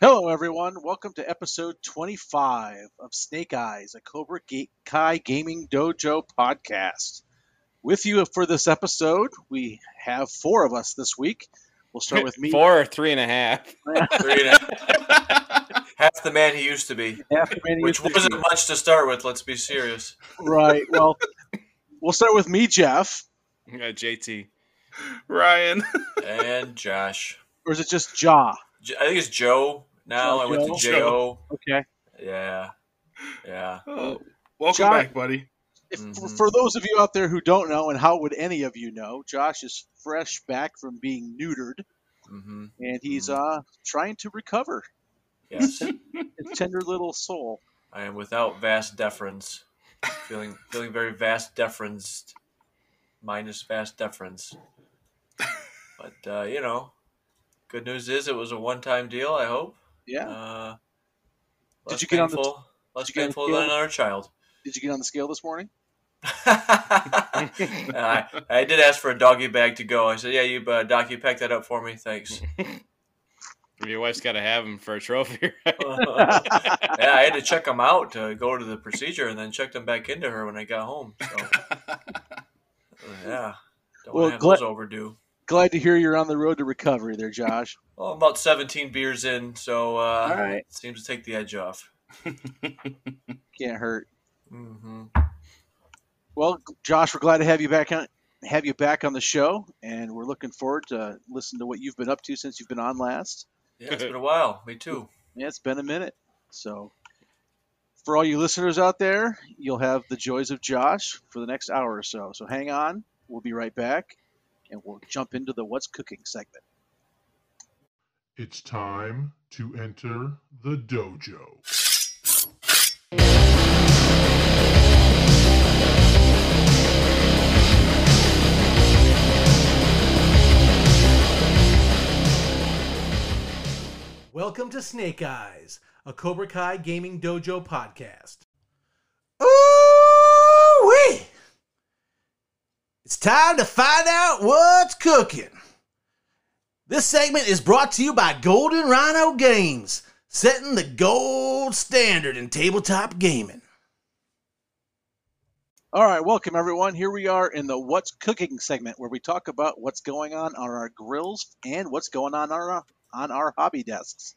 Hello, everyone. Welcome to episode 25 of Snake Eyes, a Cobra Ga- Kai Gaming Dojo podcast. With you for this episode, we have four of us this week. We'll start with me. Four or three and a half. Three and a- Half the man he used to be, Half the man which used wasn't be. much to start with. Let's be serious. Right. Well, we'll start with me, Jeff. Yeah, JT. Ryan. And Josh, Or is it just Ja? I think it's Joe now. Oh, I went to Joe. J O. Okay. Yeah, yeah. Oh, welcome John- back, buddy. If, for, Mhm. for those of you out there who don't know, and how would any of you know, Josh is fresh back from being neutered, hmm and he's uh trying to recover Yes, his tender little soul. I am without vast deference. Feeling feeling very vast deference, minus vast deference. But uh, you know, good news is it was a one-time deal. I hope. Yeah. Uh, Did you get on the- less did you get on the than scale? another child. Did you get on the scale this morning? I, I did ask for a doggy bag to go. I said, "Yeah, you, uh, Doc, you pack that up for me, thanks." Your wife's got to have him for a trophy, right? yeah, I had to check them out to go to the procedure, and then check them back into her when I got home. So, yeah, don't Well, want to have gla- those overdue. Glad to hear you're on the road to recovery there, Josh. Well, I'm about 17 beers in, so uh, All right. it seems to take the edge off. Can't hurt. hmm Well, Josh, we're glad to have you back on have you back on the show, and we're looking forward to listen to what you've been up to since you've been on last. Yeah, it's been a while. Me too. Yeah, it's been a minute. So, for all you listeners out there, you'll have the joys of Josh for the next hour or so. So hang on. We'll be right back, and we'll jump into the What's Cooking segment. It's time to enter the dojo. Welcome to Snake Eyes, a Cobra Kai Gaming Dojo podcast. Ooh wee! It's time to find out what's cooking. This segment is brought to you by Golden Rhino Games, setting the gold standard in tabletop gaming. All right, welcome everyone. Here we are in the What's Cooking segment where we talk about what's going on on our grills and what's going on on our, on our hobby desks.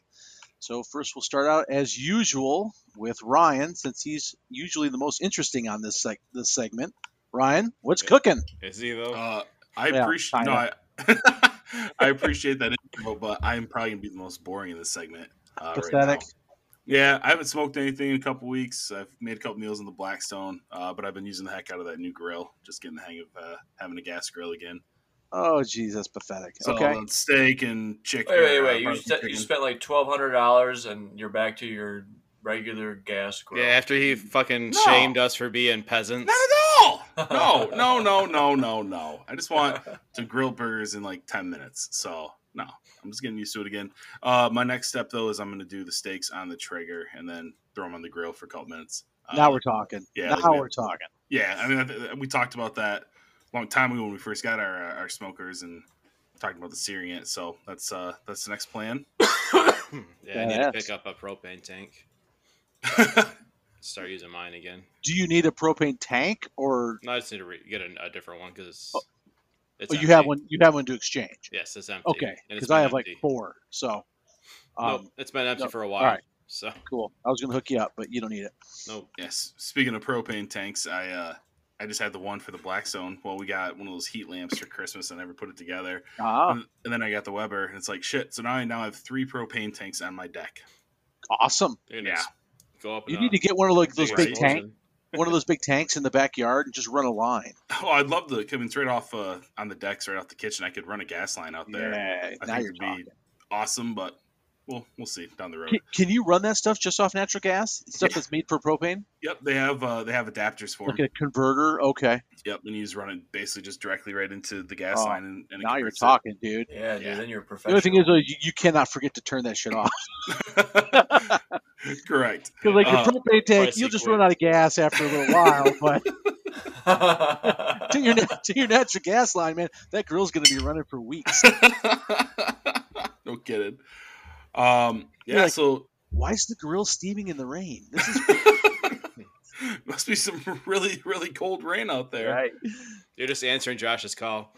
So first we'll start out as usual with Ryan since he's usually the most interesting on this seg- this segment. Ryan, what's cooking? Is he though? Uh, I Yeah, appreciate no, I, I appreciate that intro, but I'm probably gonna be the most boring in this segment. Uh, Pathetic. now. yeah, I haven't smoked anything in a couple weeks. I've made a couple meals in the Blackstone, uh, but I've been using the heck out of that new grill. Just getting the hang of uh, having a gas grill again. Oh, geez, that's pathetic. So okay. uh, steak and chicken. Wait, wait, uh, wait! You, st- you spent like twelve hundred dollars, and you're back to your regular gas grill. yeah, after he fucking No. shamed us for being peasants. Not at all. No, no, no, no, no, no. I just want to grill burgers in like 10 minutes. So, no, I'm just getting used to it again. Uh, my next step, though, is I'm going to do the steaks on the Traeger and then throw them on the grill for a couple minutes. Uh, now we're talking. yeah, now like we- we're talking. Yeah, I mean, we talked about that a long time ago when we first got our, our smokers and talking about the searing it. So, that's uh, that's the next plan. yeah, I need to pick up a propane tank. Start using mine again. Do you need a propane tank or No, I just need to re- get a, a different one because it's. Oh, it's oh, you have one? You have one to exchange. Yes, it's empty. Okay, because I have like four. So, um, nope, it's been empty no, for a while. right. So cool. I was gonna hook you up, but you don't need it. nope. Yes. Speaking of propane tanks, I uh I just had the one for the Blackstone. Well, we got one of those heat lamps for Christmas. I never put it together, Ah, and, and then I got the Weber, and it's like shit. So now I now have three propane tanks on my deck. awesome. Dude, Yeah. Just Go up. You need up. to get one of like those Big big explosion. tank, one of those big tanks in the backyard, and just run a line. Oh, I'd love to. I mean, it's off uh, on the decks, right off the kitchen. I could run a gas line out there. Yeah, I now think you're it'd be awesome, but we'll we'll see down the road. Can, can you run that stuff just off natural gas? Stuff Yeah. that's made for propane, Yep, they have uh, they have adapters for like them. a converter. Okay, Yep, and you just run it basically just directly right into the gas Oh, line, and, and now you're converts it. talking, dude. Yeah, dude, Yeah. then you're a professional. The professional. only thing is, uh, you, you cannot forget to turn that shit off. Correct. Because like Uh, your propane tank, you'll just equate. run out of gas after a little while. But to your to your natural gas line, man, that grill's gonna be running for weeks. no kidding. Um, yeah, like- so Why is the grill steaming in the rain? This is must be some really really cold rain out there. right. You're just answering Josh's call.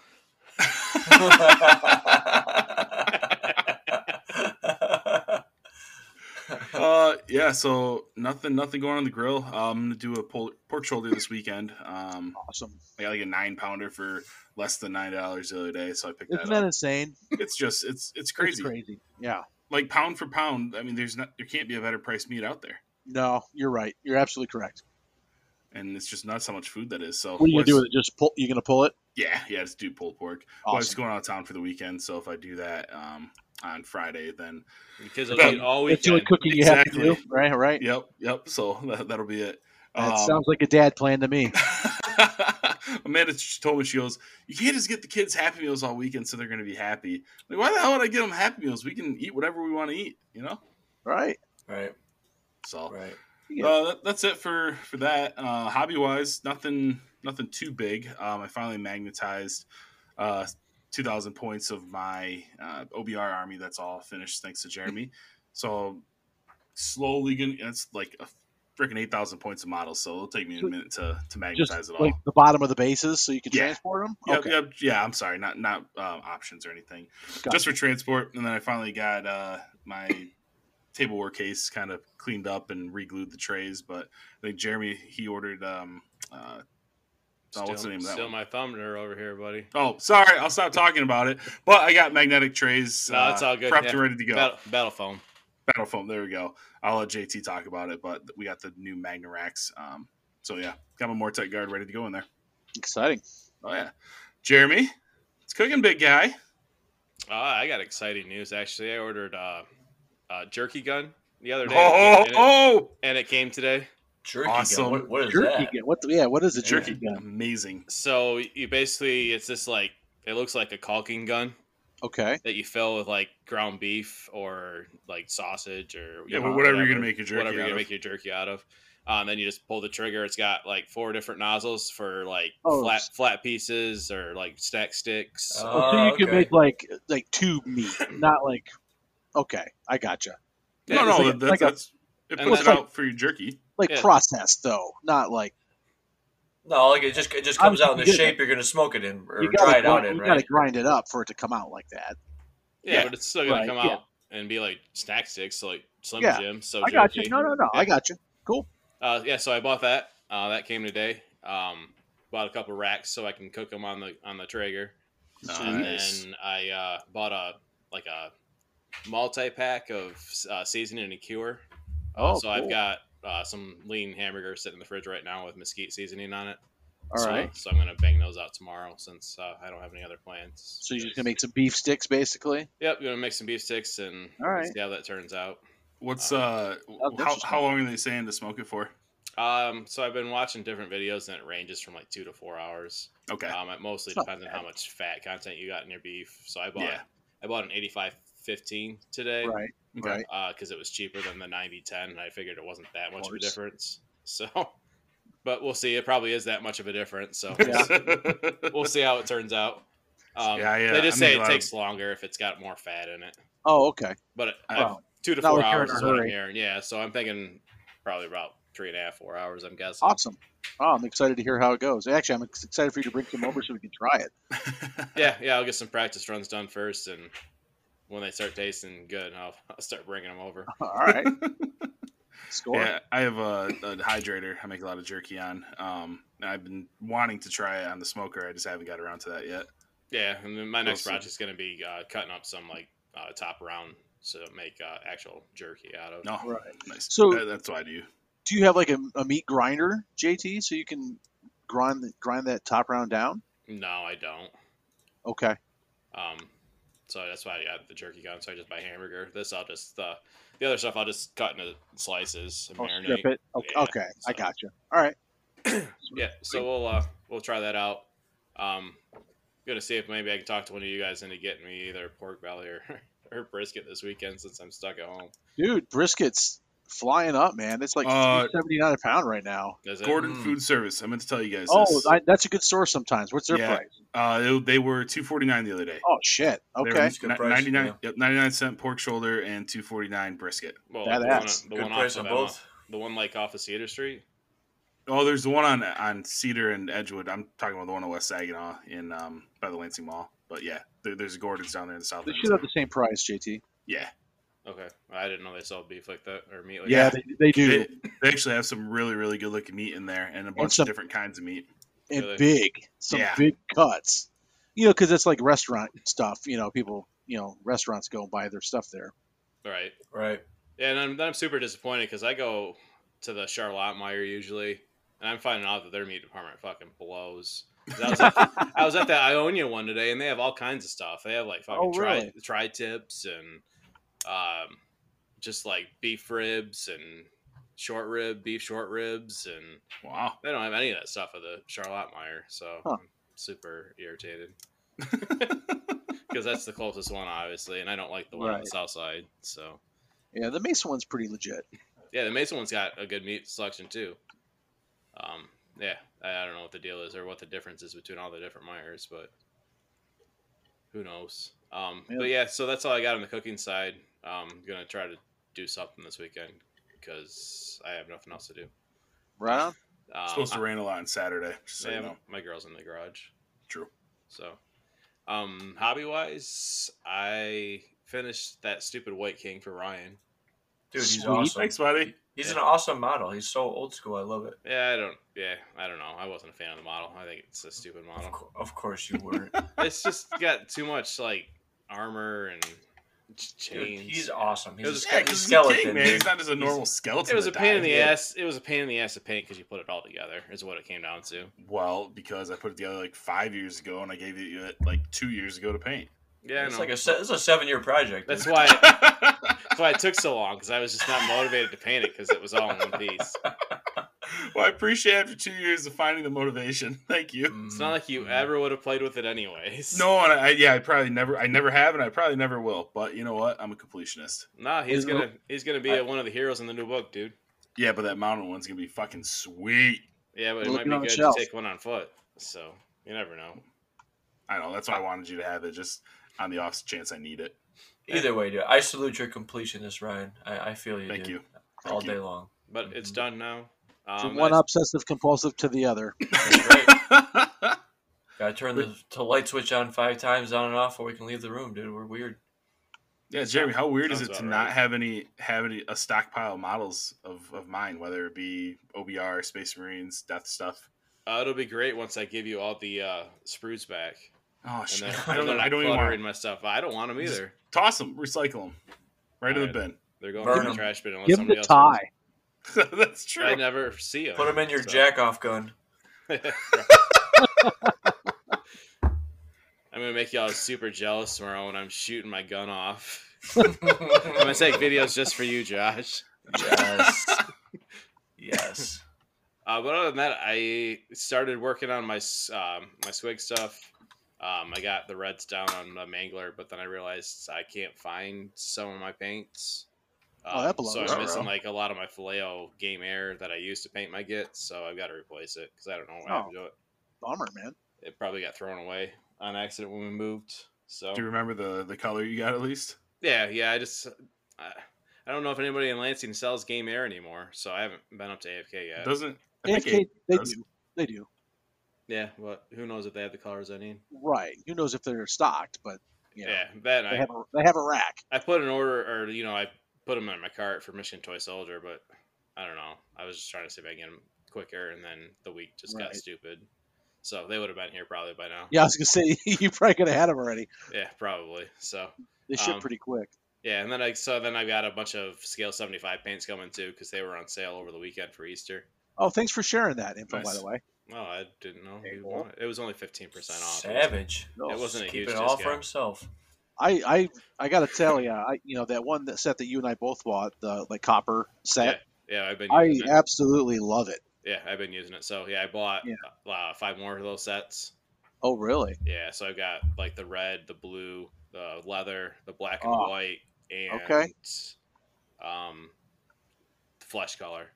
uh, yeah, so nothing nothing going on the grill. Uh, I'm gonna do a pol- pork shoulder this weekend. Um, Awesome. I got like a nine pounder for less than nine dollars the other day, so I picked Isn't that that up. insane? It's just it's it's crazy. It's crazy. Yeah. Like pound for pound, I mean, there's not there can't be a better priced meat out there, No, you're right. You're absolutely correct. and it's just not so much food that is. So What are you gonna do with it? Just pull? You're gonna pull it? Yeah, yeah, just do pulled pork. Wife's Awesome. going out of town for the weekend, so if I do that um, on Friday, then because kids will About- eat all That's the only cooking you have to Exactly. do. Right. Right. yep, yep. So that, that'll be it. That Um, sounds like a dad plan to me. Amanda just told me she goes, "You can't just get the kids Happy Meals all weekend, so they're going to be happy." Like, why the hell would I get them Happy Meals? We can eat whatever we want to eat, you know. Right. right, So right. Yeah. uh, that, that's it for for that. Uh, hobby wise, nothing nothing too big. Um, I finally magnetized uh, 2,000 points of my uh, OBR army. That's all finished thanks to Jeremy. So slowly, gonna, it's like a freaking 8,000 points of models. So it'll take me a minute to to Just magnetize it all. like the bottom of the bases, so you can Yeah. transport them. Yep, okay. yep, yeah. I'm sorry, not not um, options or anything, Gotcha. just for transport. And then I finally got uh, my tableware case kind of cleaned up and re-glued the trays. But I think Jeremy he ordered. Um, uh, oh, what's the name of that Still one? my thumbnail over here, buddy. Oh, sorry, I'll stop talking about it. But I got magnetic trays. No, it's uh, all good, Prepped yeah. and ready to go. Battle, battle foam. Battle foam. There we go. I'll let JT talk about it. But we got the new Magna racks. Um, so yeah, got my Mortek guard ready to go in there. Exciting. Oh yeah, Jeremy, it's cooking, big guy. Uh, I got exciting news actually. I ordered uh, a jerky gun the other day, Oh, and, it, oh, and it came today. Jerky Awesome. gun. What, what is Jerky that? gun. What? The, yeah. What is a Yeah. jerky gun? amazing. So you basically, it's just like it looks like a caulking gun Okay. that you fill with like ground beef or like sausage or Yeah, you know, whatever you're gonna make your jerky whatever you're out gonna of. make your jerky out of. Um, then you just pull the trigger. It's got like four different nozzles for like Oh, flat flat pieces or like stack sticks. Oh. Oh, so you can make like like tube meat, not like. Okay, I gotcha. Yeah, no, no, like a- that, like a- that's it and puts it that's- out for your jerky. Like Yeah. processed though, not like No, like it just it just comes out in the Obviously, you shape you're gonna smoke it in or you dry gotta it out grind, in, you right? gotta grind it up for it to come out like that. Yeah, Yeah. but it's still gonna Right, come yeah. out and be like snack sticks, so like Slim Yeah, Jim. So I got you. jerky. No, no, no. I got you. Cool. Uh, yeah, so I bought that. Uh, that came today. Um, bought a couple racks so I can cook them on the on the Traeger. And Nice. then I uh, bought a like a multi pack of uh, seasoning and a cure. Uh, Oh, so I've got uh, some lean hamburger sitting in the fridge right now with mesquite seasoning on it. All so, right. So I'm gonna bang those out tomorrow since uh, I don't have any other plans. So you're just gonna make some beef sticks, basically. Yep, you're gonna make some beef sticks and All right. see how that turns out. What's uh, that's how, how long are they saying to smoke it for? Um, so I've been watching different videos and it ranges from like two to four hours. Okay, Um, it mostly It's not depends on how much fat content you got in your beef. So I bought Yeah. I bought an 8515 today Right. Okay. Right. because it was cheaper than the 9010 and I figured it wasn't that much of a difference. So, but we'll see. It probably is that much of a difference. So Yeah. we'll see how it turns out. Um, Yeah, yeah, They just I say it lot of- takes longer if it's got more fat in it. Oh, okay. But uh, two to four hours is what I'm hearing. Yeah, so I'm thinking probably about three and a half, four hours. I'm guessing. Awesome. Oh, I'm excited to hear how it goes. Actually, I'm excited for you to bring some over so we can try it. Yeah, yeah. I'll get some practice runs done first, and when they start tasting good, I'll, I'll start bringing them over. All right. Score. Yeah, I have a, a hydrator. I make a lot of jerky on. Um, I've been wanting to try it on the smoker. I just haven't got around to that yet. Yeah, and then my next We'll project is going to be uh, cutting up some like uh, top round to make uh, actual jerky out of. No, Right. nice. So- That- that's what I do. Do you have like a, a meat grinder, JT, so you can grind the, grind that top round down? No, I don't. Okay. Um, so that's why I got the jerky gun. So I just buy hamburger. This I'll just uh, the other stuff I'll just cut into slices and I'll marinate. it. Okay. Yeah, okay. I so- got you. All right. Yeah, so we'll uh, we'll try that out. Um, gonna see if maybe I can talk to one of you guys into getting me either pork belly or, or brisket this weekend since I'm stuck at home. Dude, brisket's flying up, man. It's like Uh, seventy nine a pound right now. Gordon Mm. Food Service. I meant to tell you guys. Oh, this. I, that's a good source sometimes. What's their Yeah. price? uh, it- they were two forty nine the other day. Oh shit. Okay. That's good 99, yeah. yep, 99 cent pork shoulder and 249 brisket. Well, That like the one, ass. the Good one price on of Emma- both. the one like off of Cedar Street. Oh, there's the one on on Cedar and Edgewood. I'm talking about the one on West Saginaw in um, by the Lansing Mall. But yeah, there, there's Gordon's down there in the south. They end, should have the same price, JT. Yeah, Okay, I didn't know they sold beef like that or meat like Yeah, that. they, they do. they, they actually have some really really good looking meat in there and a bunch some- of different kinds of meat. and Really? big, some Yeah. big cuts. You know, because it's like restaurant stuff. You know, people, you know, restaurants go and buy their stuff there. Right. Right. Yeah, and I'm, I'm super disappointed because I go to the Charlotte Meijer usually, and I'm finding out that their meat department fucking blows. 'Cause I was, at, I was at the Ionia one today, and they have all kinds of stuff. They have like fucking Oh, tri, really? tri tips and um, just like beef ribs and short rib, beef short ribs, and Wow. they don't have any of that stuff at the Charlotte Meijer. So Huh. I'm super irritated because that's the closest one, obviously, and I don't like the one on the south side. So Yeah, the Mason one's pretty legit. yeah, the Mason one's got a good meat selection too. Um, yeah, I, I don't know what the deal is or what the difference is between all the different Meijers, but who knows? Um, Yeah. But yeah, so that's all I got on the cooking side. Um, gonna try to do something this weekend because I have nothing else to do. Right on. Um, It's supposed to I- rain a lot on Saturday. Just so yeah, you know. my girl's in the garage. True. So, um, hobby wise, I finished that stupid White King for Ryan. Dude, he's Sweet. awesome. Thanks, buddy. He's an awesome model. He's so old school. I love it. Yeah, I don't. Yeah, I don't know. I wasn't a fan of the model. I think it's a stupid Of, model. co- of course you weren't. it's just got too much like armor and ch- Dude, he's awesome. He's It a was- ske- Yeah, he's a because he's a skeleton. king, man. He's not just a normal skeleton. It was a that pain in the yeah. ass. It was a pain in the ass to paint because you put it all together. Is what it came down to. Well, because I put it together like five years ago, and I gave it it uh, like two years ago to paint. Yeah, It's like a se- it's a seven year project. That's dude. why. That's why it took so long because I was just not motivated to paint it because it was all in one piece. well, I appreciate after two years of finding the motivation. Thank you. It's not like you ever would have played with it anyways. No, and I yeah, I probably never, I never have, and I probably never will. But you know what? I'm a completionist. Nah, he's You know- gonna he's gonna be I- a, one of the heroes in the new book, dude. Yeah, but that mountain one's gonna be fucking sweet. Yeah, but it Look might be good to take one on foot. So you never know. I know that's why I wanted you to have it, just on the off chance I need it. Either way, dude. I salute your completionist, Ryan. I, I feel you. Thank dude. you. All Thank you. day long. But it's Mhm. done now. From Um, one I- obsessive compulsive to the other. Gotta turn the, the light switch on five times on and off or we can leave the room, dude. We're weird. Yeah, Jeremy, how weird is it to about not right. have any have any a stockpile of models of, of mine, whether it be OBR, Space Marines, Death stuff? uh, it'll be great once I give you all the uh, sprues back. Oh shit! then, I don't. and I don't even clutter want. in my stuff. I don't want them Just- either. Toss them, recycle them, right in the bin. They're going Burn in the 'em. trash bin unless Give him somebody the else. tie. wants That's true. I never see them. Put them in your jack off gun. I'm gonna make y'all super jealous tomorrow when I'm shooting my gun off. I'm gonna take videos just for you, Josh. yes. yes. Uh, but other than that, I started working on my um, my squig stuff. Um, I got the reds down on the Mangler, but then I realized I can't find some of my paints. Oh, that Um. So I'm missing like a lot of my Vallejo Game Air that I used to paint my Git, so I've got to replace it because I don't know what happened to do it. Bummer, man. It probably got thrown away on accident when we moved. So Do you remember the the color you got at least? yeah, yeah. I just I, I don't know if anybody in Lansing sells Game Air anymore, so I haven't been up to AFK yet. Doesn't AFK, they does. do. They do. yeah, but who knows if they have the colors I need? Right. Who knows if they're stocked, but you know, Yeah, that they I, have a they have a rack. I put an order, or you know, I put them in my cart for Michigan Toy Soldier, but I don't know. I was just trying to see if I can get them quicker, and then the week just got stupid. So they would have been here probably by now. Yeah, I was gonna say you probably could have had them already. Yeah, probably. So They ship Um, pretty quick. yeah, and then I so then I got a bunch of scale seventy five paints coming too because they were on sale over the weekend for Easter. Oh, thanks for sharing that info, by the way. Oh, I didn't know. Hey, you well. It was only fifteen percent off. Savage. No, It wasn't a Keep it all for himself. I I I gotta tell you, I you know that one that set that you and I both bought, the like copper set. Yeah, I've been. I it. absolutely love it. Yeah, I've been using it. So yeah, I bought Yeah. uh, five more of those sets. Oh, really? Yeah, so I've got like the red, the blue, the leather, the black and Oh, white, and okay. um, flesh color.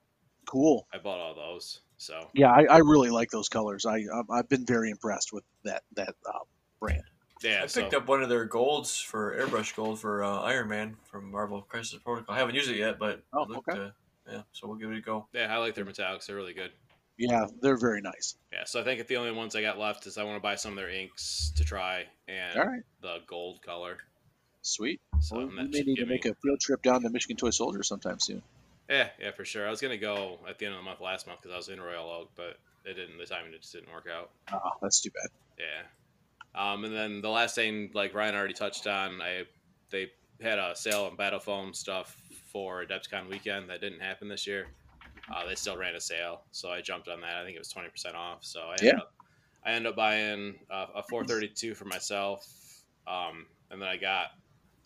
Cool. I bought all those. So Yeah, I, I really like those colors. I I've- I've been very impressed with that that uh, brand. Yeah, I so picked up one of their golds for airbrush gold for uh, Iron Man from Marvel Crisis Protocol. I haven't used it yet, but Oh, looked, okay. uh, yeah, so we'll give it a go. yeah, I like their metallics. They're really good. Yeah, they're very nice. Yeah, so I think the only ones I got left is I want to buy some of their inks to try and All right, the gold color. sweet. So Well, and we may need to give me- make a field trip down to Michigan Toy Soldier sometime soon. Yeah, yeah, for sure. I was gonna go at the end of the month last month because I was in Royal Oak, but it didn't. The timing just didn't work out. Oh, that's too bad. Yeah. Um, and then the last thing, like Ryan already touched on, I they had a sale on Battle Foam stuff for Adepticon weekend that didn't happen this year. Uh, they still ran a sale, so I jumped on that. I think it was twenty percent off. So I ended Yeah. up I ended up buying a, a four thirty two for myself, um, and then I got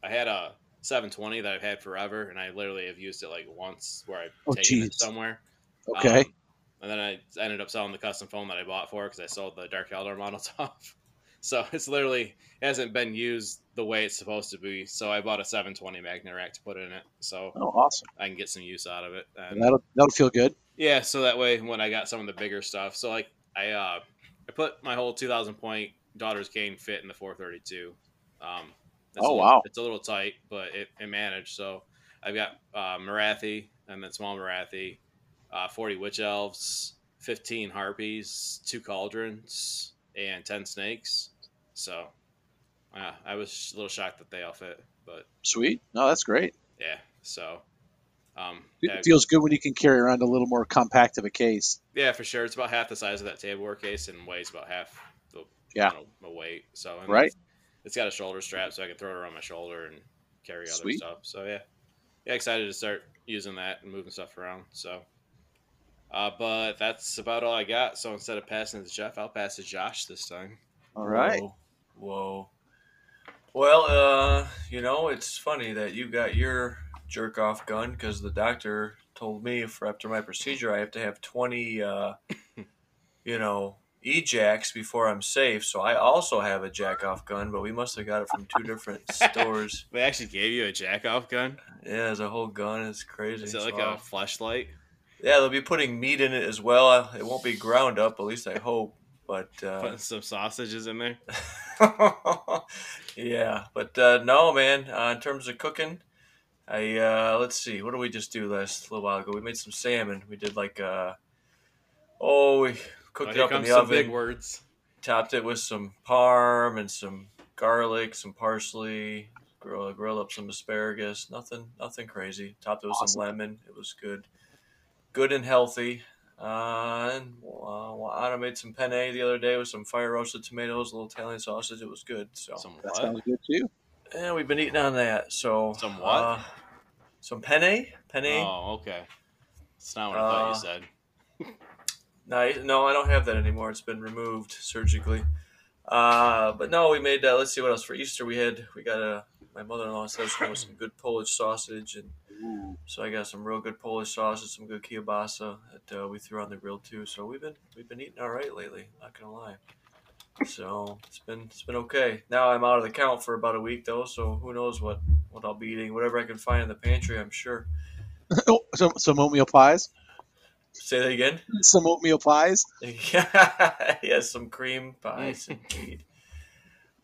I had a seven twenty that I've had forever, and I literally have used it like once where I've Oh, taken it somewhere. Okay. Um, and then I ended up selling the custom foam that I bought for because I sold the Dark Eldar models off. So it's literally it hasn't been used the way it's supposed to be. So I bought a 720 magnet rack to put in it, so oh, awesome. I can get some use out of it. And That'll that'll feel good. yeah, so that way when I got some of the bigger stuff, so like I uh I put my whole 2000 point daughter's Khaine fit in the 432. Um, Oh, a little- wow. it's a little tight, but it, it managed. So I've got uh, Morathi and then small Morathi, uh, 40 witch elves, 15 harpies, two cauldrons, and 10 snakes. So yeah, I was a little shocked that they all fit, but Sweet. No, that's great. yeah. So um, It yeah, feels good when you can carry around a little more compact of a case. Yeah, for sure. It's about half the size of that tableware case and weighs about half the Yeah. you know, the weight. So and Right. It's, it's got a shoulder strap, so I can throw it around my shoulder and carry other Sweet. stuff. So yeah, yeah, excited to start using that and moving stuff around. So, uh, but that's about all I got. So instead of passing it to Jeff, I'll pass it to Josh this time. All right. Whoa. Whoa. Well, uh, you know, it's funny that you got your jerk off gun because the doctor told me for after my procedure I have to have 20, uh, you know, e-jacks before I'm safe. So I also have a jack off gun, but we must have got it from two different stores. They actually gave you a jack off gun. Yeah, there's a whole gun. It's crazy. Is it like So, a flashlight? Yeah, they'll be putting meat in it as well. It won't be ground up, at least I hope. But uh, Putting some sausages in there. yeah, but uh, no, man. Uh, in terms of cooking, I uh, let's see. What did we just do last little while ago? We made some salmon. We did like uh, oh, we Oh, cooked it up in the some oven. big words. Topped it with some parm and some garlic, some parsley. Grill, grilled up some asparagus. Nothing, nothing crazy. Topped it with some lemon. It was good, good and healthy. Uh, and uh, Anna made some penne the other day with some fire roasted tomatoes, a little Italian sausage. It was good. So Some That what? sounds good too. yeah, we've been eating on that. So Some what? Uh, some penne, penne. Oh, okay. It's not what I thought Uh, you said. No, no, I don't have that anymore. It's been removed surgically. Uh, but no, we made. Uh, let's see what else for Easter. We had. We got a. My mother-in-law said us with some good Polish sausage, and so I got some real good Polish sausage, some good kielbasa that uh, we threw on the grill too. So we've been we've been eating all right lately. Not gonna lie. So it's been it's been okay. Now I'm out of the count for about a week though, so who knows what what I'll be eating. Whatever I can find in the pantry, I'm sure. oh, some some oatmeal pies. Say that again. Some oatmeal pies. Yeah, yes, some cream pies indeed.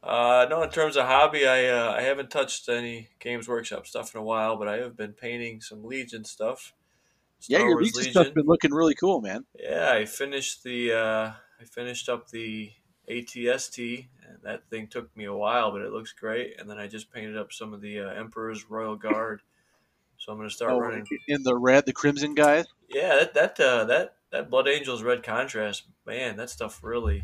Uh, no, in terms of hobby, I uh, I haven't touched any Games Workshop stuff in a while, but I have been painting some Legion stuff. Yeah, Star your Wars Legion stuff's been looking really cool, man. Yeah, I finished the uh, I finished up the ATST, and that thing took me a while, but it looks great. And then I just painted up some of the uh, Emperor's Royal Guard. So I'm gonna start Oh, running. in the red, the crimson guys. Yeah, that that uh, that that Blood Angels red contrast, man, that stuff really,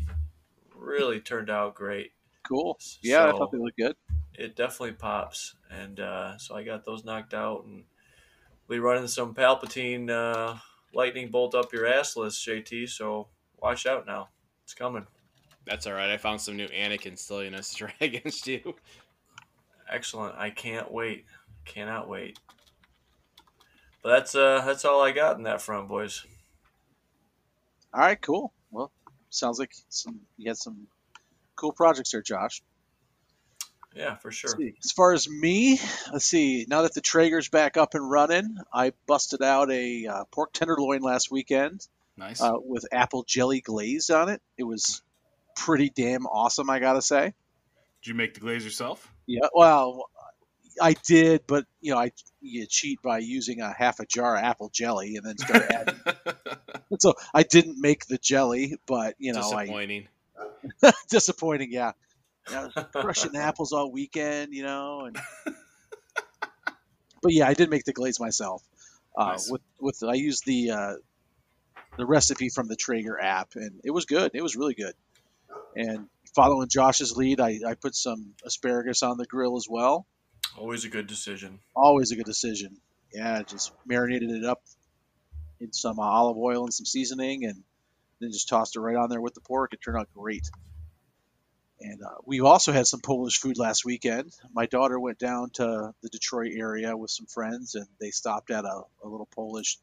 really turned out great. Cool. Yeah, I So- thought they looked good. It definitely pops, and uh, so I got those knocked out, and we running some Palpatine uh, lightning bolt up your ass list, JT. So watch out now, it's coming. That's all right. I found some new Anakin silliness to try against you. Excellent. I can't wait. Cannot wait. But that's uh that's all I got in that front, boys. All right, cool. Well, sounds like some you had some cool projects there, Josh. Yeah, for sure. As far as me, let's see. Now that the Traeger's back up and running, I busted out a uh, pork tenderloin last weekend Nice. uh, with apple jelly glaze on it. It was pretty damn awesome, I gotta say. Did you make the glaze yourself? Yeah, well, I did, but you know, I you cheat by using a half a jar of apple jelly and then start adding. so I didn't make the jelly, but you know, I Disappointing. disappointing. Yeah, yeah crushing apples all weekend, you know, and but yeah, I did make the glaze myself. Uh, Nice. With with I used the uh, the recipe from the Traeger app, and it was good. It was really good. And following Josh's lead, I, I put some asparagus on the grill as well. Always a good decision. Always a good decision. Yeah, just marinated it up in some uh, olive oil and some seasoning, and then just tossed it right on there with the pork. It turned out great. And uh, we also had some Polish food last weekend. My daughter went down to the Detroit area with some friends, and they stopped at a, a little Polish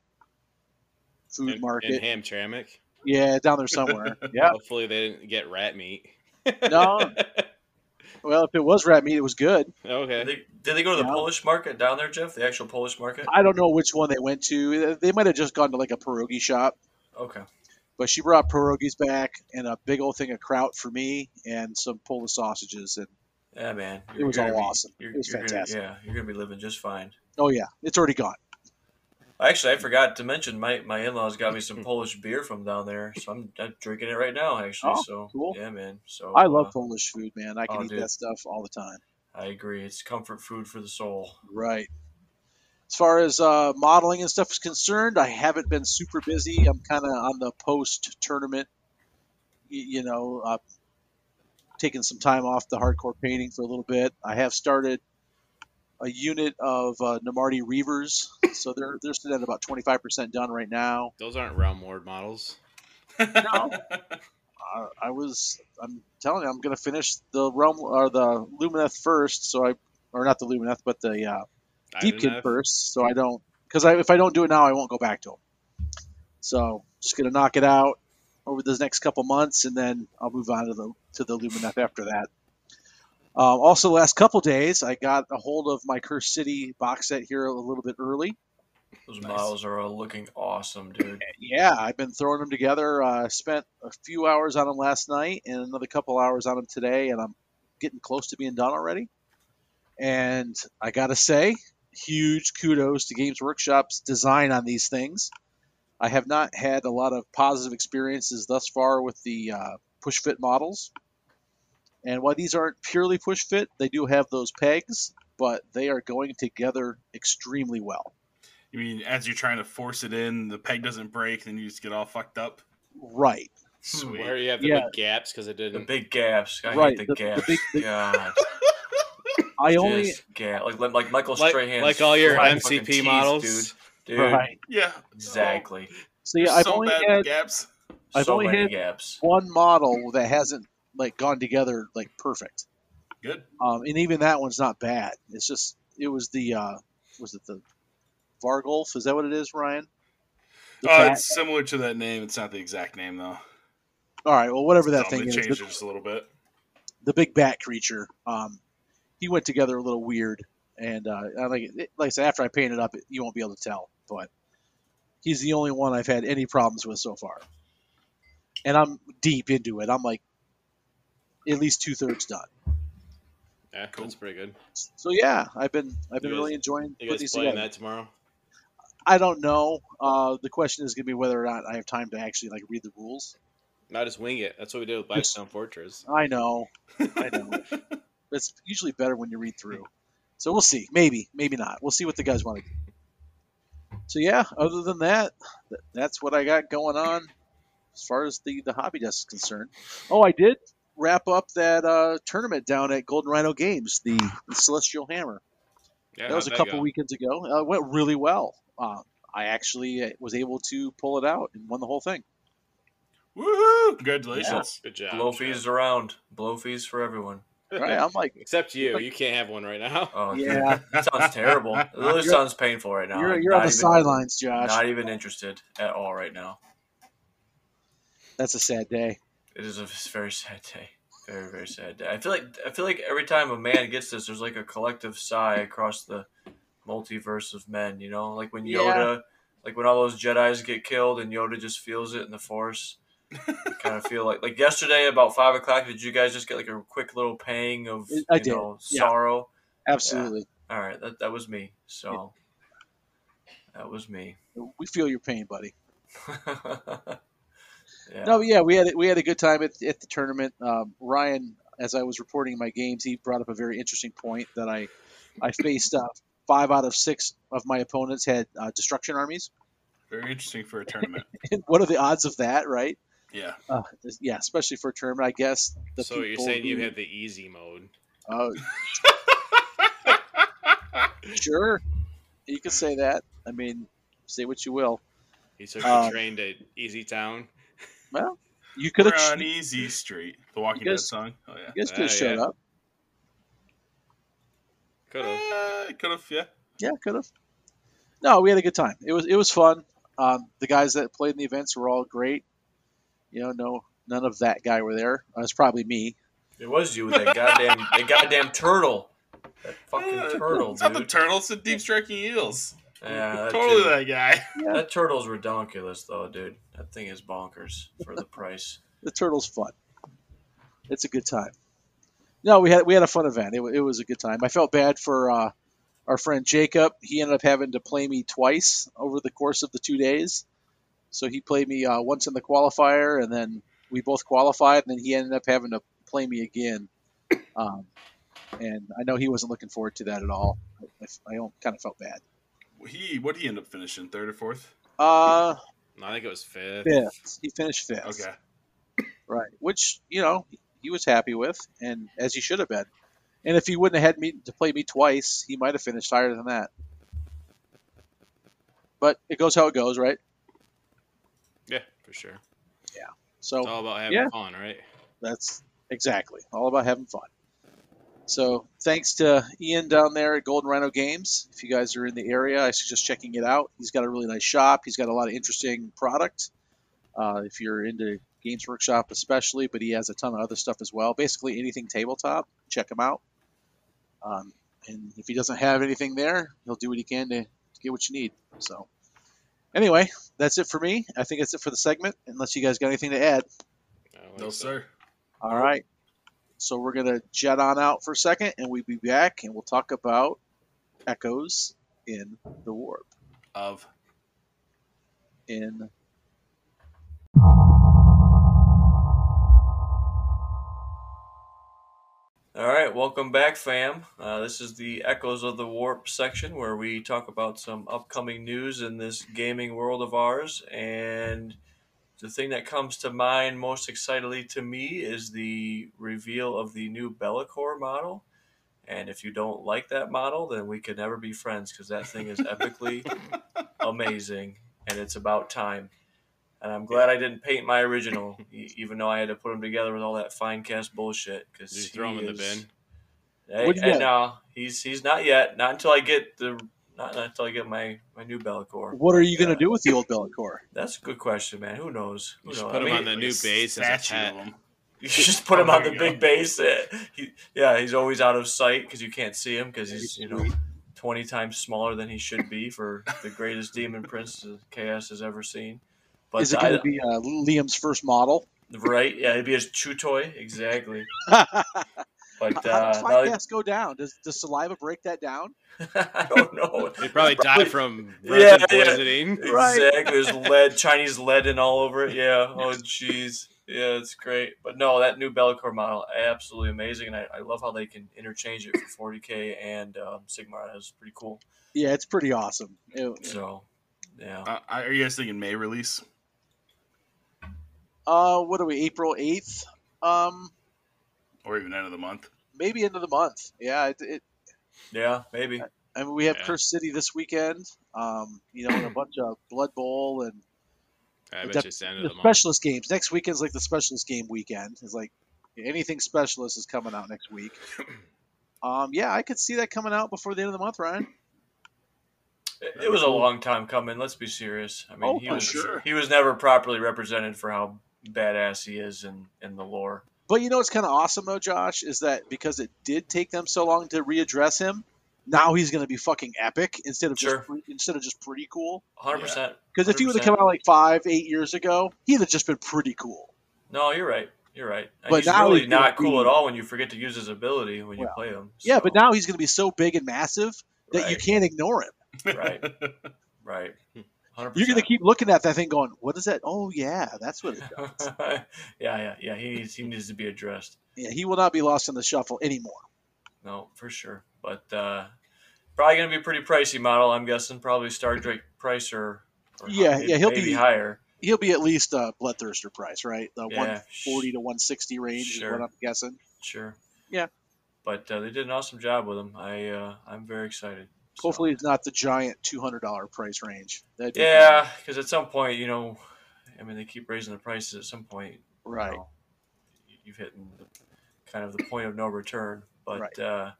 food In, market. in Hamtramck. yeah, down there somewhere. Yeah. Hopefully they didn't get rat meat. No. Well, if it was rat meat, it was good. okay. Did they, did they go to the Yeah. Polish market down there, Jeff? The actual Polish market? I don't know which one they went to. They might have just gone to like a pierogi shop. Okay. But she brought pierogies back and a big old thing of kraut for me and some Polish sausages. And Yeah, man. It was all be- awesome. you're- It was you're gonna- fantastic. yeah, you're gonna be living just fine. oh yeah, it's already gone. Actually, I forgot to mention my, my in laws got me some Polish beer from down there, so I'm, I'm drinking it right now. Actually, Oh, so cool. yeah, man. So I love uh, Polish food, man. I can oh, eat dude. that stuff all the time. I agree. It's comfort food for the soul. Right. As far as uh, modeling and stuff is concerned, I haven't been super busy. I'm kind of on the post tournament, you know, uh, taking some time off the hardcore painting for a little bit. I have started a unit of uh, Namarti Reavers, so they're they're sitting at about 25% done right now. Those aren't realm ward models. No. Uh, I was I'm telling you, I'm going to finish the realm or the Lumineth first, so I or not the Lumineth, but the uh, Deepkin Idoneth. first, so I don't because I, if I don't do it now, I won't go back to them. So just gonna knock it out over the next couple months, and then I'll move on to the to the Lumineth after that. Um, also, the last couple days, I got a hold of my Cursed City box set here a little bit early. Those Nice. models are looking awesome, dude. Yeah, I've been throwing them together. Uh, spent a few hours on them last night, and another couple hours on them today, and I'm getting close to being done already. And I gotta say, huge kudos to Games Workshop's design on these things. I have not had a lot of positive experiences thus far with the uh, push fit models. And while these aren't purely push fit, they do have those pegs, but they are going together extremely well. You mean as you're trying to force it in, the peg doesn't break, then you just get all fucked up? Right. Sweet. Where you have the Yeah. big gaps because it didn't. big gaps. I Right, hate the, the- the gaps. big- the- God. I only Just ga- like like Michael like, Strahan's like all your fried fucking MCP teeth, models. dude. Dude, right. Yeah. exactly. See, Oh, I've so only bad had gaps. I've so only many had- gaps. one model that hasn't like gone together like perfect. Good. Um, and even that one's not bad. It's just it was the uh, was it the Vargolf? Is that what it is, Ryan? The Uh, cat? it's similar to that name. It's not the exact name though. All right, well, whatever that thing they is, changed the, it just a little bit. the big bat creature. Um, he went together a little weird, and uh, I like it, like I said, after I paint it up, you won't be able to tell. But he's the only one I've had any problems with so far, and I'm deep into it. I'm like at least two thirds done. Yeah, Cool. that's pretty good. So yeah, I've been I've been You guys- really enjoying You putting guys these playing together. that tomorrow? I don't know. Uh, the question is going to be whether or not I have time to actually like read the rules. I just wing it. That's what we did with Yes. Blackstone Fortress. I know. I know. it's usually better when you read through. So we'll see. Maybe, maybe not. We'll see what the guys want to do. So yeah, other than that, that's what I got going on as far as the the hobby desk is concerned. Oh, I did wrap up that uh, tournament down at Golden Rhino Games, the, the Celestial Hammer. Yeah, that was a couple go? weekends ago. Uh, it went really well. Uh, I actually uh, was able to pull it out and won the whole thing. Woohoo! Congratulations. Good job. Blow fees around. Blow fees for everyone. Right? I'm like, Except you. You can't have one right now. Oh, Yeah. that sounds terrible. It really You're- sounds painful right now. you're, you're on the even- sidelines, Josh. Not even interested at all right now. That's a sad day. It is a very sad day. Very very sad day. I feel like I feel like every time a man gets this, there's like a collective sigh across the multiverse of men. You know, like when Yeah. Yoda, like when all those Jedi's get killed, and Yoda just feels it in the Force. Kind of feel like like yesterday about five o'clock. Did you guys just get like a quick little pang of I you did, know yeah. sorrow? Absolutely. All right, that that was me. So that was me. We feel your pain, buddy. yeah. No, but yeah, we had we had a good time at, at the tournament. Um, Ryan, as I was reporting my games, he brought up a very interesting point that I I faced uh, five out of six of my opponents had uh, destruction armies. Very interesting for a tournament. What are the odds of that, right? Yeah. Uh, yeah, especially for a tournament, I guess. The so you're people saying you who- had the easy mode? Oh, sure. You could say that. I mean, say what you will. He took Um, the train to Easy Town. Well, you could have. on Easy Street. The Walking You guys- Dead song. Oh yeah. You guys could have Ah, showed yeah. up. Could have. Uh, could have. Yeah. Yeah, could have. No, we had a good time. It was it was fun. Um, the guys that played in the events were all great. You know, no none of that guy were there. Uh, it's probably me. It was you, that goddamn, that goddamn turtle, that fucking Uh, turtle, It's not the dude. turtle. It's the deep striking eels. Yeah, that totally dude- that guy. Yeah. That turtle's redonkulous, though, dude. That thing is bonkers for the price. The turtle's fun. It's a good time. No, we had we had a fun event. It, it was a good time. I felt bad for uh, our friend Jacob. He ended up having to play me twice over the course of the two days. So he played me uh, once in the qualifier, and then we both qualified, and then he ended up having to play me again. Um, and I know he wasn't looking forward to that at all. I, I kind of felt bad. He what did he end up finishing? Third or fourth? Uh, No, I think it was fifth. fifth. He finished fifth. Okay. Right. Which, you know, he was happy with, and as he should have been. And if he wouldn't have had me to play me twice, he might have finished higher than that. But it goes how it goes, right? For sure. Yeah. So It's all about having yeah. fun, right? That's exactly all about having fun. So thanks to Ian down there at Golden Rhino Games. If you guys are in the area, I suggest checking it out. He's got a really nice shop. He's got a lot of interesting product. Uh, if you're into Games Workshop, especially, but he has a ton of other stuff as well. Basically anything tabletop, check him out. Um, and if he doesn't have anything there, he'll do what he can to, to get what you need. So anyway, that's it for me. I think that's it for the segment. Unless you guys got anything to add. I No so. sir. All right. So we're going to jet on out for a second and we'll be back and we'll talk about echoes in the warp. Of In All right, welcome back, fam. Uh, this is the Echoes of the Warp section where we talk about some upcoming news in this gaming world of ours. And the thing that comes to mind most excitedly to me is the reveal of the new Be'lakor model. And if you don't like that model, then we could never be friends because that thing is epically amazing and it's about time. And I'm glad I didn't paint my original, e- even though I had to put them together with all that fine cast bullshit. Because Did you throw him in the bin? Hey, and get? no, he's he's not yet. Not until I get the not, not until I get my my new Be'lakor. what are you gonna do with the old Be'lakor? That's a good question, man. Who knows? Who You knows? put I him mean, on the new base as a pet. him. You just put Oh, him on the big go. base. Uh, He, yeah, he's always out of sight because you can't see him because he's you know twenty times smaller than he should be for the greatest demon prince that Chaos has ever seen. But Is it going to be uh, Liam's first model? right? Yeah, it'd be his chew toy exactly. How But does uh, fly now- cast go down? Does, does saliva break that down? I don't know. He'd probably die from Yeah, resin yeah. poisoning. Right. Exactly. There's lead, Chinese lead in all over it. Yeah. Oh, jeez. Yeah, it's great. But no, that new Be'lakor model, absolutely amazing. And I, I love how they can interchange it for 40K and um, Sigmar. That's pretty cool. Yeah, it's pretty awesome. It- So, yeah. Uh, are you guys thinking May release? Uh, what are we? April eighth? Um, Or even end of the month? maybe end of the month. Yeah, it, it Yeah, maybe. I mean, we have Yeah. Cursed City this weekend. Um, you know, and a bunch of Blood Bowl and I the, bet you it's the end of the the month. specialist games. Next weekend's like the specialist game weekend. It's like anything specialist is coming out next week. Um, yeah, I could see that coming out before the end of the month, Ryan. It, it was a long time coming. Let's be serious. I mean, Oh, he for was sure. he was never properly represented for how badass he is in, in the lore. But you know what's kind of awesome though, Josh, is that because it did take them so long to readdress him, now he's going to be fucking epic instead of Sure. just pre- instead of just pretty cool. Hundred percent. Because if he would have come out like five, eight years ago, he'd have just been pretty cool. No, you're right. You're right. And But he's now really he's not cool be- at all when you forget to use his ability when you play him. Yeah, but now he's going to be so big and massive that you can't ignore him. Right. right. Hundred You're going to keep looking at that thing, going, "What is that? Oh yeah, that's what it does." yeah, yeah, yeah. He needs he needs to be addressed. yeah, he will not be lost in the shuffle anymore. No, for sure. But uh, probably going to be a pretty pricey model. I'm guessing probably Star Drake price or, or Yeah, maybe, yeah, he'll be- higher. He'll be at least a bloodthirster price, right? The Yeah, 140 to 160 range Sure. is what I'm guessing. Sure. Yeah. But uh, they did an awesome job with him. I uh, I'm very excited. So- Hopefully, it's not the giant $200 price range. That'd Yeah, because at some point, you know, I mean, they keep raising the prices. At some point, you Right. know, you've hit kind of the point of no return. But Right. uh,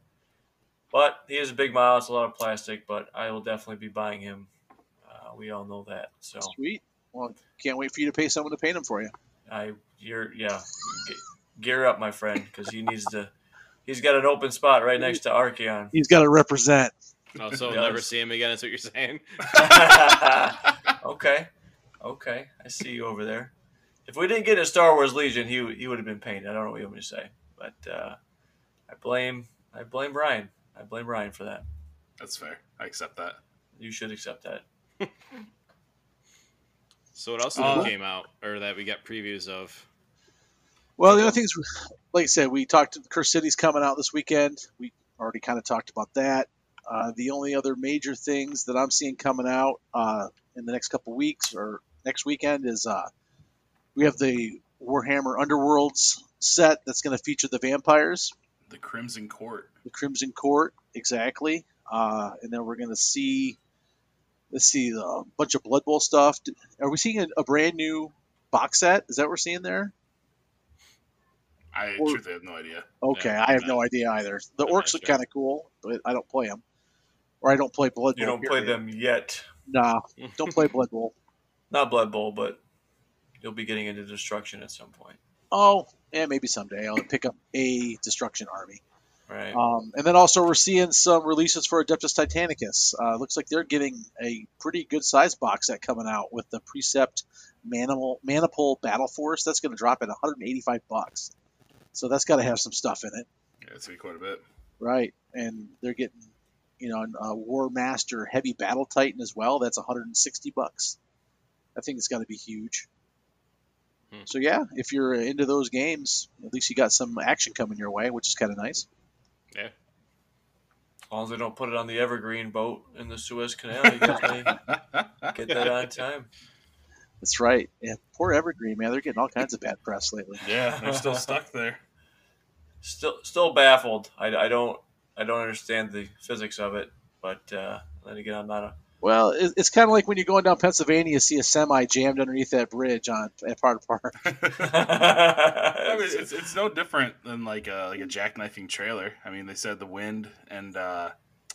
but he is a big mile. It's a lot of plastic, but I will definitely be buying him. Uh, we all know that. So Sweet. Well, can't wait for you to pay someone to paint them for you. I, you're yeah, gear up, my friend, because he needs to. He's got an open spot right next to Archaon. He's got to represent. Oh, so He we'll never see him again. That's what you're saying. okay, okay, I see you over there. If we didn't get a Star Wars Legion, he he would have been painted. I don't know what you want me to say, but uh, I blame I blame Ryan. I blame Ryan for that. That's fair. I accept that. You should accept that. So what else Uh, came out or that we got previews of? Well, the other things, like I said, we talked. To Cursed City's coming out this weekend. We already kind of talked about that. Uh, the only other major things that I'm seeing coming out uh, in the next couple weeks or next weekend is uh, we have the Warhammer Underworlds set that's going to feature the vampires, The Crimson Court. the Crimson Court, exactly, uh, and then we're going to see. Let's see a bunch of Blood Bowl stuff. Are we seeing a, a brand new box set? Is that what we're seeing there? I Or- truthfully have no idea. Okay, Yeah, I have no idea either. The orcs look kind of cool, but I don't play them, or I don't play Blood Bowl. You Bowl. don't play them yet. Nah, don't play Blood Bowl. Not Blood Bowl, but you'll be getting into destruction at some point, Oh, yeah, maybe someday I'll pick up a Destruction Army. right? Um, and then also we're seeing some releases for Adeptus Titanicus. Uh, looks like they're getting a pretty good size box set coming out with the Precept Manimal Maniple Battle Force. That's going to drop at 185 bucks. So that's got to have some stuff in it. Yeah, it's gonna be quite a bit. Right, and they're getting, you know, a War Master Heavy Battle Titan as well. That's 160 bucks. I think it's got to be huge. Hmm. So yeah, if you're into those games, at least you got some action coming your way, which is kind of nice. Yeah. As long as they don't put it on the Evergreen boat in the Suez Canal, you guys may get that on time. That's right. Yeah, poor Evergreen, man. They're getting all kinds of bad press lately. yeah, they're still stuck there. Still, still baffled. I, I don't, I don't understand the physics of it. But uh, then again, I'm not a. Well, it- it's kind of like when you're going down Pennsylvania, you see a semi jammed underneath that bridge on at part of park. I mean, it's, it's no different than like a like a jackknifing trailer. I mean, they said the wind and uh,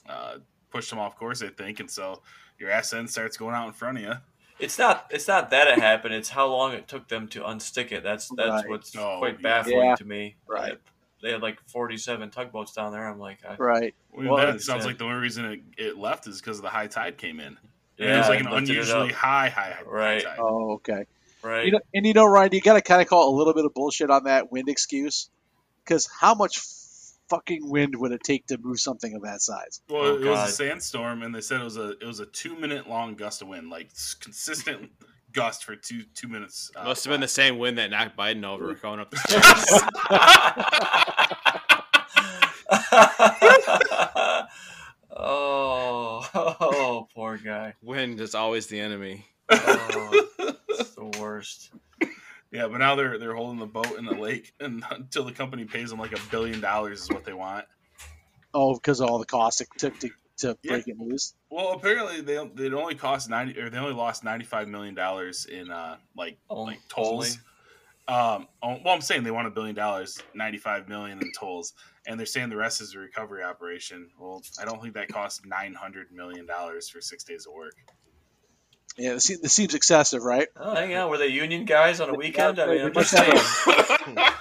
uh, pushed them off course, I think, and so your ass end starts going out in front of you. It's not. It's not that it happened. It's how long it took them to unstick it. That's that's Right. what's Oh, quite baffling Yeah. to me. Right. They had like forty-seven tugboats down there. I'm like, I, Right. Well, Well, that sounds uh, like the only reason it, it left is because the high tide came in. yeah, it was like an unusually high, high, high Right. tide. Oh, okay. right. You know, and you know, Ryan, you got to kind of call a little bit of bullshit on that wind excuse, because how much fucking wind would it take to move something of that size? Well, Oh, it was a sandstorm, and they said it was a it was a two minute long gust of wind, like s- consistent gust for two two minutes. Uh, Must have been the same wind that knocked Biden over going up the stairs. oh, oh, poor guy. wind is always the enemy. Oh, it's the worst. Yeah, but now they're they're holding the boat in the lake, and until the company pays them like a billion dollars is what they want. Oh, because of all the costs it took to, to Yeah. break it loose. Well, apparently they they only cost ninety or they only lost ninety five million dollars in uh like Only- like tolls. Um, oh, well, I'm saying they want a billion dollars, ninety five million in tolls, and they're saying the rest is a recovery operation. Well, I don't think that costs nine hundred million dollars for six days of work. Yeah, this, se- this seems excessive, right? Oh, hang on. Were they union guys on a weekend? I mean, I'm they just must saying. have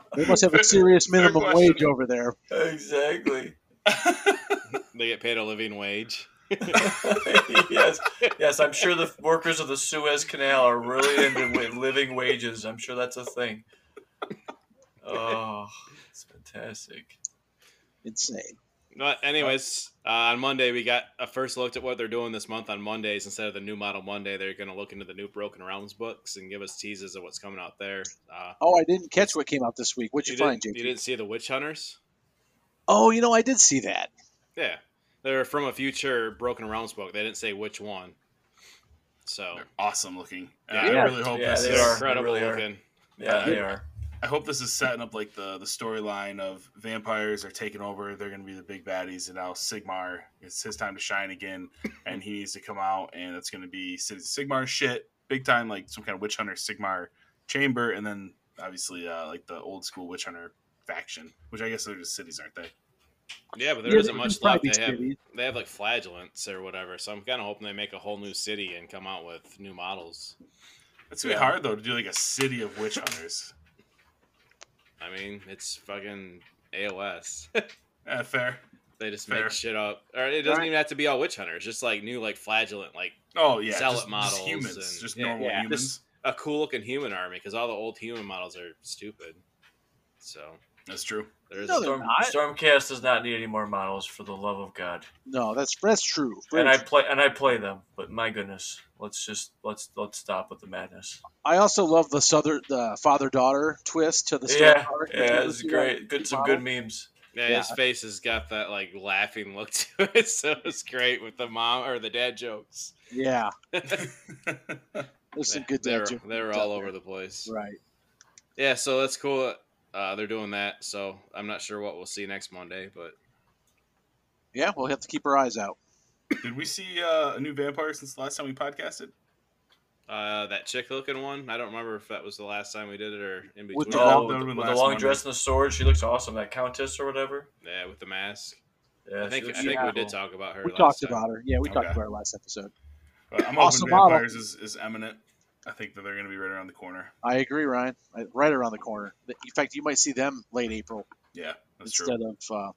They must have a serious minimum wage over there. exactly. They get paid a living wage. yes, yes. I'm sure the workers of the Suez Canal are really into living wages. I'm sure that's a thing. Oh, it's fantastic. Insane. But anyways, uh, on Monday we got a first look at what they're doing this month on Mondays instead of the new model Monday. They're going to look into the new Broken Realms books and give us teases of what's coming out there. Uh, Oh, I didn't catch what came out this week. What'd you, find, didn't, JP? you didn't see the Witch Hunters? Oh, you know, I did see that. Yeah, they're from a future Broken Realms book. They didn't say which one. So They're awesome looking. And Yeah. I really hope Yeah, this they is. are. incredible really are. looking. Yeah, they are. I hope this is setting up like the the storyline of vampires are taking over. They're going to be the big baddies, and now Sigmar. It's his time to shine again, and he needs to come out, and it's going to be Sigmar shit, big time, like some kind of witch hunter Sigmar chamber, and then obviously uh, like the old school witch hunter faction, which I guess they're just cities, aren't they? Yeah, but there Yeah, not much left. They have cities. they have like flagellants or whatever. So I'm kind of hoping they make a whole new city and come out with new models. It's gonna be hard though to do like a city of witch hunters. I mean, it's fucking AOS. Eh, fair. they just Fair. make shit up, or it doesn't Right. even have to be all witch hunters. Just like new like flagellant, like Oh yeah, Zealot just, models just humans, and- just yeah, normal yeah, humans. just- a cool looking human army because all the old human models are stupid. So That's true. there's No, Storm, not. Stormcast does not need any more models, for the love of God. No, that's that's true. And I play and I play them, but my goodness, let's just let's let's stop with the madness. I also love the southern the father daughter twist to the story. Yeah, arc. yeah, it's see that great. Good, some model? good memes. yeah, Yeah. his face has got that like laughing look to it, so it's great with the mom or the dad jokes. Yeah, there's some good they dad were, jokes they were out all there. over the place. Right. Yeah, so that's cool. Uh, they're doing that, so I'm not sure what we'll see next Monday, but Yeah, we'll have to keep our eyes out. Did we see uh, a new vampire since the last time we podcasted? uh, that chick looking one, I don't remember if that was the last time we did it or in between. With the Oh, with, the- with the long Monday. dress and the sword, she looks awesome. That countess or whatever. yeah, with the mask. Yeah, I think I think we did talk about her. We last talked time. about her. Yeah, we talked about her last episode. But I'm Awesome hoping model. vampires is, is eminent. I think that they're going to be right around the corner. I agree, Ryan. Right around the corner. In fact, you might see them late April Yeah, that's instead true. of uh,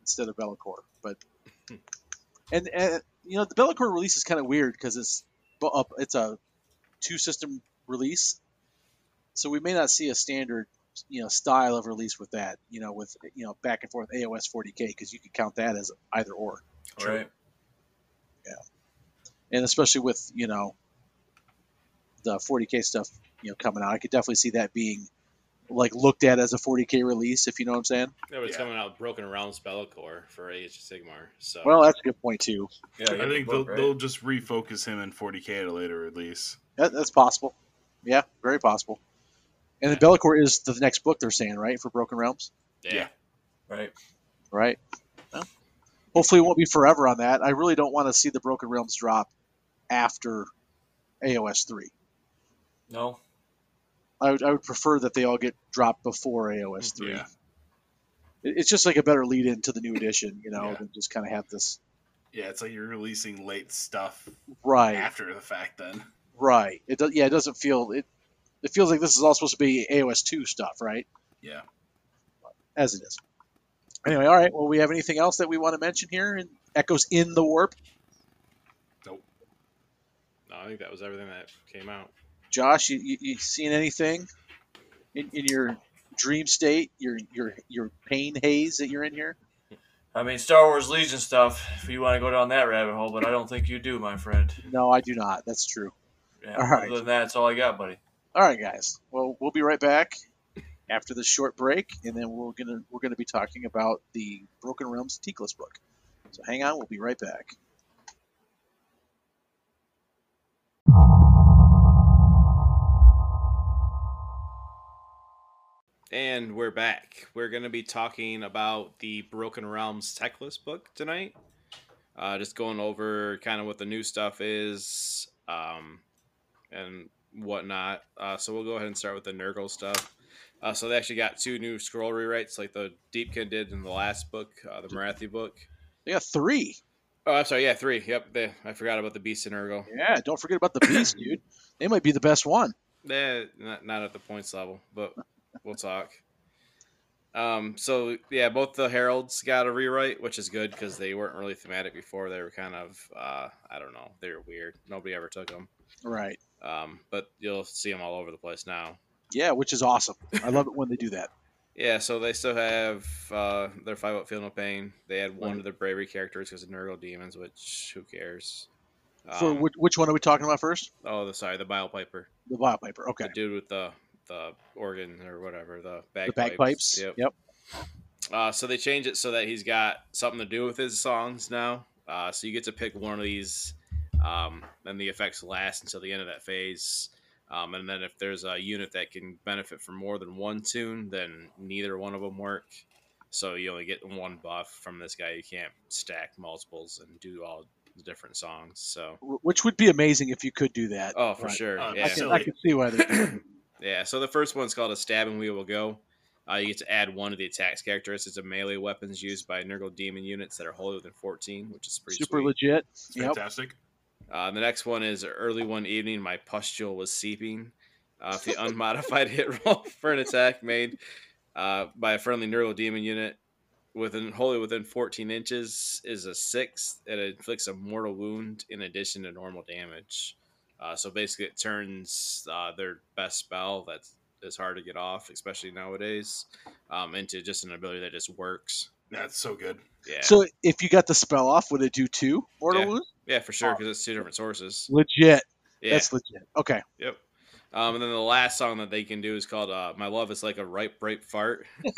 instead of Be'lakor. But and, and you know the Be'lakor release is kind of weird because it's up it's a two system release, so we may not see a standard you know style of release with that. You know with you know back and forth AOS 40k because you could count that as either or. Right. Yeah. And especially with you know the 40k stuff you know coming out, I could definitely see that being like looked at as a 40k release, if you know what I'm saying. Yeah, but it's Yeah. coming out Broken Realms Be'lakor for Age of Sigmar. So Well, that's a good point too. Yeah, I think the they'll, right? they'll just refocus him in 40k at a later release. That, that's possible. Yeah, very possible. And then Be'lakor is the next book they're saying, right, for Broken Realms, yeah. Yeah. right. right? Well, hopefully, it won't be forever on that. I really don't want to see the Broken Realms drop after AOS three. No. I would, I would prefer that they all get dropped before AOS three. Yeah. It- It's just like a better lead into the new edition, you know, Yeah. than just kind of have this. Yeah, it's like you're releasing late stuff Right, after the fact. Then right. It does. Yeah, it doesn't feel it. It feels like this is all supposed to be AOS two stuff, right? yeah, As it is. Anyway, all right. Well, we have anything else that we want to mention here? And Echoes in the warp. Nope. No, I think that was everything that came out. Josh, you, you, you seen anything in, in your dream state, your your your pain haze that you're in here? I mean, Star Wars Legion stuff. If you want to go down that rabbit hole, but I don't think you do, my friend. No, I do not. That's true. Yeah, All right. Other than that, that's all I got, buddy. All right, guys. Well, we'll be right back after this short break, and then we're gonna we're gonna be talking about the Broken Realms Teclis book. So hang on, we'll be right back. And we're back. We're going to be talking about the Broken Realms Teclis book tonight. Uh, just going over kind of what the new stuff is um, and whatnot. Uh, so we'll go ahead and start with the Nurgle stuff. Uh, so they actually got two new scroll rewrites, like the Deepkin did in the last book, uh, the Morathi book. They got three. Oh, I'm sorry. Yeah, three. Yep. They, I forgot about the Beast of Nurgle. Yeah, don't forget about the beast, dude. They might be the best one. They not, not at the points level, but we'll talk. Um, so yeah, both the heralds got a rewrite, which is good because they weren't really thematic before. They were kind of, uh, I don't know, they were weird. Nobody ever took them. Right. Um, but you'll see them all over the place now. Yeah, which is awesome. I love it when they do that. Yeah, so they still have uh, their five up feel no pain. They had one Right. of their bravery characters because of Nurgle demons, which who cares? For Um, which, which one are we talking about first? oh, the sorry, the bile piper, The Vile Piper. Okay. the dude with the the organ or whatever, the The bagpipes. bagpipes. Yep. Yep. Uh, so they change it so that he's got something to do with his songs now. Uh, so you get to pick one of these, um, and the effects last until the end of that phase. Um, and then if there's a unit that can benefit from more than one tune, then neither one of them work. So you only get one buff from this guy. You can't stack multiples and do all the different songs. So Which would be amazing if you could do that. oh, for Right. sure, Oh, yeah. I can. I can see why they do. Yeah, so the first one's called a stab and we will go. Uh, you get to add one of the attacks characteristics of melee weapons used by Nurgle demon units that are wholly within 14, which is pretty Super sweet. legit. It's Yep. fantastic. Uh, the next one is early one evening, my pustule was seeping. Uh, if the unmodified hit roll for an attack made uh, by a friendly Nurgle demon unit within wholly within 14 inches is a six. It inflicts a mortal wound in addition to normal damage. Uh, so basically, it turns uh, their best spell that is hard to get off, especially nowadays, um, into just an ability that just works. That's so good. Yeah, So if you got the spell off, would it do two mortal Yeah. wounds? yeah, for sure, because it's two different sources. Legit. Yeah, That's legit. Okay. Yep. Um, and then the last song that they can do is called uh, "My Love Is Like a Ripe, Ripe Fart."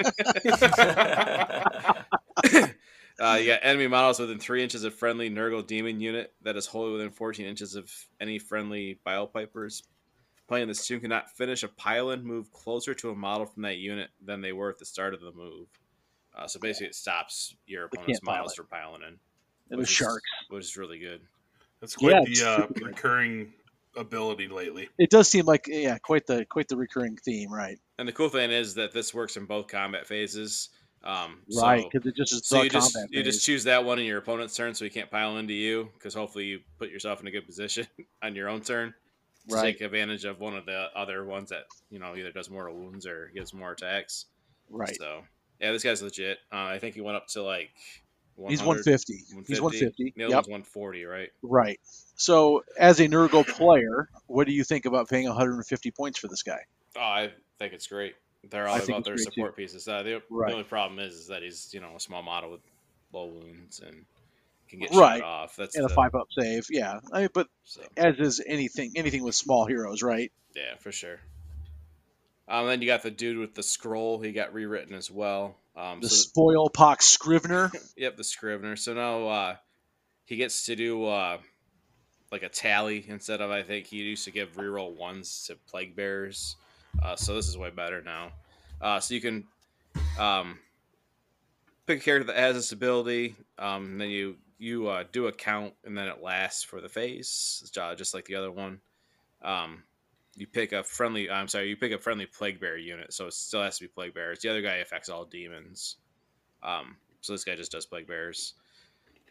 Uh, you got enemy models within three inches of friendly Nurgle demon unit that is wholly within 14 inches of any friendly Bilepipers. Playing this tune cannot finish a pile-in move closer to a model from that unit than they were at the start of the move. Uh, so basically, it stops your opponent's models from piling in, It was sharks. which is really good. That's quite Yeah, the uh, recurring ability lately. It does seem like yeah, quite the quite the recurring theme, right? And the cool thing is that this works in both combat phases. Um, Right, so- because it just is So you just you just choose that one in your opponent's turn, so he can't pile into you. Because hopefully you put yourself in a good position on your own turn to Right. take advantage of one of the other ones that you know either does mortal wounds or gives more attacks. right. So yeah, this guy's legit. Uh, I think he went up to like 100, He's 150. He's 150. The Yep. one's 140, right? Right. So, as a Nurgle player, what do you think about paying 150 points for this guy? Oh, I think it's great. They're all I about their great, too. support pieces. Uh, the, Right. the only problem is, is that he's you know a small model with low wounds and can get Right. shot off. That's And a five up save, yeah. I mean, but so. as is anything, anything with small heroes, right? Yeah, for sure. Um, then you got the dude with the scroll. He got rewritten as well. Um, The so spoil pox Scrivener. yep, the Scrivener. So now uh, he gets to do uh, like a tally instead of I think he used to give reroll ones to plague bearers. Uh, so this is way better now. Uh, so you can um, pick a character that has this ability. Um, and then you you uh, do a count, and then it lasts for the phase, uh, just like the other one. Um, you pick a friendly. I'm sorry, you pick a friendly plague bearer unit, so it still has to be plague bearers. The other guy affects all demons. Um, so this guy just does plague bearers.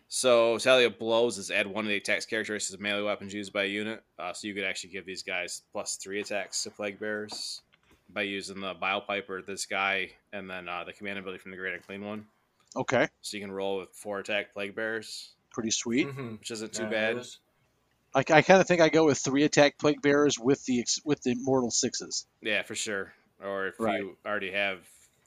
So Tally of Blows is add one of the attacks characteristics of melee weapons used by a unit. Uh, so you could actually give these guys plus three attacks to plague bearers by using the Bile Piper, this guy, and then uh, the command ability from the Great Unclean One. Okay, So you can roll with four attack plague bearers, pretty sweet. Mhm. which isn't too Yeah, bad. it is. I, I kind of think I go with three attack plague bearers with the ex- with the mortal sixes. Yeah, for sure. Or if Right. you already have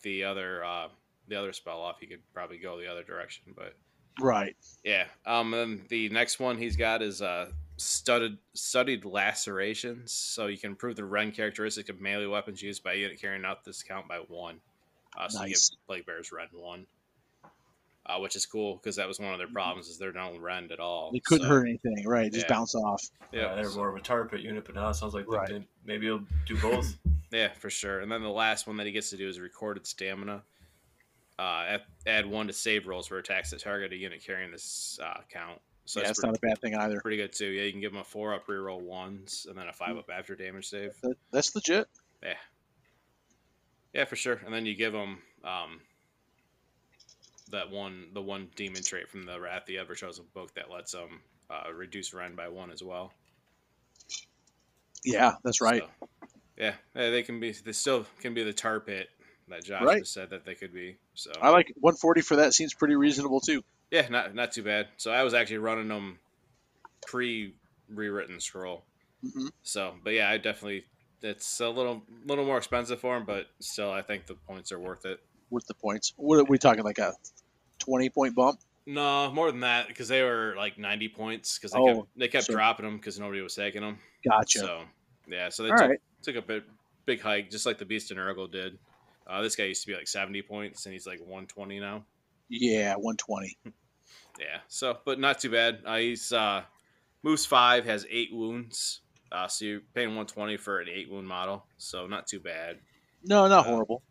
the other uh, the other spell off, you could probably go the other direction. But Right. yeah, um, and the next one he's got is uh, studied studied lacerations. So you can improve the Rend characteristic of melee weapons used by a unit carrying out this count by one. Uh, so you Nice. give Plague Bears Rend one, uh, which is cool because that was one of their problems is they're not Rend at all. They couldn't So, hurt anything. Right. Just yeah. bounce off. Yeah, Yeah, they're more of a tar pit unit, but now it sounds like they- Right. they- maybe you'll do both. Yeah, for sure. And then the last one that he gets to do is recorded stamina. Uh, add, one to save rolls for attacks that target a unit carrying this uh, count. So yeah, that's it's pretty, not a bad thing either. pretty good too. Yeah, you can give them a four up reroll ones and then a five up after damage save. That's legit. Yeah, yeah, for sure. And then you give them um, that one, the one demon trait from the Wrath the Ever Chosen book that lets them uh, reduce Rend by one as well. Yeah, that's right. So, Yeah, yeah, they can be. They still can be the tar pit that Josh Right. just said that they could be. So I like 140 for that. Seems pretty reasonable too. yeah, not not too bad. So I was actually running them pre rewritten scroll. hmm So, but yeah, I definitely it's a little little more expensive for them, but still, I think the points are worth it. With the points, what are we talking? Like a 20 point bump? No, more than that because they were like ninety points because they Oh, kept they kept so- dropping them because nobody was taking them. Gotcha. So yeah, so they took, right. took a bit big hike just like the Beast of Nurgle did. Uh, this guy used to be like seventy points and he's like one twenty now. Yeah, 120. Yeah, so but not too bad. Uh, he's uh, Moose Five has eight wounds, uh, so you're paying one twenty for an eight wound model, so not too bad. No, not Uh, horrible.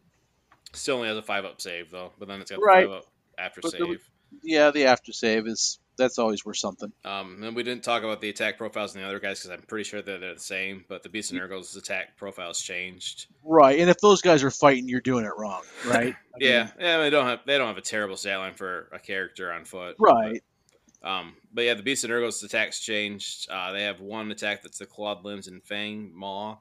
Still only has a five up save though, but then it's got Right. the five up after But the- save. Yeah, the after save is that's always worth something. Um, and we didn't talk about the attack profiles in the other guys because I'm pretty sure that they're the same, but the Beast of Nurgle's attack profiles changed. Right, and if those guys are fighting, you're doing it wrong, right? Yeah, mean, yeah, they don't have they don't have a terrible stat line for a character on foot. right. But, um, but yeah, the Beast of Nurgle's attacks changed. Uh, they have one attack that's the clawed limbs and fang maw.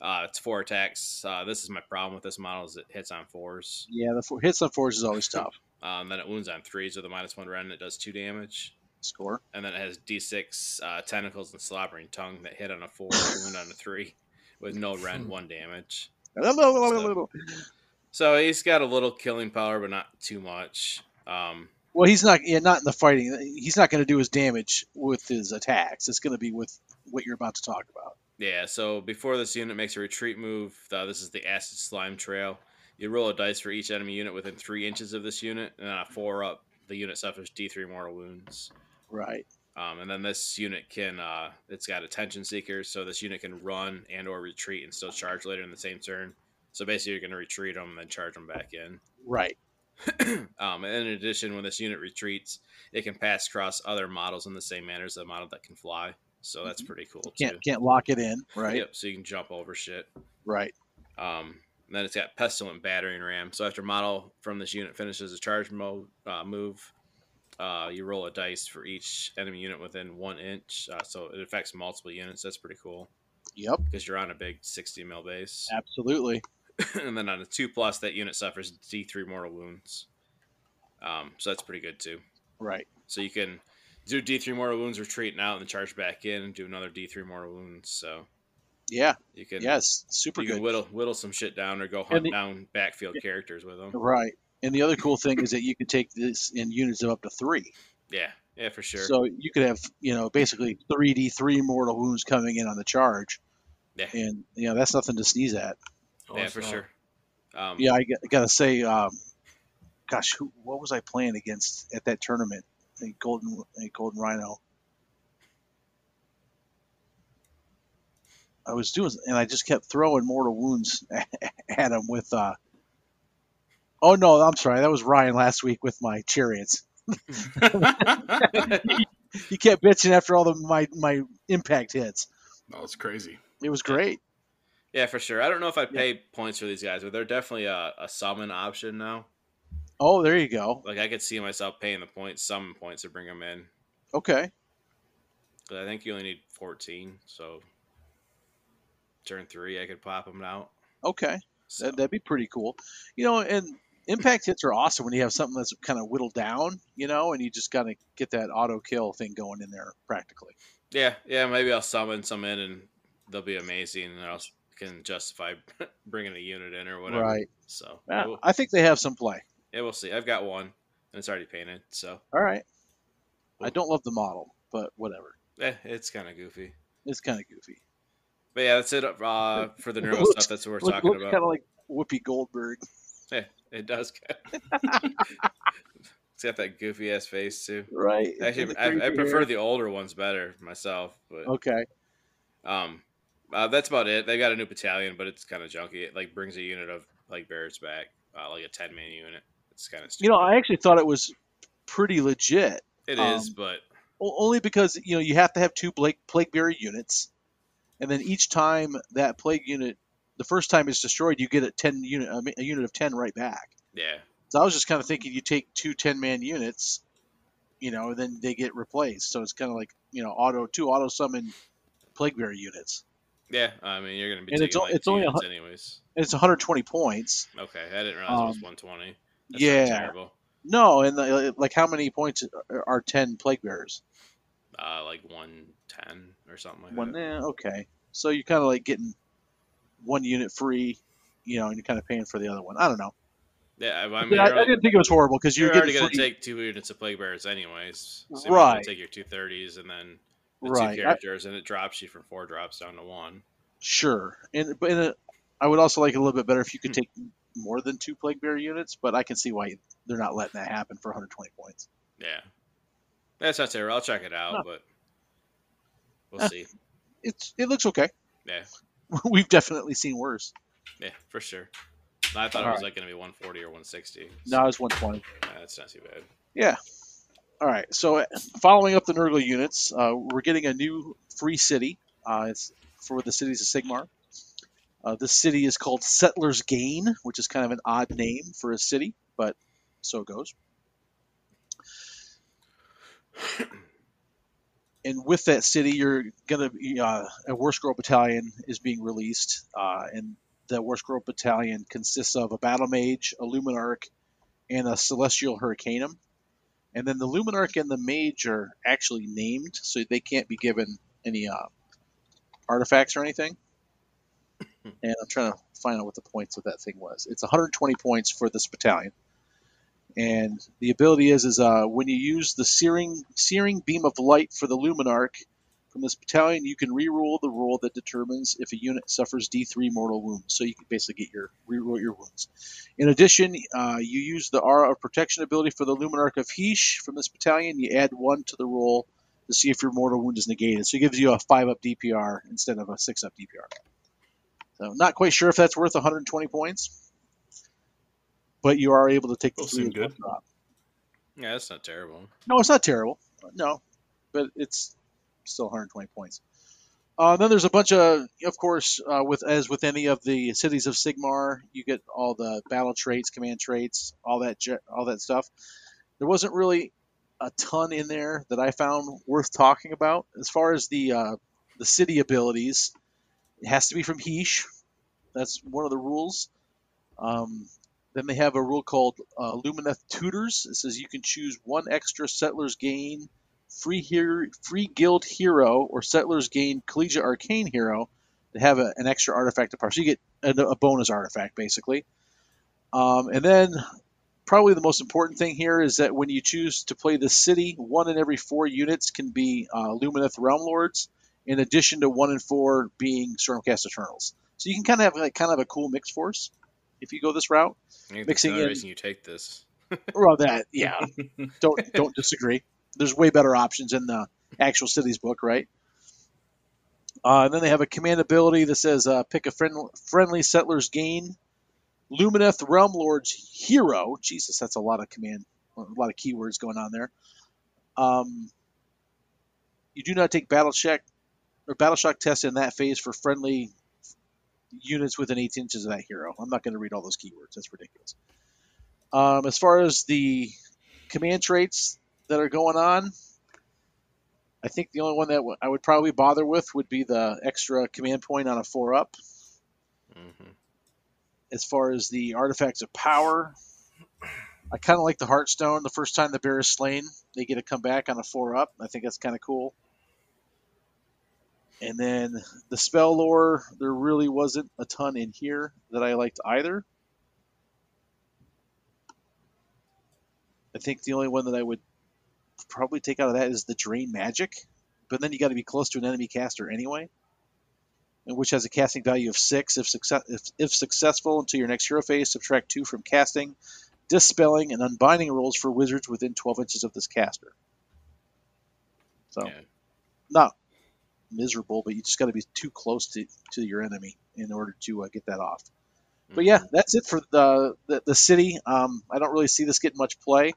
Uh, it's four attacks. Uh, this is my problem with this model is it hits on fours. Yeah, the four, hits on fours is always tough. Um, then it wounds on threes with a minus one rend. It does two damage. Score. And then it has D6 uh, tentacles and slobbering tongue that hit on a four, wound on a three, with no rend, one damage. So he's got a little killing power, but not too much. Um, Well, he's not. Yeah, not in the fighting. He's not going to do his damage with his attacks. It's going to be with what you're about to talk about. yeah, so before this unit makes a retreat move, uh, this is the Acid Slime Trail. You roll a dice for each enemy unit within three inches of this unit, and on a four up, the unit suffers D3 mortal wounds. Right. Um, and then this unit can, uh, it's got attention seekers, so this unit can run and or retreat and still charge later in the same turn. So basically, you're going to retreat them and then charge them back in. Right. um, and in addition, when this unit retreats, it can pass across other models in the same manner as a model that can fly. So that's pretty cool too. Can't can't lock it in. Right. Yep. So you can jump over shit. Right. Um, and then it's got pestilent battering ram. So after model from this unit finishes a charge mode uh, move, uh, you roll a dice for each enemy unit within one inch. Uh, so it affects multiple units. That's pretty cool Yep. because you're on a big 60 mil base. Absolutely. and then on a two plus, that unit suffers D3 mortal wounds. Um, so that's pretty good too. Right. So you can do D3 mortal wounds, retreat out, and then charge back in and do another D3 mortal wounds. So Yeah. you can Yes. Super you good. can whittle whittle some shit down or go hunt the- down backfield characters with them. Right. And the other cool thing is that you could take this in units of up to three. Yeah, yeah, for sure. So you could have, you know, basically 3d3 mortal wounds coming in on the charge. Yeah. And, you know, that's nothing to sneeze at. Oh, yeah, for not. sure. Um, Yeah, I, got- I got to say, um, gosh, who, what was I playing against at that tournament? A Golden, a Golden Rhino. I was doing, and I just kept throwing mortal wounds at him with. Uh, oh no, I'm sorry, that was Ryan last week with my chariots. He kept bitching after all the my my impact hits. No, it's crazy. It was great. yeah, for sure. I don't know if I pay points for these guys, but they're definitely a, a summon option now. Oh, there you go. Like I could see myself paying the points, summon points to bring them in. Okay. 'Cause I think you only need 14, so turn three, I could pop them out. Okay. So, That, that'd be pretty cool. You know, and impact hits are awesome when you have something that's kind of whittled down, you know, and you just of get that auto kill thing going in there practically. yeah, yeah, maybe I'll summon some in and they'll be amazing, and I'll can justify bringing a unit in or whatever. Right. So Yeah, we'll, I think they have some play. yeah, we'll see. I've got one, and it's already painted, so All right. I don't love the model, but whatever. eh, it's kind of goofy. It's kind of goofy. But yeah, that's it uh, for the Looks- stuff. That's what we're Look, talking about. kind of like Whoopi Goldberg. Yeah, it does. it's got that goofy ass face too. Right. Actually, I, I prefer the older ones better myself. But Okay. um, uh, that's about it. They got a new battalion, but it's kind of junky. It like brings a unit of like bears back, uh, like a ten man unit. It's kind of You know, I actually thought it was pretty legit. it is, um, but Only because you know you have to have two plague plague bearer units, and then each time that plague unit, the first time it's destroyed, you get a ten unit a unit of ten right back. yeah, So I was just kind of thinking you take two 10 man units, you know, and then they get replaced. So it's kind of like you know auto two auto summon plague bearer units. Yeah, I mean you're gonna be And it's like it's only a anyways. It's 120 points. Okay, I didn't realize it was Um, 120. That's yeah. No, and uh, like how many points are, are 10 plague bearers? Uh, like 110 or something like One. that. Eh, okay. So you're kind of like getting one unit free, you know, and you're kind of paying for the other one. I don't know. Yeah, I, I mean, But I, you're, I didn't think it was horrible because you're you're, already going to take two units of plague bearers anyways. So you might as well Right. Take your two thirties and then the right. two I- characters, and it drops you from four drops down to one. Sure, and but in a, I would also like it a little bit better if you could Hmm. take more than two plague bear units, but I can see why they're not letting that happen for 120 points. Yeah, that's not terrible. I'll check it out, No. but we'll Eh. see. It's it looks okay. Yeah, We've definitely seen worse. yeah, for sure. No, I thought it was right. like going to be 140 or 160. Now it's 120. Nah, that's not too bad. Yeah. All right. So uh, following up the Nurgle units, uh, we're getting a new free city. Uh, it's for the cities of Sigmar. Uh, this city is called Settlers Gain, which is kind of an odd name for a city, but so it goes. And with that city, you're gonna be uh, a Scroll battalion is being released, uh, and the Scroll battalion consists of a battle mage, a luminarch, and a celestial hurricanum. And then the luminarch and the mage are actually named, so they can't be given any uh, artifacts or anything. And I'm trying to find out what the points of that thing was. It's 120 points for this battalion. And the ability is is uh, when you use the searing searing beam of light for the luminarch from this battalion, you can reroll the roll that determines if a unit suffers D3 mortal wounds. So you can basically get your reroll your wounds. In addition, uh, you use the aura of protection ability for the luminarch of Hysh from this battalion. You add one to the roll to see if your mortal wound is negated. So it gives you a five up DPR instead of a six up DPR. So not quite sure if that's worth 120 points, but you are able to take the Those three seem as one good. drop. Yeah, that's not terrible. No, it's not terrible. No, but it's still 120 points. Uh, then there's a bunch of, of course, uh, with as with any of the cities of Sigmar, you get all the battle traits, command traits, all that, ge- all that stuff. There wasn't really a ton in there that I found worth talking about. As far as the uh, the city abilities, it has to be from Hysh. That's one of the rules. Um, then they have a rule called uh, Lumineth Tutors. It says you can choose one extra Settlers Gain free hero, free guild hero or Settlers Gain Collegiate Arcane hero to have a, an extra artifact to power. So you get a, a bonus artifact basically. Um, and then probably the most important thing here is that when you choose to play the city, one in every four units can be uh, Lumineth Realm Lords, in addition to one in four being Stormcast Eternals. So you can kind of have like kind of a cool mixed force if you go this route. Mixing in- reason you take this. Well, that yeah, don't don't disagree. There's way better options in the actual cities book, right? Uh, and then they have a command ability that says uh, pick a friend, friendly settlers gain. Lumineth Realm Lord's hero. Jesus, that's a lot of command, a lot of keywords going on there. Um, you do not take battle check or battle shock test in that phase for friendly units within 18 inches of that hero. I'm not going to read all those keywords. That's ridiculous. Um, as far as the command traits that are going on, I think the only one that w- I would probably bother with would be the extra command point on a four up. hmm As far as the artifacts of power, I kind of like the Heartstone. The first time the bear is slain, they get to come back on a four up. I think that's kind of cool. And then the spell lore, there really wasn't a ton in here that I liked either. I think the only one that I would probably take out of that is the drain magic, but then you got to be close to an enemy caster anyway, and which has a casting value of six if success if, if successful until your next hero phase. Subtract two from casting, dispelling, and unbinding rolls for wizards within 12 inches of this caster. So Yeah. not miserable, but you just got to be too close to, to your enemy in order to uh, get that off. But yeah, that's it for the the, the city. Um, I don't really see this getting much play.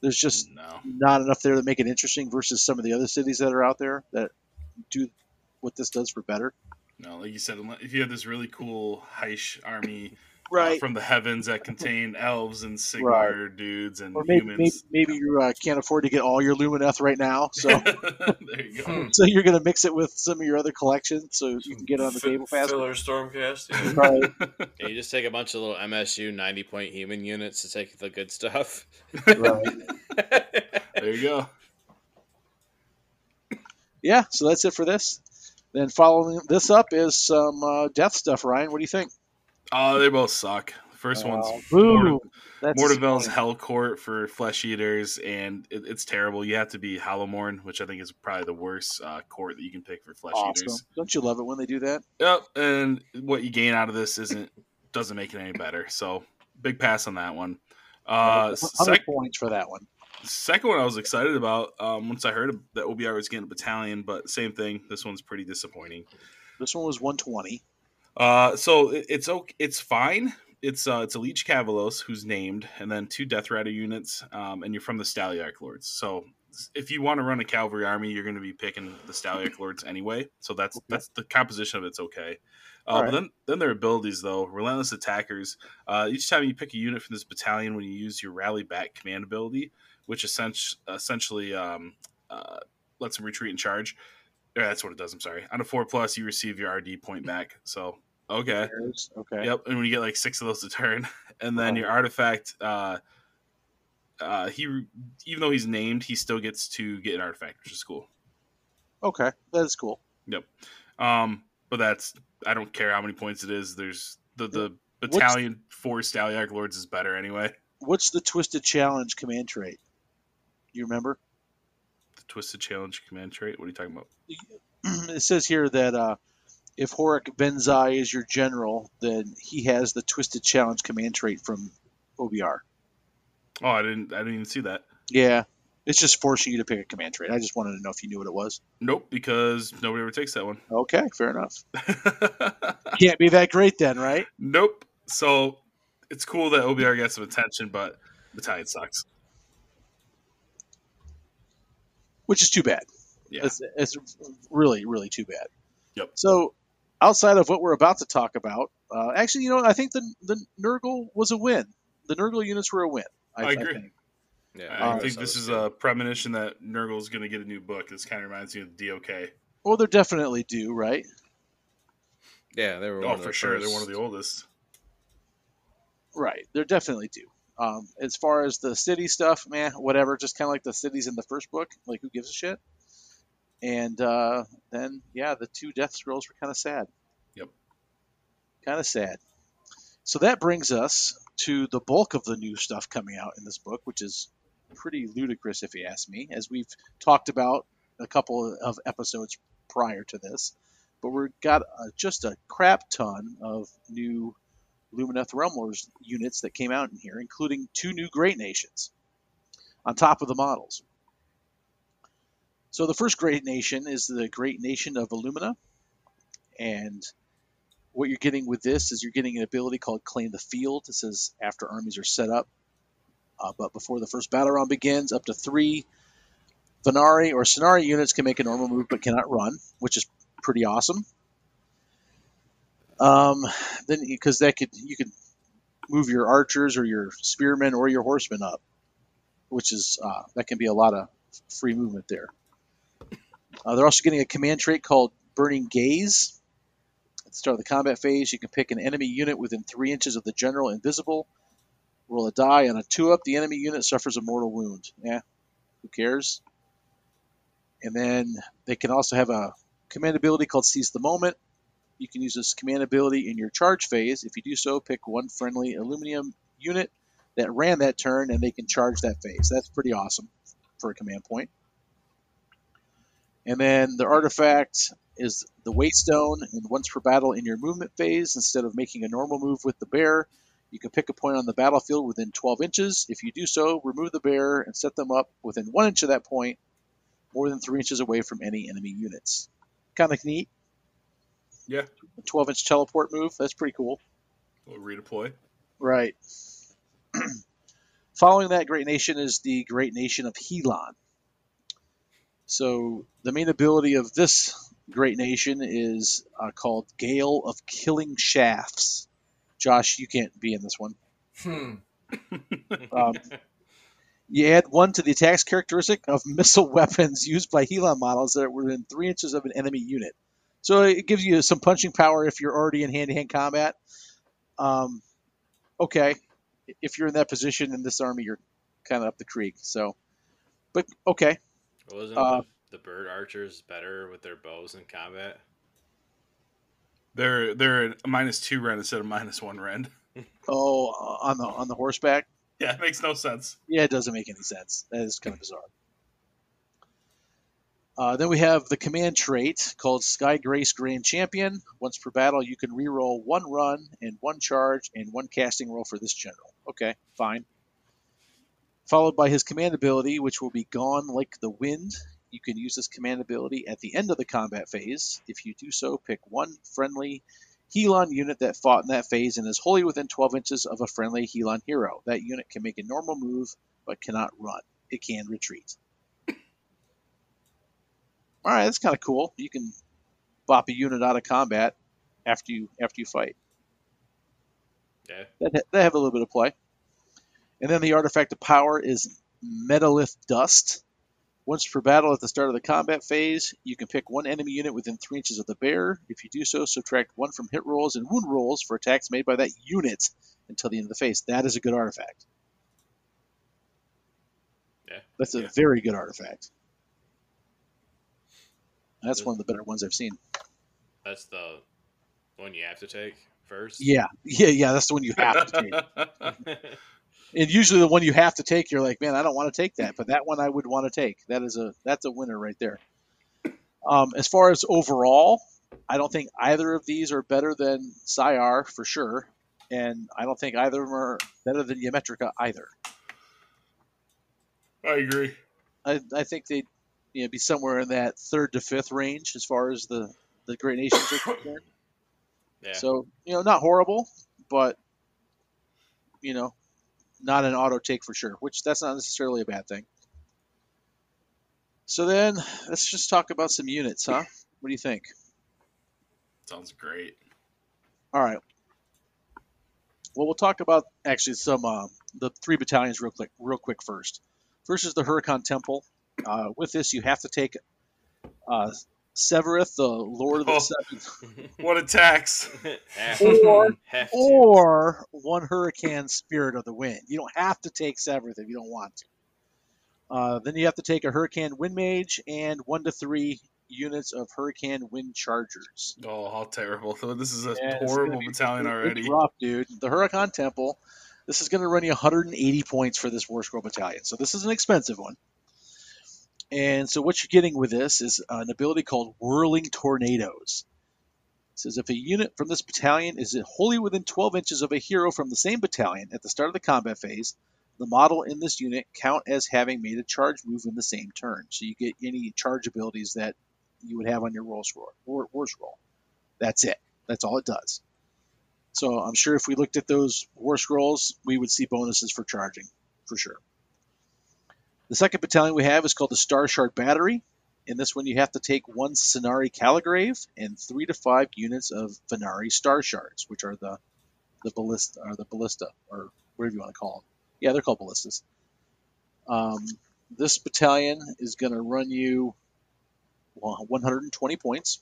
There's just no. not enough there to make it interesting versus some of the other cities that are out there that do what this does for better. No, like you said, if you have this really cool Hysh army Right. from the heavens that contain elves and Sigmar dudes and or maybe, maybe humans. maybe you uh, can't afford to get all your Lumineth right now, so there you go. so you're gonna mix it with some of your other collections so you can get it on the Fi- table faster. Filler Stormcast. yeah. Right. Yeah, you just take a bunch of little MSU 90 point human units to take the good stuff. right. there you go. Yeah. So that's it for this. Then following this up is some uh, death stuff. Ryan, what do you think? Oh, they both suck. First Oh, one's boo. Morta- Mortavel's. Hell Court for flesh eaters, and it, it's terrible. You have to be Hollowmourne, which I think is probably the worst uh, court that you can pick for flesh Awesome. eaters. Don't you love it when they do that? Yep, and what you gain out of this isn't doesn't make it any better. So big pass on that one. Uh, sec- points for that one. second one I was excited about um, once I heard that OBR was getting a battalion, but same thing. This one's pretty disappointing. This one was 120. Uh, so it, it's okay. It's fine. It's uh, it's a Liege-Kavalos who's named, and then two Death Rider units, um, and you're from the Stalliarch Lords. So if you want to run a cavalry army, you're going to be picking the Stalliarch Lords anyway. So that's Okay. that's the composition of it's okay. Uh, All But then then their abilities though, relentless attackers. Uh, each time you pick a unit from this battalion, when you use your rally back command ability, which essentially essentially um, uh, lets them retreat and charge. Yeah, that's what it does. I'm sorry. On a four plus, you receive your RD point back. So okay. Okay. Yep, and when you get like six of those to turn, and then Oh. your artifact, uh, uh, he even though he's named, he still gets to get an artifact, which is cool. Okay. That is cool. Yep. Um, but that's I don't care how many points it is. There's the the battalion four Stalliarch Lords is better anyway. What's the Twisted Challenge command trait? You remember? Twisted Challenge command trait. What are you talking about? it says here that uh, if Horik Benzai is your general, then he has the Twisted Challenge command trait from OBR. Oh, I didn't I didn't even see that. Yeah. It's just forcing you to pick a command trait. I just wanted to know if you knew what it was. Nope, because nobody ever takes that one. Okay, fair enough. Can't be that great then, right? nope. So it's cool that OBR gets some attention, but battalion sucks. Which is too bad. Yeah. It's, it's really, really too bad. Yep. So, outside of what we're about to talk about, uh, actually, you know, I think the the Nurgle was a win. The Nurgle units were a win. I, I agree. think. Yeah, I Uh, think this is a premonition that Nurgle is going to get a new book. This kind of reminds me of DOK. Well, they're definitely due, right? Yeah, they were. one Oh, of the for sure. They're one of the oldest. Right. They're definitely due. Um, as far as the city stuff, man, whatever. Just kind of like the cities in the first book. Like, who gives a shit? And uh, then, yeah, the two death scrolls were kind of sad. Yep. Kind of sad. So that brings us to the bulk of the new stuff coming out in this book, which is pretty ludicrous, if you ask me, as we've talked about a couple of episodes prior to this. But we've got uh, just a crap ton of new Lumineth Realmlords units that came out in here, including two new Great Nations on top of the models. So the first Great Nation is the Great Nation of Alumnia, and what you're getting with this is you're getting an ability called Claim the Field. It says after armies are set up, uh, but before the first battle round begins, up to three Vanari or Sonari units can make a normal move but cannot run, which is pretty awesome. Um, then because that could you could move your archers or your spearmen or your horsemen up, which is uh, that can be a lot of free movement there. Uh, they're also getting a command trait called Burning Gaze. At the start of the combat phase, you can pick an enemy unit within three inches of the general invisible. Roll a die on a two up. The enemy unit suffers a mortal wound. Yeah, who cares? And then they can also have a command ability called Seize the Moment. You can use this command ability in your charge phase. If you do so, pick one friendly Alumnia unit that ran that turn, and they can charge that phase. That's pretty awesome for a command point. And then the artifact is the Waystone, and once per battle in your movement phase, instead of making a normal move with the bear, you can pick a point on the battlefield within 12 inches. If you do so, remove the bear and set them up within one inch of that point, more than three inches away from any enemy units. Kind of neat. Yeah. 12 inch teleport move. That's pretty cool. We'll redeploy. Right. Following that great nation is the great nation of Helon. So the main ability of this great nation is uh, called Gale of Killing Shafts, Josh, you can't be in this one. Hmm. Um, you add one to the attack's characteristic of missile weapons used by Helon models that were within three inches of an enemy unit. So it gives you some punching power if you're already in hand-to-hand combat. Um, okay, if you're in that position in this army, you're kind of up the creek. So, but okay, Wasn't Uh, the, the bird archers better with their bows in combat? They're they're a minus two rend instead of minus one rend. oh, on the on the horseback, Yeah, it makes no sense. Yeah, it doesn't make any sense. That is kind of bizarre. Uh, then we have the command trait called Skyrace Grand Champion. Once per battle, you can reroll one run and one charge and one casting roll for this general. Okay, fine. Followed by his command ability, which will be Gone Like the Wind. You can use this command ability at the end of the combat phase. If you do so, pick one friendly Helon unit that fought in that phase and is wholly within 12 inches of a friendly Helon hero. That unit can make a normal move but cannot run. It can retreat. All right, that's kind of cool. You can bop a unit out of combat after you after you fight. Yeah. That that have a little bit of play. And then the artifact of power is Metalith Dust. Once per battle at the start of the combat phase, you can pick one enemy unit within three inches of the bear. If you do so, subtract one from hit rolls and wound rolls for attacks made by that unit until the end of the phase. That is a good artifact. Yeah. That's a Yeah. very good artifact. That's one of the better ones I've seen. That's the one you have to take first. Yeah, yeah, yeah. That's the one you have to take. And usually the one you have to take, you're like, man, I don't want to take that, but that one I would want to take. That is a that's a winner right there. Um, as far as overall, I don't think either of these are better than Syar for sure, and I don't think either of them are better than Ymetrica either. I agree. I, I think they'd you know, be somewhere in that third to fifth range as far as the the great nations are concerned. yeah. So you know, not horrible, but you know, not an auto take for sure. Which that's not necessarily a bad thing. So then, let's just talk about some units, huh? What do you think? Sounds great. All right. Well, we'll talk about actually some uh, the three battalions real quick. Real quick first. First is the Hurakan Temple. Uh, with this, you have to take uh, Sevireth, the Lord of the Oh. Seven, What a tax! Or- or one Hurricane Spirit of the Wind. You don't have to take Sevireth if you don't want to. Uh, then you have to take a Hurricane Wind Mage and one to three units of Hurricane Wind Chargers. Oh, how terrible! This is a Yeah, horrible gonna be- battalion It's already. rough, dude. The Hurakan Temple. This is going to run you 180 points for this War Scroll Battalion. So this is an expensive one. And so what you're getting with this is an ability called Whirling Tornadoes. It says if a unit from this battalion is wholly within 12 inches of a hero from the same battalion at the start of the combat phase, the model in this unit count as having made a charge move in the same turn. So you get any charge abilities that you would have on your roll scroll, war, war scroll. That's it. That's all it does. So I'm sure if we looked at those war scrolls, we would see bonuses for charging, for sure. The second battalion we have is called the Star Shard Battery. In this one, you have to take one Scinari Calligrave and three to five units of Vanari Star Shards, which are the the ballista or the ballista or whatever you want to call them. Yeah, they're called ballistas. Um, this battalion is going to run you 120 points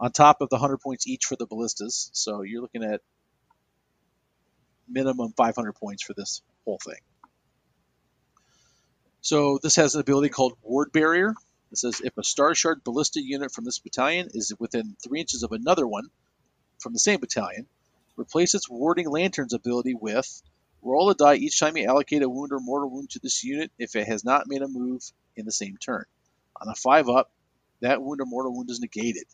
on top of the 100 points each for the ballistas. So you're looking at minimum 500 points for this whole thing. So this has an ability called Ward Barrier. It says if a Star Shard ballista unit from this battalion is within three inches of another one from the same battalion, replace its Warding Lanterns ability with roll a die each time you allocate a wound or mortal wound to this unit if it has not made a move in the same turn. On a 5 up, that wound or mortal wound is negated.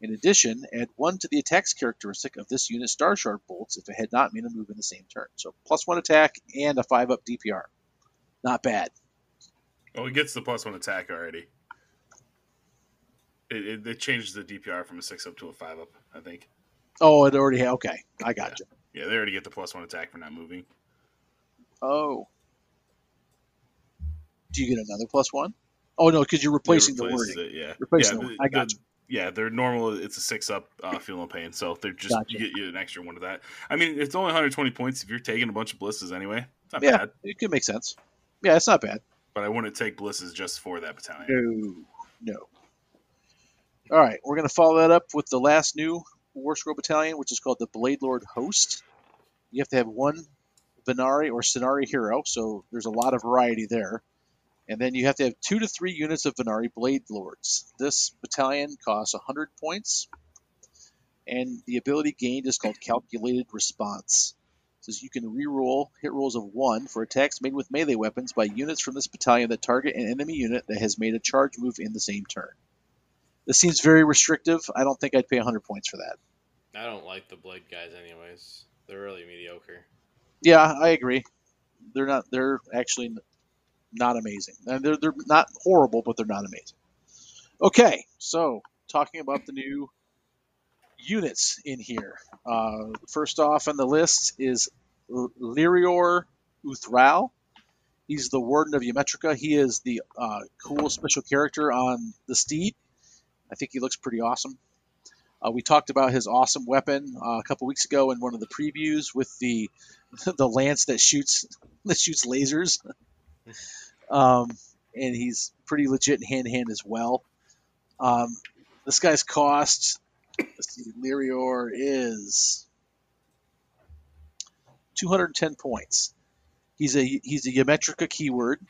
In addition, add 1 to the attacks characteristic of this unit's Star Shard bolts if it had not made a move in the same turn. So plus 1 attack and a 5 up DPR. Not bad. Oh, he gets the plus one attack already. It, it, it changes the DPR from a six up to a five up. I think. Oh, it already ha- okay. I got you. Yeah, they already get the plus one attack for not moving. Oh. Do you get another plus 1? Oh no, because you're replacing the wording. It, yeah, Replacing yeah, the- I got the- Yeah, they're normal. It's a six up, uh, feel no pain. So they're just Gotcha. you get you an extra one of that. I mean, it's only 120 points if you're taking a bunch of blisses anyway. It's not Yeah. bad. It could make sense. Yeah, it's not bad. But I wouldn't take blisses just for that battalion. No, no. All right, we're going to follow that up with the last new War Scroll Battalion, which is called the Blade Lord Host. You have to have one Vanari or Scinari hero, so there's a lot of variety there. And then you have to have two to three units of Vanari Blade Lords. This battalion costs 100 points, and the ability gained is called Calculated Response. Says you can reroll hit rolls of one for attacks made with melee weapons by units from this battalion that target an enemy unit that has made a charge move in the same turn. This seems very restrictive. I don't think I'd pay 100 points for that. I don't like the blade guys, anyways. They're really mediocre. Yeah, I agree. They're not. They're actually not amazing. And they're they're not horrible, but they're not amazing. Okay, so talking about the new units in here. Uh, first off on the list is L- Lyrior Uthralle. He's the Warden of Ymetrica. He is the uh, cool special character on the Steed. I think he looks pretty awesome. Uh, we talked about his awesome weapon uh, a couple weeks ago in one of the previews with the the lance that shoots that shoots lasers. Um, and he's pretty legit in hand to hand as well. Um, this guy's cost, let's see, Lyrior is 210 points. He's a he's a Ymetrica keyword,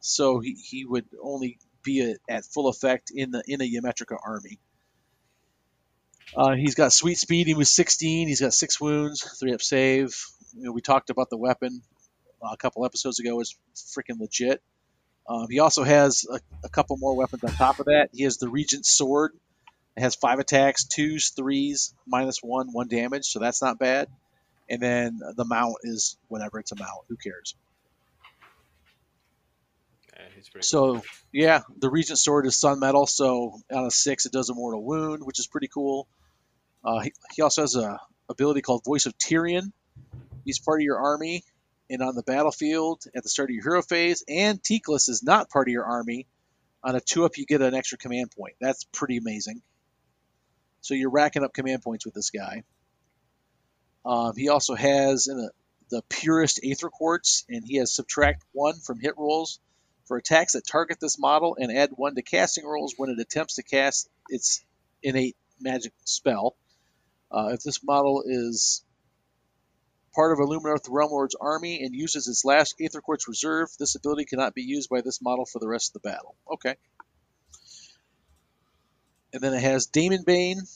so he, he would only be a, at full effect in the in a Ymetrica army. Uh, he's got sweet speed. He was 16. He's got six wounds, three up save. You know, we talked about the weapon uh, a couple episodes ago. Is freaking legit. Um, he also has a, a couple more weapons on top of that. He has the Regent's Sword. It has five attacks, twos, threes, minus one, one damage, so that's not bad. And then the mount is whatever it's a mount. Who cares? Yeah, pretty. cool. So yeah, the Regent Sword is Sun Metal, so on a six it does a mortal wound, which is pretty cool. Uh, he, he also has a ability called Voice of Tyrion. He's part of your army, and on the battlefield at the start of your hero phase, and Teclis is not part of your army. On a two up, you get an extra command point. That's pretty amazing. So you're racking up command points with this guy. Um, he also has in a, the purest Aether Quartz, and he has subtract one from hit rolls for attacks that target this model and add one to casting rolls when it attempts to cast its innate magic spell. Uh, if this model is part of a Lumineth Realm Lord's army and uses its last Aether Quartz reserve, this ability cannot be used by this model for the rest of the battle. Okay. And then it has Daemonbane.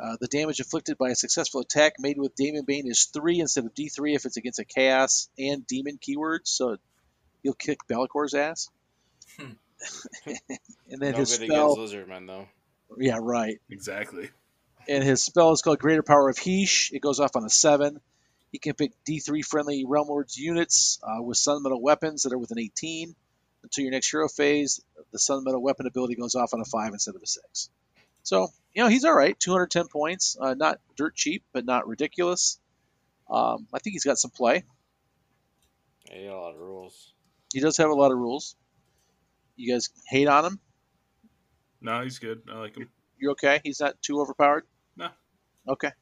Uh, the damage inflicted by a successful attack made with Daemonbane is 3 instead of D3 if it's against a Chaos and Demon keyword, so you'll kick Be'lakor's ass. Hmm. and then no his good spell. against Lizardmen though. Yeah, right. Exactly. And his spell is called Greater Power of Hysh. It goes off on a 7. He can pick D3 friendly Realm Lords units uh, with Sun Metal weapons that are with an 18. Until your next hero phase, the Sun Metal weapon ability goes off on a 5 instead of a 6. So, you know, he's all right. 210 points. Uh, not dirt cheap, but not ridiculous. Um, I think he's got some play. Yeah, he got a lot of rules. He does have a lot of rules. You guys hate on him? No, he's good. I like him. You're okay? He's not too overpowered? No. Okay.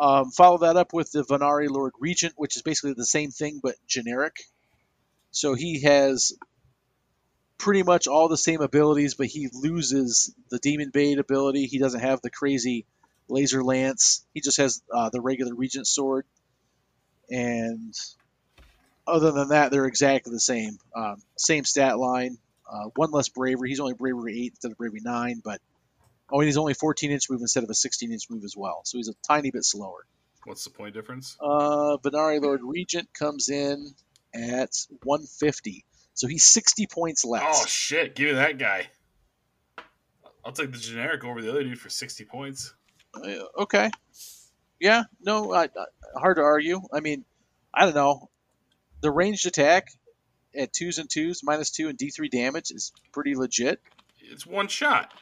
Um, follow that up with the Vanari Lord Regent, which is basically the same thing but generic. So he has pretty much all the same abilities, but he loses the Demon Bait ability. He doesn't have the crazy laser lance. He just has uh, the regular Regent sword. And other than that, they're exactly the same. Um, same stat line. Uh, one less bravery. He's only bravery eight instead of bravery nine, but oh, and he's only 14 inch move instead of a 16 inch move as well. So he's a tiny bit slower. What's the point difference? Uh, Vanari Lord Regent comes in at 150, so he's 60 points less. Oh shit! Give me that guy. I'll take the generic over the other dude for sixty points. Uh, okay, yeah, no, I, I, hard to argue. I mean, I don't know. The ranged attack at twos and twos, minus two and D3 damage is pretty legit. It's one shot.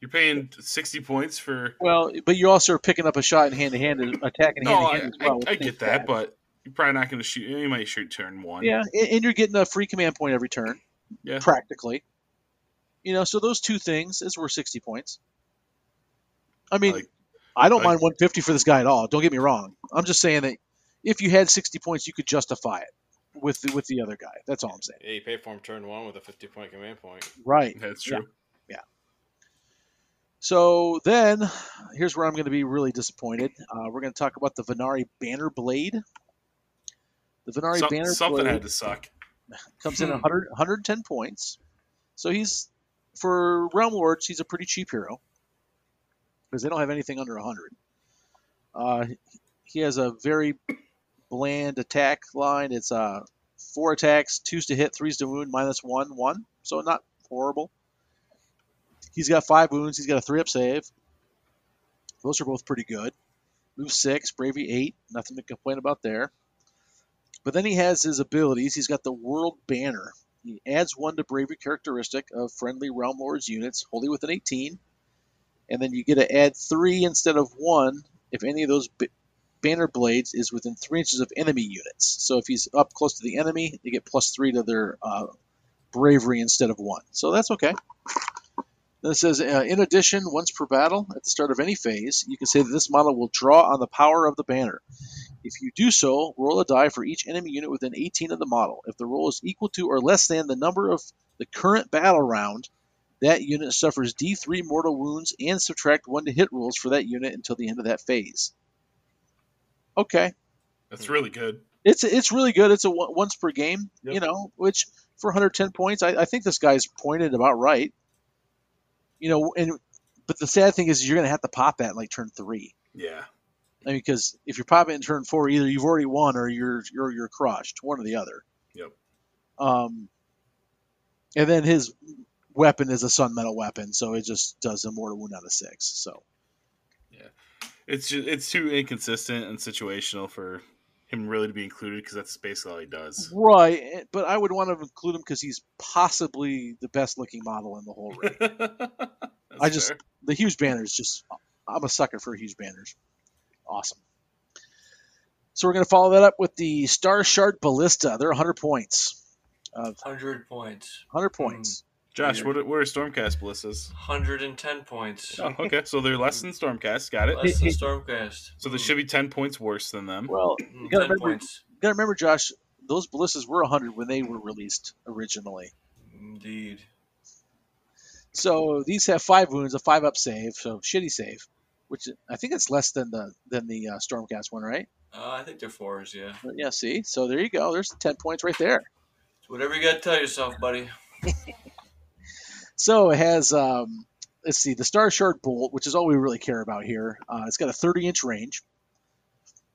You're paying sixty points for. Well, but you also are picking up a shot in hand to hand, and attacking No, hand I, to hand as well. I which get that, but you're probably not going to shoot. You might shoot turn one. Yeah, and, and you're getting a free command point every turn, Yeah. practically. You know, so those two things is worth 60 points. I mean, Like, I don't like- mind 150 for this guy at all. Don't get me wrong. I'm just saying that if you had 60 points, you could justify it with the, with the other guy. That's all I'm saying. Yeah, you pay for him turn one with a 50 point command point. Right. That's true. Yeah. true. So then, here's where I'm going to be really disappointed. Uh, we're going to talk about the Vanari Banner Blade. The Vanari Some- Banner something had to suck. comes in Hmm. 100, 110 points. So he's for Realm Lords, he's a pretty cheap hero because they don't have anything under 100. Uh, he has a very bland attack line. It's uh, four attacks, two's to hit, three's to wound, minus one, one. So not horrible. He's got five wounds. He's got a three up save. Those are both pretty good. Move six, bravery eight. Nothing to complain about there. But then he has his abilities. He's got the World Banner. He adds one to bravery characteristic of friendly Realm Lords units, wholly within 18. And then you get to add three instead of one if any of those b- banner blades is within three inches of enemy units. So if he's up close to the enemy, they get plus three to their uh, bravery instead of one. So that's okay. Then it says, uh, in addition, once per battle, at the start of any phase, you can say that this model will draw on the power of the banner. If you do so, roll a die for each enemy unit within 18 of the model. If the roll is equal to or less than the number of the current battle round, that unit suffers D3 mortal wounds and subtract 1 to hit rolls for that unit until the end of that phase. Okay. That's really good. It's it's really good. It's a once per game, Yep. you know, which for 110 points, I, I think this guy's pointed about right. You know, and but the sad thing is you're going to have to pop that in like turn three. Yeah. I mean, because if you pop it in turn four, either you've already won or you're you're you're crushed, one or the other. Yep. Um, and then his weapon is a sun metal weapon, so it just does a mortal wound out of six. So Yeah, It's just, it's too inconsistent and situational for him really to be included because that's basically all he does. right, eh, but I would want to include him because he's possibly the best looking model in the whole ring. I just- fair. the huge banners just I'm a sucker for huge banners. Awesome. So we're going to follow that up with the Star Shard Ballista. They're 100 points. Uh, 100 points. 100 points. Josh, Weird. what are, what are Stormcast ballistas? 110 points. Oh, okay, so they're less than Stormcast. Got it. Less than Stormcast. So they should be ten points worse than them. Well, mm, you got to 10 remember, points. you gotta remember, Josh, those ballistas were 100 when they were released originally. Indeed. So these have five wounds, a five up save, so shitty save, which I think it's less than the than the uh, Stormcast one, right? Uh, I think they're fours, yeah. But yeah, see, so there you go. There's 10 points right there. It's whatever you got to tell yourself, buddy. So it has, um, let's see, the Star Shard Bolt, which is all we really care about here. Uh, it's got a 30 inch range.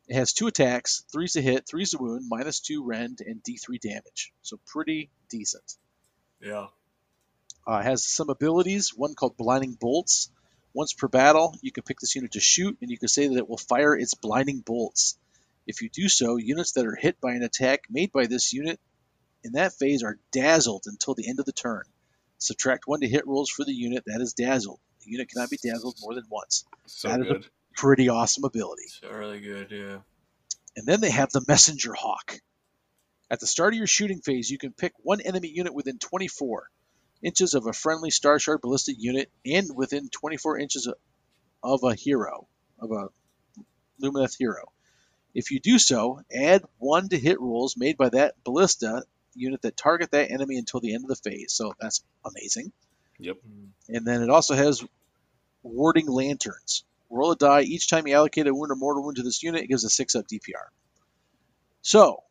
It has two attacks, three's a hit, three's a wound, minus two rend, and D3 damage. So pretty decent. Yeah. Uh, has some abilities, one called Blinding Bolts. Once per battle, you can pick this unit to shoot, and you can say that it will fire its blinding bolts. If you do so, units that are hit by an attack made by this unit in that phase are dazzled until the end of the turn. Subtract one to hit rolls for the unit that is dazzled. The unit cannot be dazzled more than once. So good. That is a- Pretty awesome ability. It's really good, yeah. And then they have the Messenger Hawk. At the start of your shooting phase, you can pick one enemy unit within 24 inches of a friendly Star Shard Ballista unit and within 24 inches of a hero, of a Lumineth hero. If you do so, add one to hit rolls made by that Ballista unit that target that enemy until the end of the phase. So that's amazing. Yep. Mm. And then it also has warding lanterns. Roll a die each time you allocate a wound or mortal wound to this unit. It gives a six up DPR. So,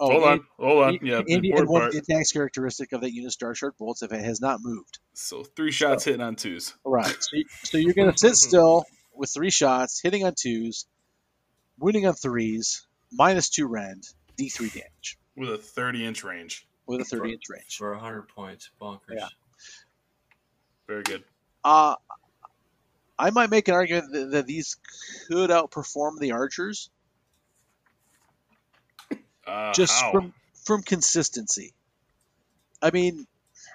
oh, hold and- on, hold on. Yeah, and, the and one part. attacks characteristic of that unit's Star Shard bolts if it has not moved. So three shots hitting on twos. Right. So, you, so you're going to sit still with three shots, hitting on twos, wounding on threes, minus two rend, D3 damage with a 30 inch range. with a 30 inch range. For 100 points. Bonkers. Yeah. Very good. Uh, I might make an argument that, that these could outperform the archers Uh, just how? from from consistency. I mean,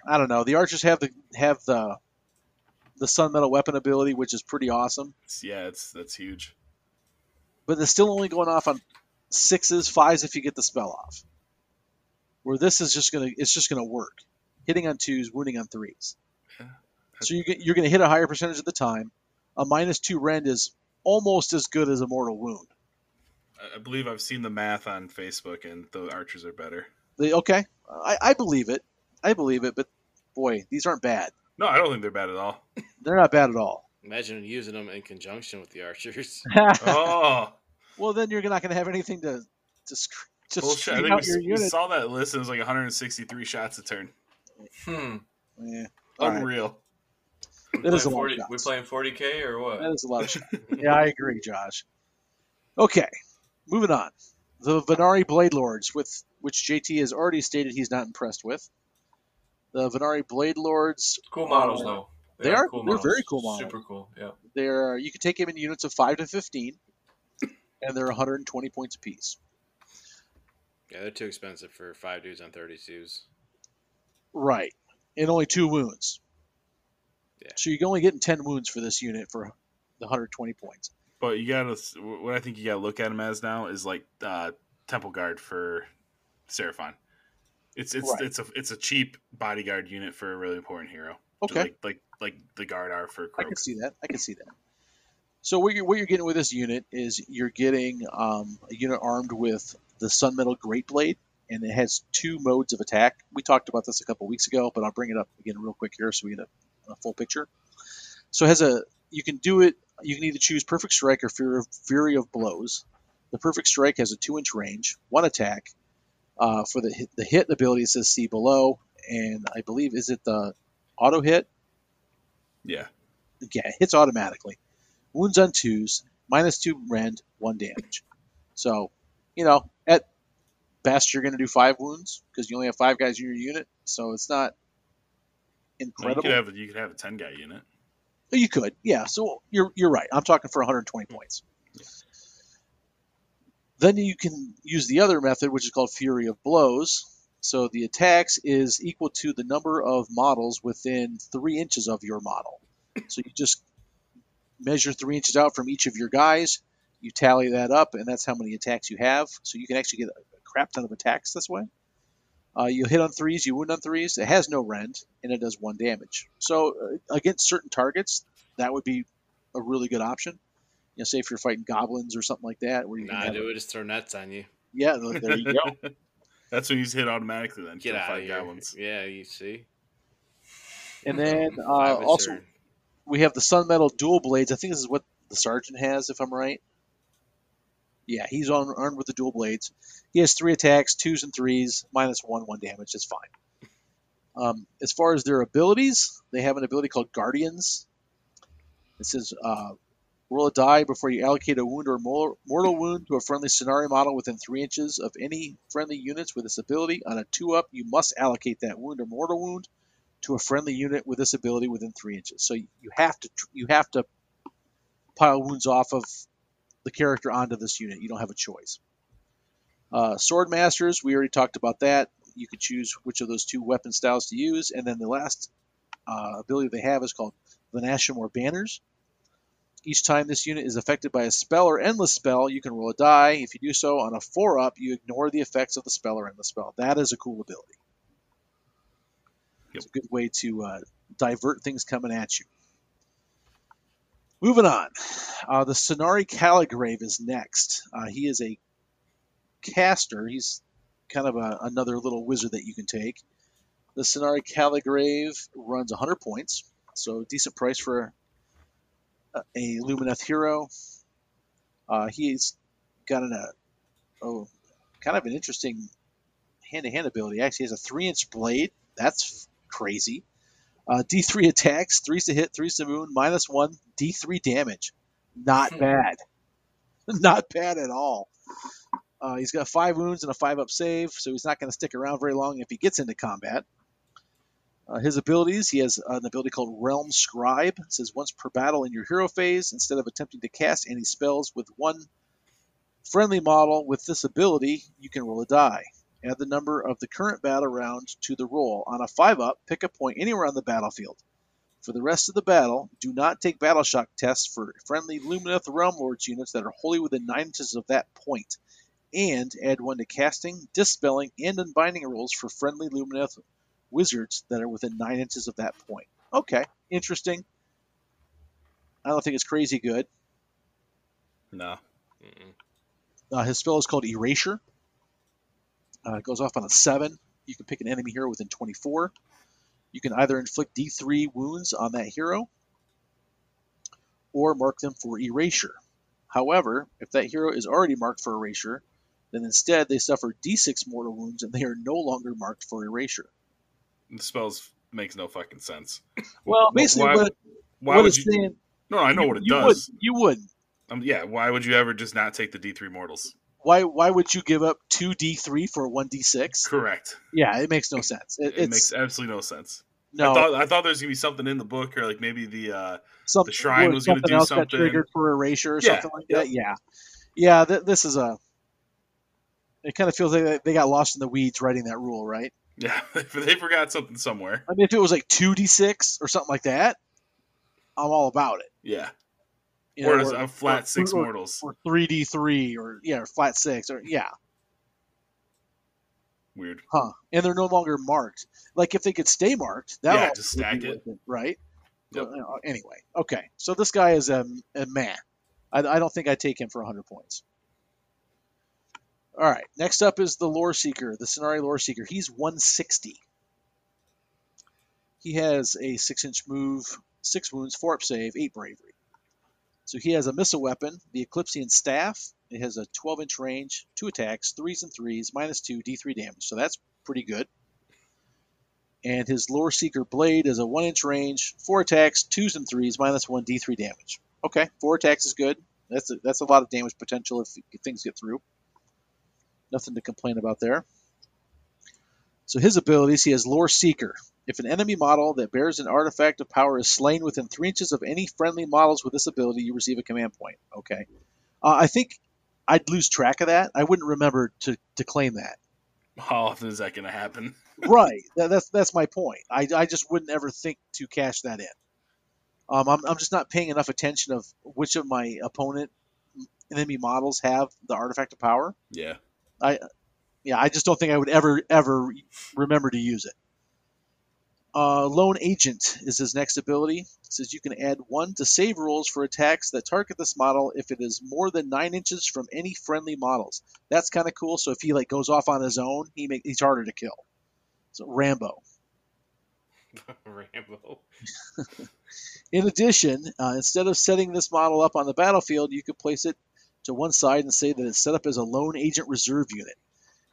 I don't know. The archers have the have the the sun metal weapon ability, which is pretty awesome, yeah, it's that's huge. but they're still only going off on sixes, fives if you get the spell off. Where this is just gonna it's just gonna work, hitting on twos, wounding on threes. Yeah. So you get, you're gonna hit a higher percentage of the time. a minus two rend is almost as good as a mortal wound. I- I believe I've seen the math on Facebook, and the archers are better. They, okay, I, I believe it. I believe it, but boy, these aren't bad. No, I don't think they're bad at all. They're not bad at all. Imagine using them in conjunction with the archers. Oh, well, then you're not going to have anything to to, sc- to bullshit! I think out we, your we saw that list. and It was like 163 shots a turn. Hmm. Yeah. Unreal. We That is playing a lot 40 we shots. playing 40k or what? That is a lot of shit. yeah, I agree, Josh. Okay, moving on. The Vanari Blade Lords, with which JT has already stated he's not impressed with. The Vanari Blade Lords, Cool models Uh, though. they are- Cool they're very cool models. Super cool. Yeah. they're you can take them in units of five to fifteen, and they're 120 points apiece. Yeah, they're too expensive for five dudes on 32s. Right, and only two wounds. Yeah. So you're only getting 10 wounds for this unit for the 120 points. But you gotta. What I think you gotta look at him as now is like uh, Temple Guard for Seraphon. It's it's Right. it's a it's a cheap bodyguard unit for a really important hero. Okay. Like like like the guard are for I can see that. I can see that. So what you're what you're getting with this unit is you're getting um, a unit armed with the Sun Metal Great Blade, and it has two modes of attack. We talked about this a couple weeks ago, but I'll bring it up again real quick here so we get a, a full picture. So it has a you can do it. You can either choose Perfect Strike or Fury of, Fury of Blows. The Perfect Strike has a two inch range, one attack. Uh, for the hit, the hit ability, it says see below, and I believe is it the auto hit Yeah. yeah, it hits automatically. Wounds on twos, minus two rend, one damage. So, you know, best you're going to do five wounds because you only have five guys in your unit. So it's not No, you incredible. could have a, you could have a ten guy unit. You could, yeah. So you're you're right. I'm talking for 120 points. Then you can use the other method, which is called Fury of Blows. So the attacks is equal to the number of models within three inches of your model. So you just measure three inches out from each of your guys. You tally that up, and that's how many attacks you have. So you can actually get a crap ton of attacks this way. Uh, you hit on threes, you wound on threes. It has no rend, and it does one damage. So uh, against certain targets, that would be a really good option. You know, say if you're fighting goblins or something like that, where you can Nah, have do it. Just throw nets on you. yeah, there you go. That's when you hit automatically. Then Get out of here. goblins. Yeah, you see. And then uh, also turn. we have the Sun Metal dual blades. I think this is what the sergeant has, if I'm right. Yeah, he's on armed with the dual blades. He has three attacks, twos and threes, minus one, one damage. That's fine. Um, as far as their abilities, they have an ability called Guardians. It says uh, roll a die before you allocate a wound or mortal wound to a friendly Scinari model within three inches of any friendly units with this ability. On a two up, you must allocate that wound or mortal wound to a friendly unit with this ability within three inches. So you have to you have to pile wounds off of the character onto this unit. You don't have a choice. Uh, Sword Masters, we already talked about that. You could choose which of those two weapon styles to use, and then the last uh, ability they have is called Vanashimor Banners. Each time this unit is affected by a spell or endless spell, you can roll a die. If you do so on a four up, you ignore the effects of the spell or endless spell. That is a cool ability. It's a good way to uh, divert things coming at you. Moving on, uh, the Scinari Calligrave is next. Uh, he is a caster. He's kind of a, another little wizard that you can take. The Scinari Calligrave runs 100 points, so decent price for a, a Lumineth hero. Uh, he's got an, uh, oh, kind of an interesting hand-to-hand ability. Actually, he has a three-inch blade. That's crazy. Uh, D3 attacks, threes to hit, threes to wound, minus one, D3 damage. Not Hmm. bad. Not bad at all. Uh, he's got five wounds and a five up save, so he's not going to stick around very long if he gets into combat. Uh, his abilities, he has an ability called Realm Scribe. It says once per battle in your hero phase, instead of attempting to cast any spells with one friendly model with this ability, you can roll a die. Add the number of the current battle round to the roll. On a 5 up, pick a point anywhere on the battlefield. For the rest of the battle, do not take battle shock tests for friendly Lumineth Realm Lords units that are wholly within 9 inches of that point, and add one to casting, dispelling, and unbinding rolls for friendly Lumineth wizards that are within 9 inches of that point. Okay, interesting. I don't think it's crazy good. No. Uh, his spell is called Erasure. Uh, goes off on a 7. You can pick an enemy hero within 24. You can either inflict D3 wounds on that hero or mark them for erasure. However, if that hero is already marked for erasure, then instead they suffer D6 mortal wounds and they are no longer marked for erasure. The spells makes no fucking sense. Well, Wh- basically, why, what, why what would it's you? saying, No, I know you, what it you does. Would, you would. Um, yeah, why would you ever just not take the D three mortals? Why? Why would you give up two D3 for one D6? Correct. Yeah, it makes no sense. It, It, makes absolutely no sense. no. I thought I thought there was gonna be something in the book, or like maybe the uh, some, the shrine was gonna do something. triggered for erasure or Yeah, something like yeah. that. Yeah, yeah. Th- this is a. It kind of feels like they- they got lost in the weeds writing that rule, right? yeah, they forgot something somewhere. I mean, if it was like two d six or something like that, I'm all about it. Yeah, You or know, is a flat or- six or- mortals. or three d three, or yeah, or flat six, or yeah, Weird. huh? And they're no longer marked. Like if they could stay marked, that Yeah, would just stack worth right? Yep. But, uh, anyway, okay. So this guy is a, a man. I, I don't think I'd take him for 100 points. All right. Next up is the Lore Seeker, the Scinari Lore Seeker. He's 160. He has a six inch move, six wounds, four up save, eight bravery. So he has a missile weapon, the Eclipsean Staff. It has a 12 inch range, two attacks, threes and threes, minus two, d3 damage. So that's pretty good. And his Lore Seeker Blade is a one inch range, four attacks, twos and threes, minus one, d3 damage. Okay, four attacks is good. That's a, that's a lot of damage potential if, if things get through. Nothing to complain about there. So his abilities, he has Lore Seeker. If an enemy model that bears an artifact of power is slain within three inches of any friendly models with this ability, you receive a command point. Okay. Uh, I think I'd lose track of that. I wouldn't remember to, to claim that. How often is that gonna happen? right. That, that's that's my point. I, I just wouldn't ever think to cash that in. Um, I'm, I'm just not paying enough attention of which of my opponent enemy models have the artifact of power. Yeah. Yeah, I just don't think I would ever ever remember to use it. Uh, Lone Agent is his next ability. It says you can add one to save rolls for attacks that target this model if it is more than nine inches from any friendly models. That's kind of cool. So if he like goes off on his own, he make, he's harder to kill. So Rambo. Rambo. In addition, uh, instead of setting this model up on the battlefield, you could place it to one side and say that it's set up as a lone agent reserve unit.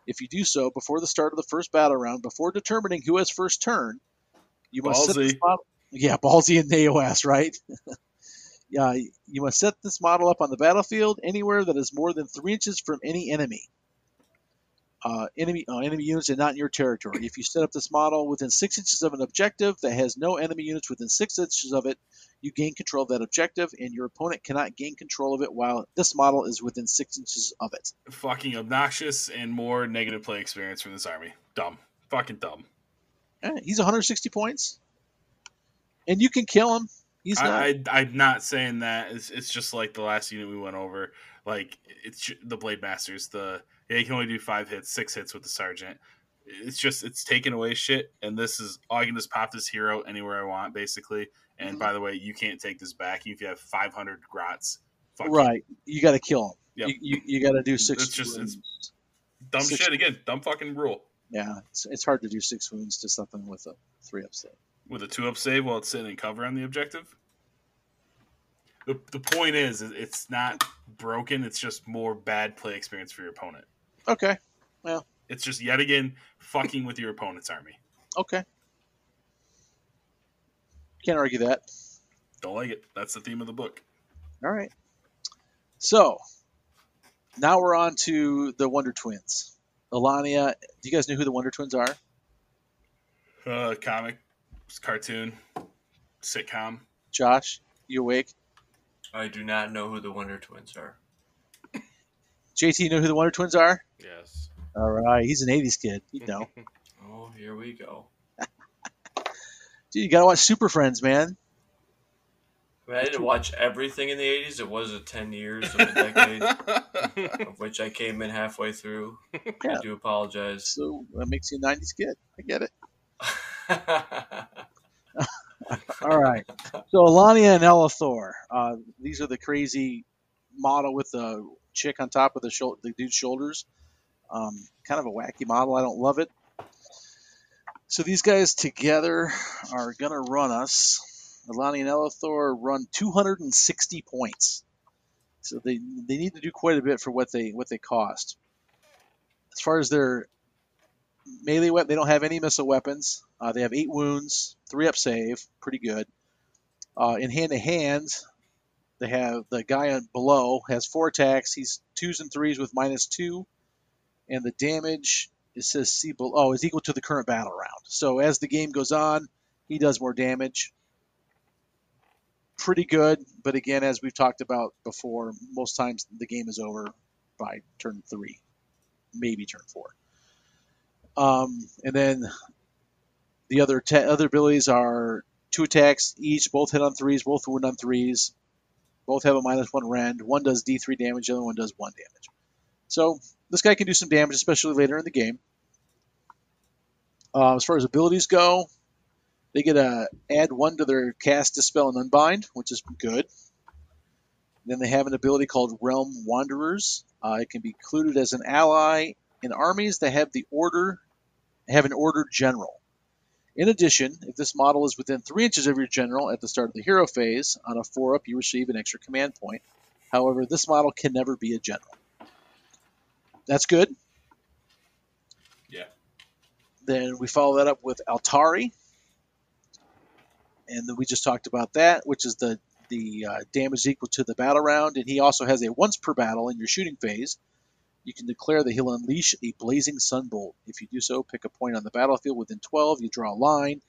If you do so before the start of the first battle round, before determining who has first turn, you must set this Ballsy. model. Yeah, ballsy and AOS, right? yeah, you must set this model up on the battlefield anywhere that is more than three inches from any enemy. Uh, enemy uh, enemy units and not in your territory. If you set up this model within six inches of an objective that has no enemy units within six inches of it, you gain control of that objective, and your opponent cannot gain control of it while this model is within six inches of it. Fucking obnoxious and more negative play experience from this army. Dumb. Fucking dumb. Eh, he's 160 points, and you can kill him. He's not. I, I, I'm not saying that. It's, it's just like the last unit we went over. Like it's the Blade Masters. The yeah, you can only do five hits, six hits with the Sergeant. It's just it's taking away shit. And this is oh, I can just pop this hero anywhere I want, basically. And Mhm. by the way, you can't take this back if you have 500 grots. Fuck you. right. You got to kill him. Yep. You, you, you got to do six. It's just- it's- wounds. Dumb Six- shit again. Dumb fucking rule. yeah. It's, it's hard to do six wounds to something with a three up save. with a two up save while it's sitting in cover on the objective. The, the point is it's not broken. It's just more bad play experience for your opponent. Okay. Well, it's just yet again fucking with your opponent's army. Okay. Can't argue that. Don't like it. That's the theme of the book. All right. So now we're on to the Wonder Twins. Ellania, do you guys know who the Wonder Twins are? Uh, comic, cartoon, sitcom. Josh, you awake? I do not know who the Wonder Twins are. JT, you know who the Wonder Twins are? Yes. All right, he's an '80s kid. You know, Oh, here we go. dude, you gotta watch Super Friends, man. I, mean, I didn't watch everything in the 80s. It was a 10 years of a decade, of which I came in halfway through. Yeah. I do apologize. So that makes you a '90s kid. I get it. All right. So Ellania and Ellathor. Uh, these are the crazy model with the chick on top of the, shou- the dude's shoulders. Um, kind of a wacky model. I don't love it. So these guys together are going to run us. Alani and Ellathor run 260 points. So they they need to do quite a bit for what they what they cost. As far as their melee weapon, they don't have any missile weapons. Uh, they have eight wounds, three up save, pretty good. Uh, in hand to hand, they have the guy below has four attacks. He's twos and threes with minus two, and the damage it says C below oh, is equal to the current battle round. So as the game goes on, he does more damage. Pretty good, but again, as we've talked about before, most times the game is over by turn three, maybe turn four. Um, and then the other other abilities are two attacks each, both hit on threes, both wound on threes, both have a minus one rend. One does D3 damage, the other one does one damage. So this guy can do some damage, especially later in the game. Uh, as far as abilities go, they get a add one to their cast, dispel, and unbind, which is good. Then they have an ability called Realm Wanderers. Uh, it can be included as an ally in armies that have the order have an order general. In addition, if this model is within three inches of your general at the start of the hero phase, on a four up, you receive an extra command point. However, this model can never be a general. That's good. Yeah. Then we follow that up with Altari, and then we just talked about that, which is the the uh, damage equal to the battle round, and he also has a once per battle in your shooting phase. You can declare that he'll unleash a blazing sunbolt. If you do so, pick a point on the battlefield within 12. You draw a line.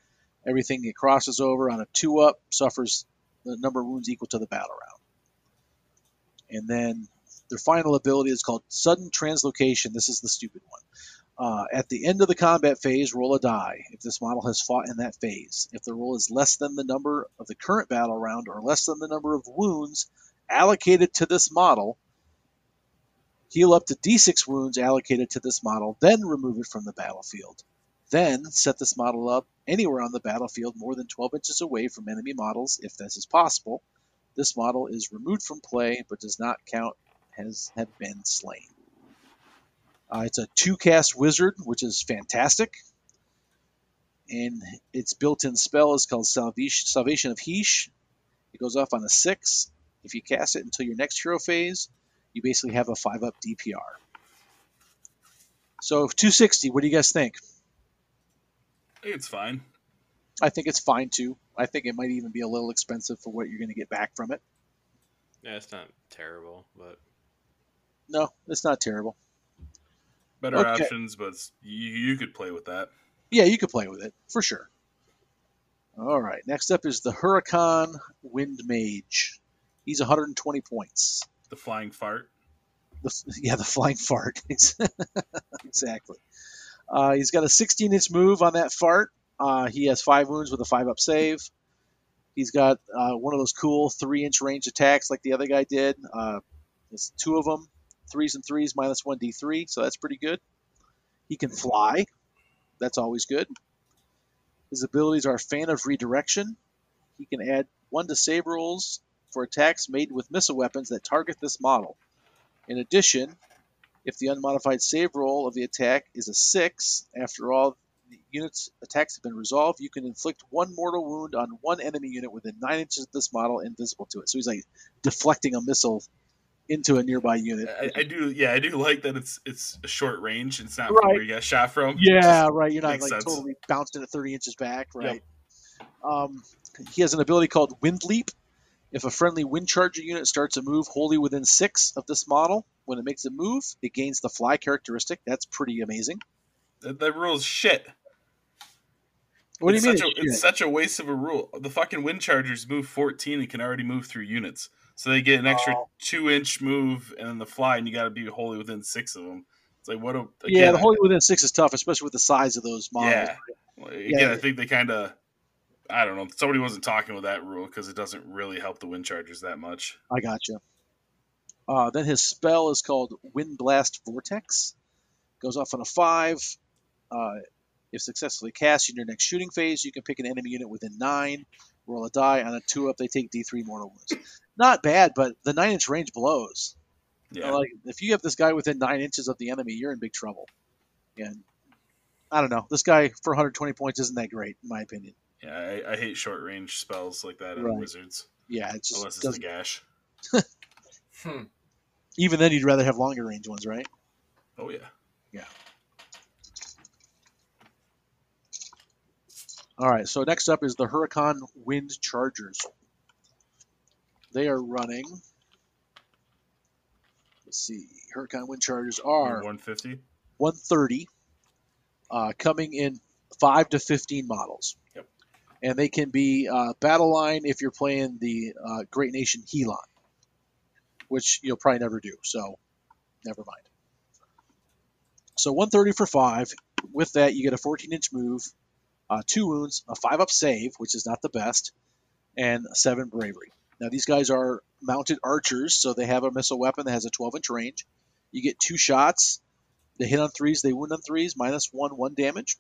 Everything it crosses over on a two up suffers the number of wounds equal to the battle round. And then their final ability is called Sudden Translocation. This is the stupid one. Uh, at the end of the combat phase, roll a die if this model has fought in that phase. If the roll is less than the number of the current battle round or less than the number of wounds allocated to this model, heal up to d6 wounds allocated to this model, then remove it from the battlefield. Then set this model up anywhere on the battlefield more than 12 inches away from enemy models if this is possible. This model is removed from play but does not count as have been slain. Uh, it's a two cast wizard, which is fantastic. And its built in spell is called Salvation, of Hysh. It goes off on a six. If you cast it until your next hero phase, you basically have a five up DPR. So 260, what do you guys think? I think it's fine. I think it's fine too. I think it might even be a little expensive for what you're going to get back from it. Yeah, it's not terrible, but No, it's not terrible. Better Okay. options, but you, you could play with that. Yeah, you could play with it for sure. All right, next up is the Hurakan Wind Mage. He's 120 points. The flying fart. The, yeah, the flying fart. exactly. Uh, he's got a 16 inch move on that fart. Uh, he has five wounds with a five up save. He's got uh, one of those cool three inch range attacks like the other guy did. Uh, there's two of them, threes and threes minus one d3, so that's pretty good. He can fly. That's always good. His abilities are Fan of Redirection. He can add one to save rolls for attacks made with missile weapons that target this model. In addition, if the unmodified save roll of the attack is a 6, after all the unit's attacks have been resolved, you can inflict one mortal wound on one enemy unit within 9 inches of this model invisible to it. So he's like deflecting a missile into a nearby unit. I, I do, yeah, I do like that it's it's a short range. It's not Right. where you got shot from. Yeah, right. You're not like sense. totally bounced it 30 inches back, right? Um, he has an ability called Wind Leap. If a friendly wind charger unit starts a move wholly within six of this model, when it makes a move, it gains the fly characteristic. That's pretty amazing. That, that rule's shit. What do it's you mean? Such a, it's it's shit? such a waste of a rule. The fucking wind chargers move 14 and can already move through units. So they get an extra Oh. two inch move and then the fly, and you got to be wholly within six of them. It's like, what a. yeah, the wholly within six is tough, especially with the size of those models. Yeah. Well, Again, Yeah. I think they kind of. I don't know. Somebody wasn't talking with that rule because it doesn't really help the wind chargers that much. I got you. Uh, then his spell is called Wind Blast Vortex. Goes off on a five. Uh, If successfully cast in your next shooting phase, you can pick an enemy unit within nine. Roll a die on a two up. They take D3 mortal wounds. Not bad, but the nine inch range blows. Yeah. Like if you have this guy within nine inches of the enemy, you're in big trouble. And I don't know. This guy for 120 points isn't that great, in my opinion. Yeah, I, I hate short range spells like that in Right. wizards, Yeah, it just unless it's a doesn't. gash. Hmm. Even then, you'd rather have longer range ones, right? Oh yeah. yeah. All right. So next up is the Hurakan Wind Chargers. They are running. Let's see. Hurakan Wind Chargers are 150. 130, uh, coming in 5 to 15 models. And they can be uh, battle line if you're playing the uh, Great Nation Helon, which you'll probably never do. So, never mind. So 130 for 5. With that, you get a 14 inch move, uh, 2 wounds, a 5 up save, which is not the best, and 7 bravery. Now, these guys are mounted archers, so they have a missile weapon that has a 12 inch range. You get two shots, they hit on threes, they wound on threes, minus one, one damage.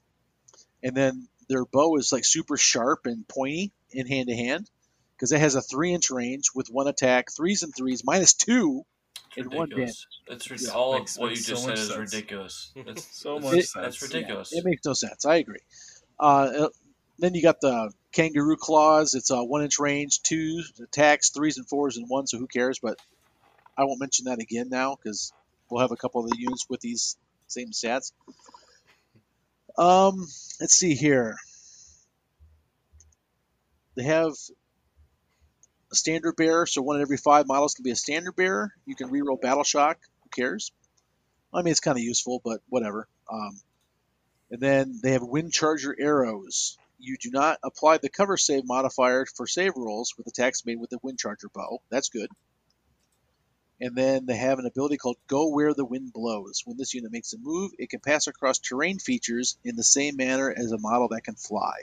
And then their bow is like super sharp and pointy in hand to hand because it has a three inch range with one attack, threes and threes, minus two. It's And one ridiculous. That's rid- Yeah, all of what you just so said is sense. ridiculous. That's, So It- much sense. that's ridiculous. It makes no sense. I agree. Uh, then you got the kangaroo claws. It's a one inch range, two attacks, threes and fours, and one. So who cares? But I won't mention that again now because we'll have a couple of the units with these same stats. Um, let's see here. They have a standard bearer, so one in every five models can be a standard bearer. You can reroll battle shock. Who cares? I mean, it's kind of useful, but whatever. Um, and then they have wind charger arrows. You do not apply the cover save modifier for save rolls with attacks made with the wind charger bow. That's good. And then they have an ability called Go Where the Wind Blows. When this unit makes a move, it can pass across terrain features in the same manner as a model that can fly.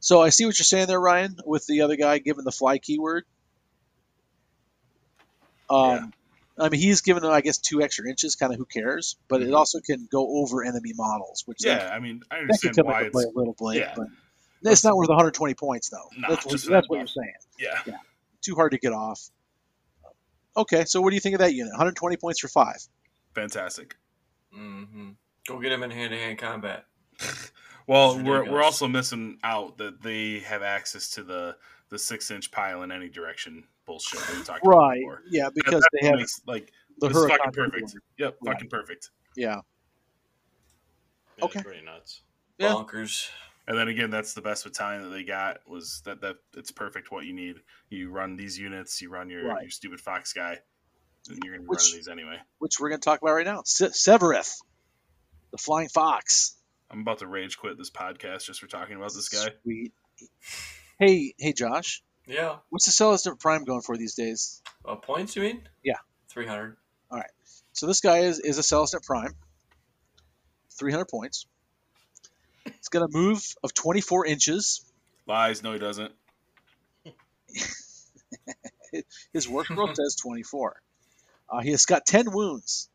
So I see what you're saying there, Ryan, with the other guy given the fly keyword. Um, I mean, he's given, I guess, two extra inches. Kind of who cares? But it Mhm. also can go over enemy models, which Yeah, I mean, I that, that could understand come why it's a little bit. yeah. But it's not worth 120 points, though. No, that's what, that's what you're saying. yeah. Too hard to get off. Okay, so what do you think of that unit? 120 points for five. Fantastic. hmm Go get him in hand to hand combat. Well, we're, we're also missing out that they have access to the the six inch pile in any direction bullshit that we talked about Right. Yeah, because that they have makes, like the this is fucking perfect. keyword. Yep, Right. fucking perfect. Yeah. Yeah, Okay. Pretty nuts. Yeah. Bonkers. And then again, that's the best battalion that they got was that that it's perfect what you need. You run these units, you run your, Right. your stupid fox guy, and you're gonna be Which- running these anyway. Which we're going to talk about right now. Se- Sevireth, the Flying Fox. I'm about to rage quit this podcast just for talking about this guy. Sweet. Hey, hey, Josh. Yeah. What's the Celestant Prime going for these days? Uh, points, you mean? Yeah. Three hundred. All right. So this guy is, is a Celestant Prime. 300 points. It's got a move of 24 inches. Lies, no, he doesn't. His warscroll says 24. Uh, he has got 10 wounds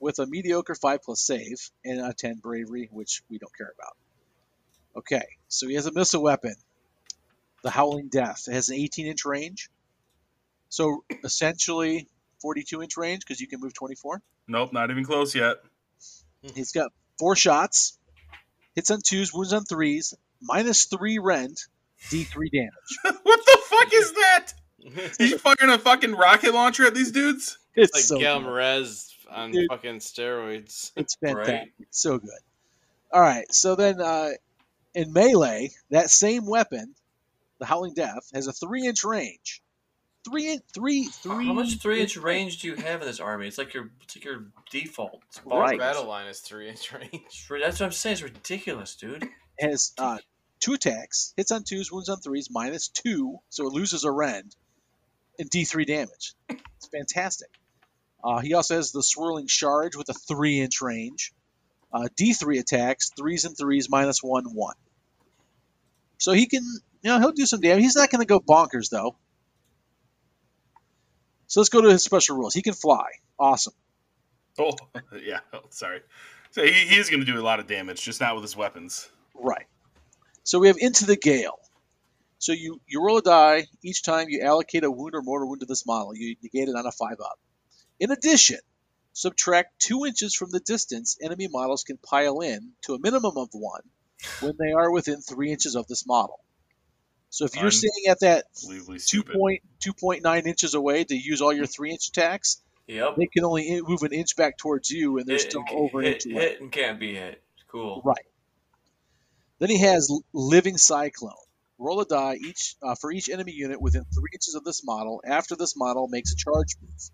with a mediocre 5 plus save and a 10 bravery, which we don't care about. Okay, so he has a missile weapon, the Howling Death. It has an 18 inch range. So essentially 42 inch range because you can move 24. Nope, not even close yet. He's got four shots, hits on twos, wounds on threes, minus three rend, D3 damage. what the fuck is that? He's firing a fucking rocket launcher at these dudes? It's like so Gal good. On Dude. fucking steroids. It's Right. fantastic. It's so good. All right, so then uh, in melee, that same weapon, the Howling Death, has a three inch range. Three, in, three, three. How much three inch range do you have in this army? It's like your it's like your default. Right. Battle line is three inch range. That's what I'm saying. It's ridiculous, dude. Has uh, two attacks, hits on twos, wounds on threes, minus two, so it loses a rend, and D3 damage. It's fantastic. Uh, he also has the swirling charge with a three inch range. Uh, D3 attacks, threes and threes, minus one, one. So he can, you know, he'll do some damage. He's not going to go bonkers, though. So let's go to his special rules. He can fly. Awesome. Oh, yeah. Oh, sorry. So he, he is going to do a lot of damage, just not with his weapons. Right. So we have Into the Gale. So you, you roll a die each time you allocate a wound or mortal wound to this model. You negate it on a 5 up. In addition, subtract 2 inches from the distance enemy models can pile in to a minimum of 1 when they are within 3 inches of this model. So if you're sitting at that Unbelievably 2 stupid. point, 2.9 inches away to use all your 3 inch attacks, Yep. they can only move an inch back towards you and they're Hit still and- over an hit, inch away. hit and can't be hit. Cool. Right. Then he has Living Cyclone. Roll a die each uh, for each enemy unit within three inches of this model. After this model makes a charge move,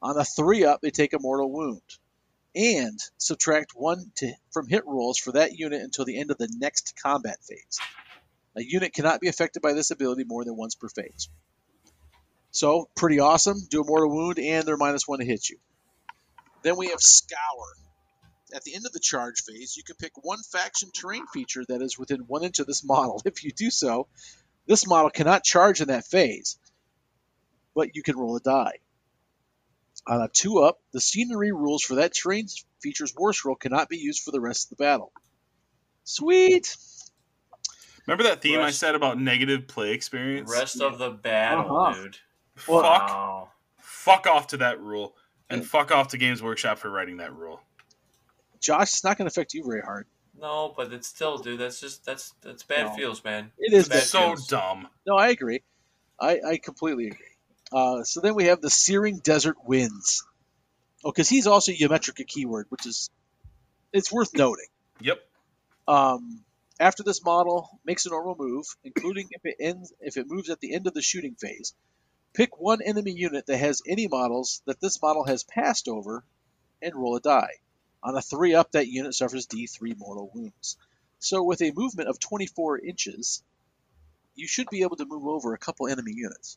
on a three up, they take a mortal wound, and subtract one to, from hit rolls for that unit until the end of the next combat phase. A unit cannot be affected by this ability more than once per phase. So pretty awesome. Do a mortal wound, and they're minus one to hit you. Then we have Scour. At the end of the charge phase, you can pick one faction terrain feature that is within one inch of this model. If you do so, this model cannot charge in that phase, but you can roll a die. On a two up, the scenery rules for that terrain feature's worst roll cannot be used for the rest of the battle. Sweet. Remember that theme I said about negative play experience? Rest of the battle, Uh-huh. dude. Well- fuck, Wow. fuck off to that rule, and fuck off to Games Workshop for writing that rule. Josh, it's not going to affect you very hard. No, but it's still, dude. That's just that's that's bad No. feels, man. It is Bad bad. so feels. dumb. No, I agree. I, I completely agree. Uh, so then we have the Searing Desert Winds. Oh, because he's also Geometric a keyword, which is it's worth noting. Yep. Um, after this model makes a normal move, including if it ends if it moves at the end of the shooting phase, pick one enemy unit that has any models that this model has passed over, and roll a die. On a three up, that unit suffers D3 mortal wounds. So with a movement of 24 inches, you should be able to move over a couple enemy units.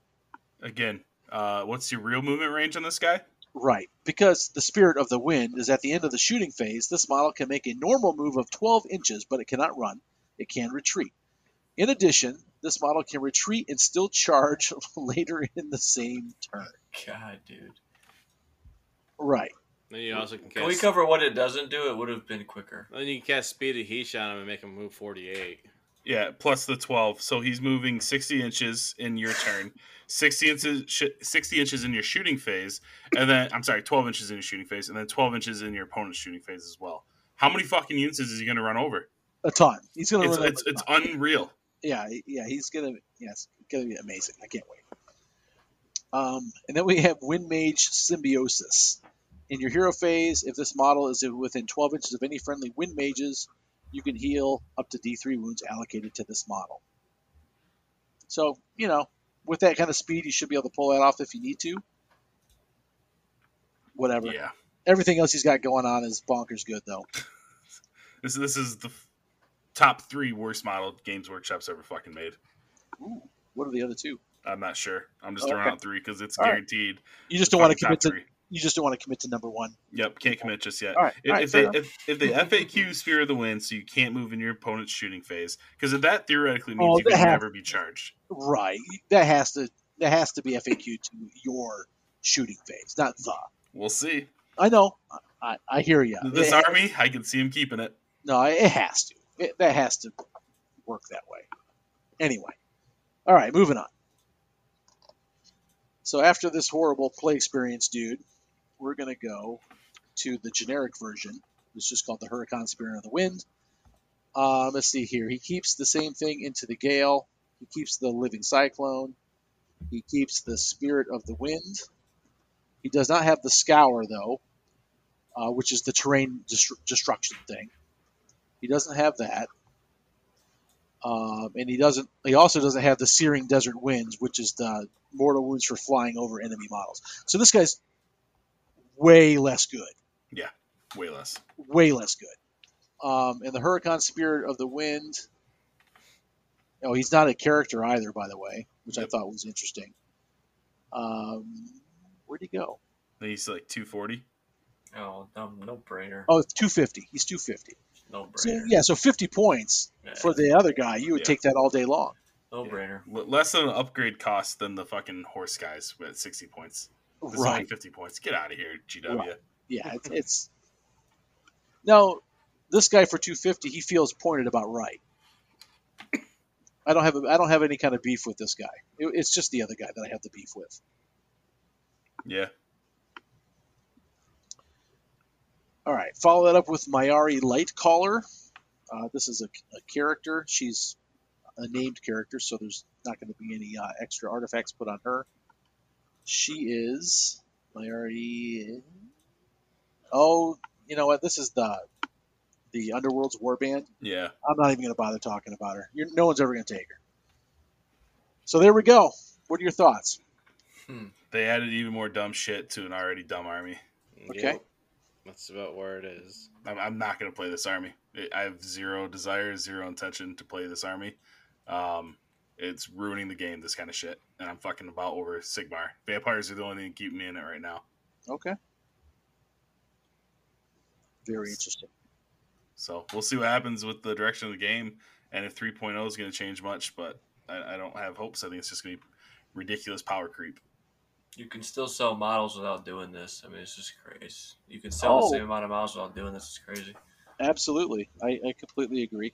Again, uh, what's your real movement range on this guy? Right, because the Spirit of the Wind is at the end of the shooting phase, this model can make a normal move of 12 inches, but it cannot run. It can retreat. In addition, this model can retreat and still charge later in the same turn. God, dude. Right. Then you also can cast. Can we cover what it doesn't do? It would have been quicker. Then you can cast Speed of Hysh on him and make him move 48. Yeah, plus the 12. So he's moving 60 inches in your turn, 60 inches, sh- 60 inches in your shooting phase, and then, I'm sorry, 12 inches in your shooting phase, and then 12 inches in your opponent's shooting phase as well. How many fucking units is he going to run over? A ton. He's to It's, run it's, it's unreal. yeah, yeah, he's gonna yes, gonna be amazing. I can't wait. Um, and then we have Wind Mage Symbiosis. In your hero phase, if this model is within 12 inches of any friendly Wind Mages, you can heal up to D3 wounds allocated to this model. So, you know, with that kind of speed, you should be able to pull that off if you need to. Whatever. Yeah. Everything else he's got going on is bonkers good, though. This, this is the top three worst model Games Workshop's ever fucking made. Ooh, what are the other two? I'm not sure. I'm just oh, Okay. throwing out three because it's All right. guaranteed. You just don't want to commit to. three. You just don't want to commit to number one. Yep, can't commit just yet. All right. If, all right, if they enough. if, if they FAQ Spear of the Wind, so you can't move in your opponent's shooting phase, because that theoretically means Oh, you can has- never be charged. Right. That has to that has to be FAQ to your shooting phase, not the. We'll see. I know. I, I hear you. This army, I can see him keeping it. no, it has to. It, that has to work that way. Anyway. All right, moving on. So after this horrible play experience, dude, we're gonna go to the generic version. It's just called the Hurakan Spirit of the Wind. Um, let's see here. He keeps the same thing into the gale. He keeps the living cyclone. He keeps the spirit of the wind. He does not have the scour though, uh, which is the terrain destru- destruction thing. He doesn't have that, um, and he doesn't. He also doesn't have the searing desert winds, which is the mortal wounds for flying over enemy models. So this guy's way less good Yeah, Way less. way less good. Um, and the Hurakan Spirit of the Wind. Oh, he's not a character either, by the way, which I thought was interesting. Um, where'd he go? He's like 240. Oh, no, no brainer. Oh, it's 250. He's 250. No So, brainer. yeah, so 50 points Yeah, for the other guy. You would Yeah. take that all day long. no Yeah. brainer. L- less than an upgrade cost than the fucking horse guys at 60 points. This is only Right. 50 points. Get out of here, GW. Right. Yeah, it's, it's Now, this guy for 250, he feels pointed about right. I don't have a, I don't have any kind of beef with this guy. It, it's just the other guy that I have the beef with. Yeah. All right, follow that up with Myari Lightcaller. Uh, this is a, a character. She's a named character, so there's not going to be any uh, extra artifacts put on her. She is Myari. Oh, you know what? This is the the Underworld's warband. Yeah. I'm not even going to bother talking about her. You're, no one's ever going to take her. So there we go. What are your thoughts? They added even more dumb shit to an already dumb army. Okay. Yep. That's about where it is. I'm, I'm not going to play this army. I have zero desire, zero intention to play this army. Um, it's ruining the game, this kind of shit. And I'm fucking about over Sigmar. Vampires are the only thing keeping me in it right now. Okay. Very interesting. So we'll see what happens with the direction of the game and if 3.0 is going to change much, but I, I don't have hopes. I think it's just going to be ridiculous power creep. You can still sell models without doing this. I mean, it's just crazy. You can sell Oh. the same amount of models without doing this. It's crazy. Absolutely. I, I completely agree.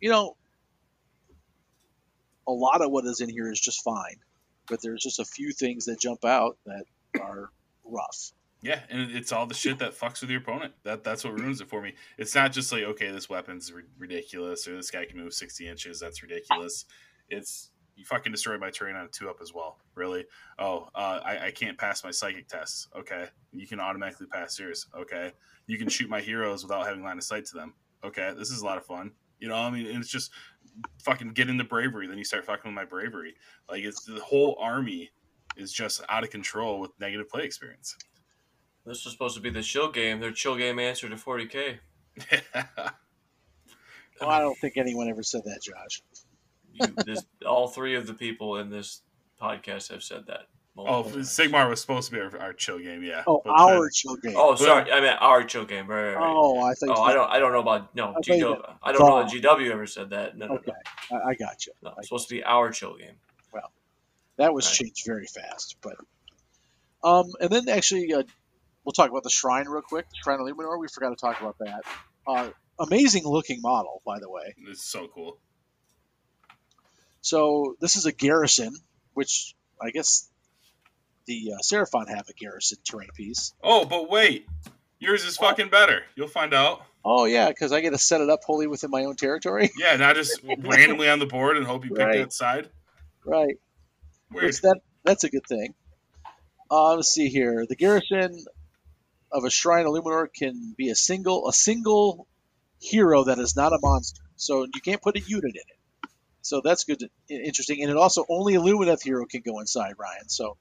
You know, a lot of what is in here is just fine, but there's just a few things that jump out that are rough. Yeah, and it's all the shit that fucks with your opponent. That that's what ruins it for me. It's not just like okay, this weapon's ri- ridiculous, or this guy can move sixty inches. That's ridiculous. It's you fucking destroyed my terrain on a two up as well. Really? Oh, uh, I I can't pass my psychic tests. Okay, you can automatically pass yours. Okay, you can shoot my heroes without having line of sight to them. Okay, this is a lot of fun. You know, I mean, and it's just fucking get into bravery. Then you start fucking with my bravery. Like it's the whole army is just out of control with negative play experience. This was supposed to be the chill game. Their chill game answer to 40k. Well, I don't think anyone ever said that, Josh. You, this, all three of the people in this podcast have said that. Oh, times. Sigmar was supposed to be our, our chill game, yeah. Oh, But our then- chill game. Oh, sorry. I meant our chill game. Right, right, right. Oh, I think. Oh, I don't. I don't know about no. I GW, I don't know that GW ever said that. No, no, Okay, I, I got you. no. I- It's supposed to be our chill game. Well, that was Right. changed very fast, but um, and then actually, uh, we'll talk about the shrine real quick. Shrine of Luminor. We forgot to talk about that. Uh, amazing looking model, by the way. It's so cool. So this is a garrison, which I guess the uh, Seraphon have a garrison terrain piece. Oh, but wait. Yours is fucking better. You'll find out. Oh yeah, because I get to set it up wholly within my own territory. Yeah, not just randomly on the board and hope you pick Right. that side. right. Weird. Which that that's a good thing. Uh, let's see here. The garrison of a shrine of Luminor can be a single a single hero that is not a monster. So you can't put a unit in it. So that's good, to, interesting, and it also only a Lumineth hero can go inside, Ryan. So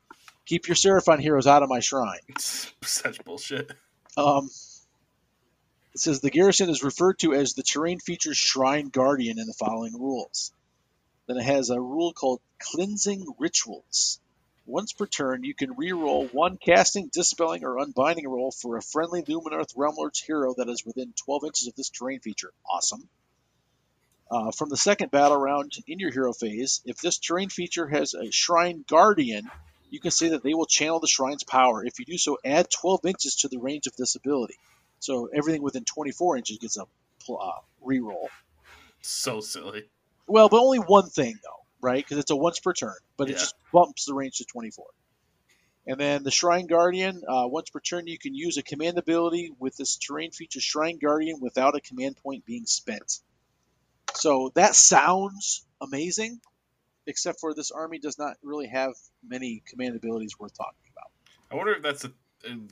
keep your Seraphon heroes out of my shrine. Such bullshit. Um, it says the garrison is referred to as the terrain features Shrine Guardian in the following rules. Then it has a rule called Cleansing Rituals. Once per turn, you can re-roll one casting, dispelling, or unbinding roll for a friendly Lumineth Realmlord's hero that is within 12 inches of this terrain feature. Awesome. Uh, from the second battle round in your hero phase, if this terrain feature has a Shrine Guardian, you can say that they will channel the shrine's power. If you do so, add 12 inches to the range of this ability. So everything within 24 inches gets a uh, reroll. So silly. Well, but only one thing though, right? Because it's a once per turn, but it just bumps the range to 24. And then the Shrine Guardian, uh, once per turn, you can use a command ability with this terrain feature Shrine Guardian without a command point being spent. So that sounds amazing, except for this army does not really have many command abilities worth talking about. I wonder if that's a,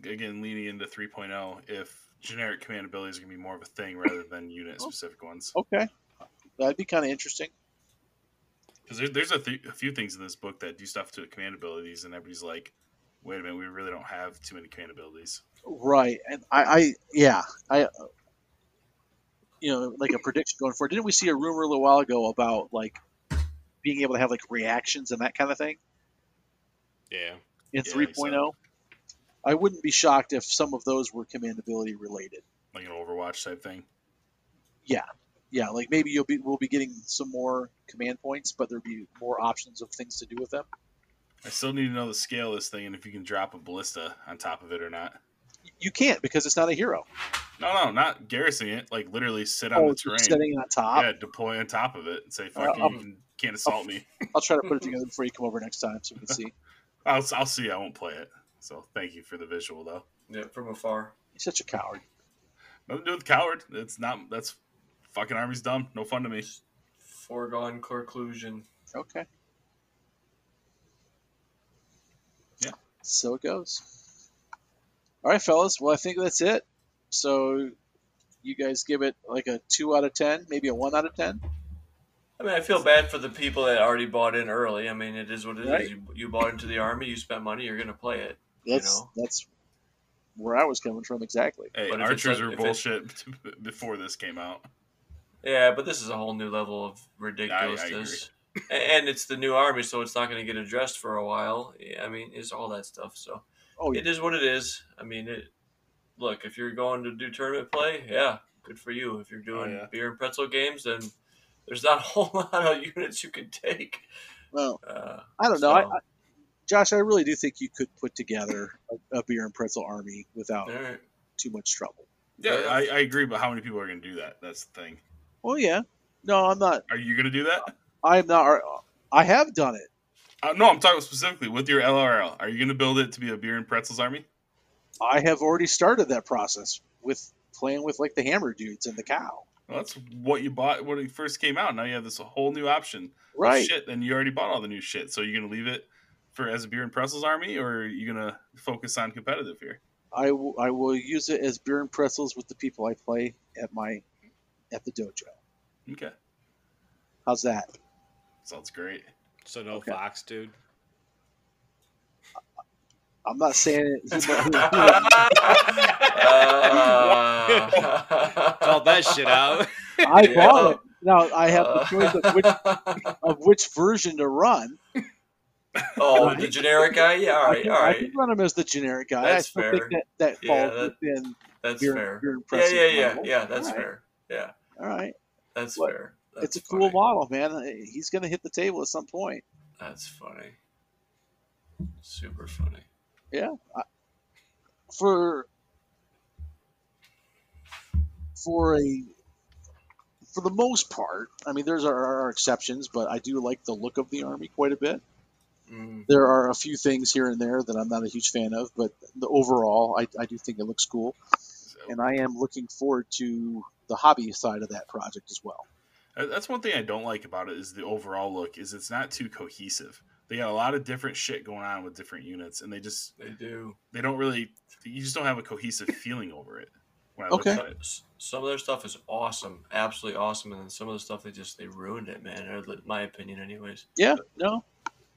again leaning into 3.0 if generic command abilities are going to be more of a thing rather than unit specific ones. Okay, that'd be kind of interesting. Because there, there's a, th- a few things in this book that do stuff to command abilities, and everybody's like, wait a minute, we really don't have too many command abilities. Right, and I, I yeah, I, uh, you know, like a prediction going forward. Didn't we see a rumor a little while ago about like being able to have like reactions and that kind of thing Yeah. in Yeah, I 3.0? I wouldn't be shocked if some of those were command ability related. Like an Overwatch type thing. Yeah, yeah, like maybe you'll be we'll be getting some more command points, but there'll be more options of things to do with them. I still need to know the scale of this thing and if you can drop a ballista on top of it or not. You can't because it's not a hero. No, no, not garrisoning it. Like literally sit on Oh, the terrain. sitting on top. Yeah, deploy on top of it and say, "Fuck Uh, you, you can, can't assault me." I'll try to put it together before you come over next time so we can see. I'll, I'll see. I won't play it. So thank you for the visual, though. Yeah, from afar. He's such a coward. Nothing to do with coward. It's not. That's fucking army's dumb. No fun to me. Foregone conclusion. Okay. Yeah. So it goes. All right, fellas. Well, I think that's it. So you guys give it like a two out of ten, maybe a one out of ten. I mean, I feel bad for the people that already bought in early. I mean, it is what it is. Right. You, you bought into the army, you spent money, you're going to play it. That's know. that's where I was coming from exactly. Hey, But archers are were if it- bullshit before this came out. Yeah, but this is a whole new level of ridiculousness. A- and it's the new army, so it's not going to get addressed for a while. I mean, it's all that stuff. So Oh, yeah. it is what it is. I mean, it. Look, if you're going to do tournament play, yeah, good for you. If you're doing yeah. beer and pretzel games, then there's not a whole lot of units you can take. Well, Uh, I don't know. I, so- I, Josh, I really do think you could put together a, a beer and pretzel army without all right. too much trouble. Yeah, Yeah. I, I agree. But how many people are going to do that? That's the thing. Well, yeah. No, I'm not. Are you going to do that? I'm not. I have done it. Uh, no, I'm talking specifically with your LRL. Are you going to build it to be a beer and pretzels army? I have already started that process with playing with like the hammer dudes and the cow. Well, that's what you bought when it first came out. Now you have this whole new option. of Right. Shit, and you already bought all the new shit. So you're going to leave it for as a beer and pretzels army, or are you going to focus on competitive here? I, w- I will use it as beer and pretzels with the people I play at my at the dojo. Okay, How's that? sounds great. So no Okay. Fox, dude. I'm not saying it. Uh, Called that shit out. I Yeah. bought it. Now I have the Uh, choice of which of which version to run. oh, the generic guy. Yeah, all I right, can, all I can run him as the generic guy. That's I still fair. think that that Yeah, falls that- within That's beer, fair. beer and Yeah, yeah, yeah, model. yeah. That's All right. fair. Yeah, All right, that's What? fair. That's it's a cool funny. model, man. He's going to hit the table at some point. That's funny. Super funny. For for a for the most part, I mean, there's are, are exceptions, but I do like the look of the army quite a bit. Mm. There are a few things here and there that I'm not a huge fan of, but the overall, I, I do think it looks cool, So, and I am looking forward to the hobby side of that project as well. Uh, That's one thing I don't like about it is the overall look is it's not too cohesive. They got a lot of different shit going on with different units, and they just They do. they don't really you just don't have a cohesive feeling over it. When I look Okay. at it. Some of their stuff is awesome, absolutely awesome, and then some of the stuff they just they ruined it, man. or My opinion, anyways. Yeah, no,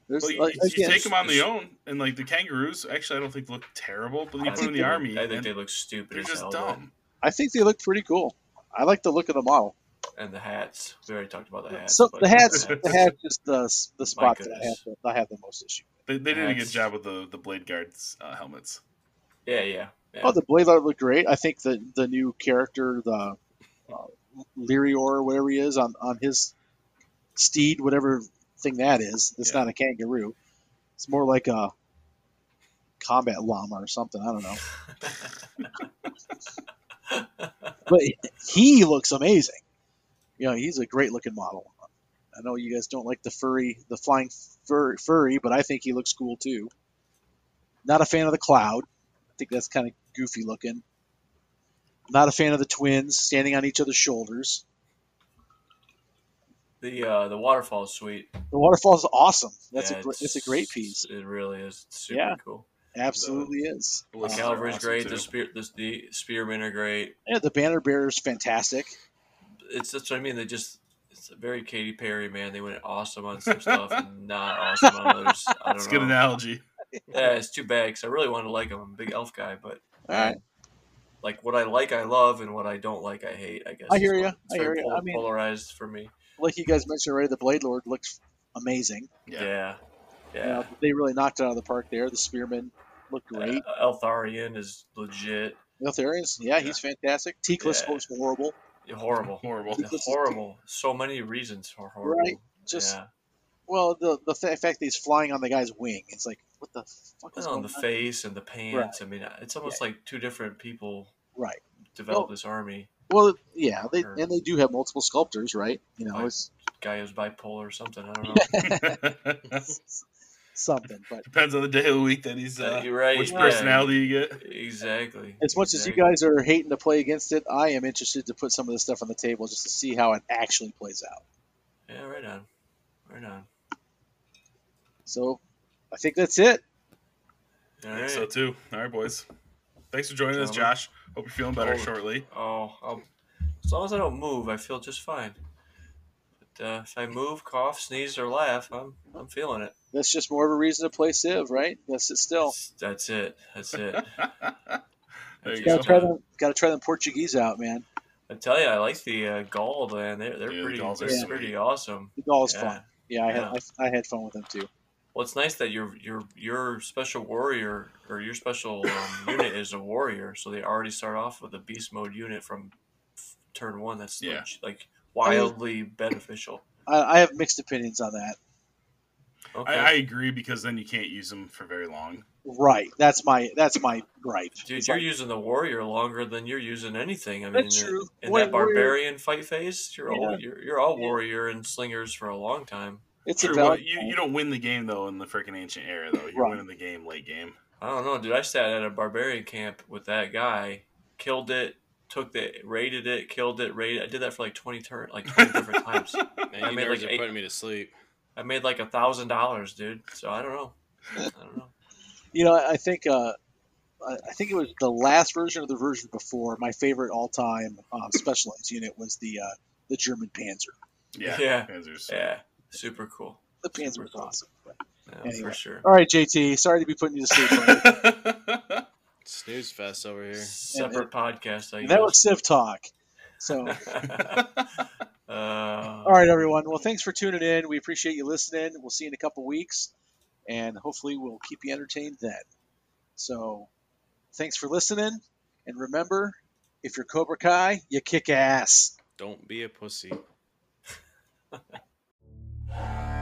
there's Well, you, like, you again, take them on it's- their own, and like the kangaroos, actually, I don't think look terrible. But you I put them in the they- army, I think they look stupid they're just hell. dumb. I think they look pretty cool. I like the look of the model. Though. And the hats. We already talked about the hats. So the hats, the hats, is the the spot that I have, the, I have the most issue. They, they did a good job with the the blade guards uh, helmets. Yeah, yeah. yeah. Oh, the blade art looked great. I think the the new character, the uh, Lyrior or whatever he is on on his steed, whatever thing that is. It's Yeah. not a kangaroo. It's more like a combat llama or something. I don't know. But he looks amazing. You know, he's a great looking model. I know you guys don't like the furry, the flying fur, furry, but I think he looks cool too. Not a fan of the cloud. I think that's kind of goofy looking. Not a fan of the twins standing on each other's shoulders. the uh, the waterfall is sweet. The waterfall is awesome. That's Yeah, a gr- it's a great piece. It really is. It's super Yeah. cool. Absolutely is. The Ballists are cavalry's awesome, great. too. The spear, the, the spearmen are great. Yeah, the banner bearer's fantastic. It's that's what I mean. They just it's a very Katy Perry man. They went awesome on some stuff and not awesome on others. I don't It's a know. good analogy. Yeah, it's too bad because I really wanted to like him. I'm a big elf guy, but All right. like what I like, I love, and what I don't like, I hate. I guess I hear you. It's I very hear ya. pol- I mean- polarized for me. Like you guys mentioned already, the Blade Lord looks amazing. Yeah. Yeah, yeah. You know, they really knocked it out of the park there. The Spearman looked great. Uh, Eltharion is legit. Eltharius, yeah, he's fantastic. Teclis Yeah. looks horrible. Horrible. Horrible. Horrible. So many reasons for horrible. Right. Just yeah. well, the the fact that he's flying on the guy's wing, it's like what the fuck is on going the on? face and the pants. I mean, it's almost Yeah. like two different people Right. develop Well- this army. Well, yeah, they Or- and they do have multiple sculptors, right? You know, Right. it's Guy who's bipolar or something. I don't know. something. But Depends on the day of the week that he's. Uh, Uh, you're right, Which yeah. personality you get? exactly. as much as you guys are hating to play against it, I am interested to put some of this stuff on the table just to see how it actually plays out. Yeah, right on. Right on. So, I think that's it. All I think so too. All right, boys. Thanks for joining us, Josh. Hope you're feeling better Oh. shortly. Oh, I'll, as long as I don't move, I feel just fine. But uh, if I move, cough, sneeze, or laugh, I'm I'm feeling it. That's just more of a reason to play Civ, right? That's it. Still, That's, that's it. That's it. there you gotta go. try them. Gotta try them Portuguese out, man. I tell you, I like the uh, Gaul, man. They're they're Yeah, pretty Gauls they're sweet. pretty awesome. The all is Yeah. fun. Yeah, I had I, I had fun with them too. Well, it's nice that your your your special warrior or your special um, unit is a warrior, so they already start off with a beast mode unit from f- turn one. That's Yeah. like, like wildly beneficial. I, I have mixed opinions on that. Okay, I, I agree because then you can't use them for very long. Right. That's my that's my gripe. dude, It's you're like- using the warrior longer than you're using anything. I mean, That's in, true. in Warrior- that barbarian fight phase, you're all you're, you're all Yeah. warrior and slingers for a long time. it's True, a but valid you, you don't win the game though in the freaking ancient era though. You're Right. winning the game late game. I don't know, dude. I sat at a barbarian camp with that guy, killed it, took the raided it, killed it, raided. I did that for like twenty turn, like twenty different times. Man, I you made like are eight- putting me to sleep. I made like a thousand dollars, dude. So I don't know. I don't know. You know, I think uh, I I think it was the last version of the version before. My favorite all-time um, specialized unit was the uh, the German Panzer. Yeah, Yeah. Panzers. Yeah, super cool. The Panzer Super was cool. awesome. But- Yeah, Anyway. for sure. All right, JT. Sorry to be putting you to sleep. buddy. Snooze fest over here. Separate podcast. I And that was guess. Civ talk. So, uh, all right, everyone. Well, thanks for tuning in. We appreciate you listening. We'll see you in a couple weeks, and hopefully, we'll keep you entertained then. So, thanks for listening, and remember, if you're Cobra Kai, you kick ass. Don't be a pussy.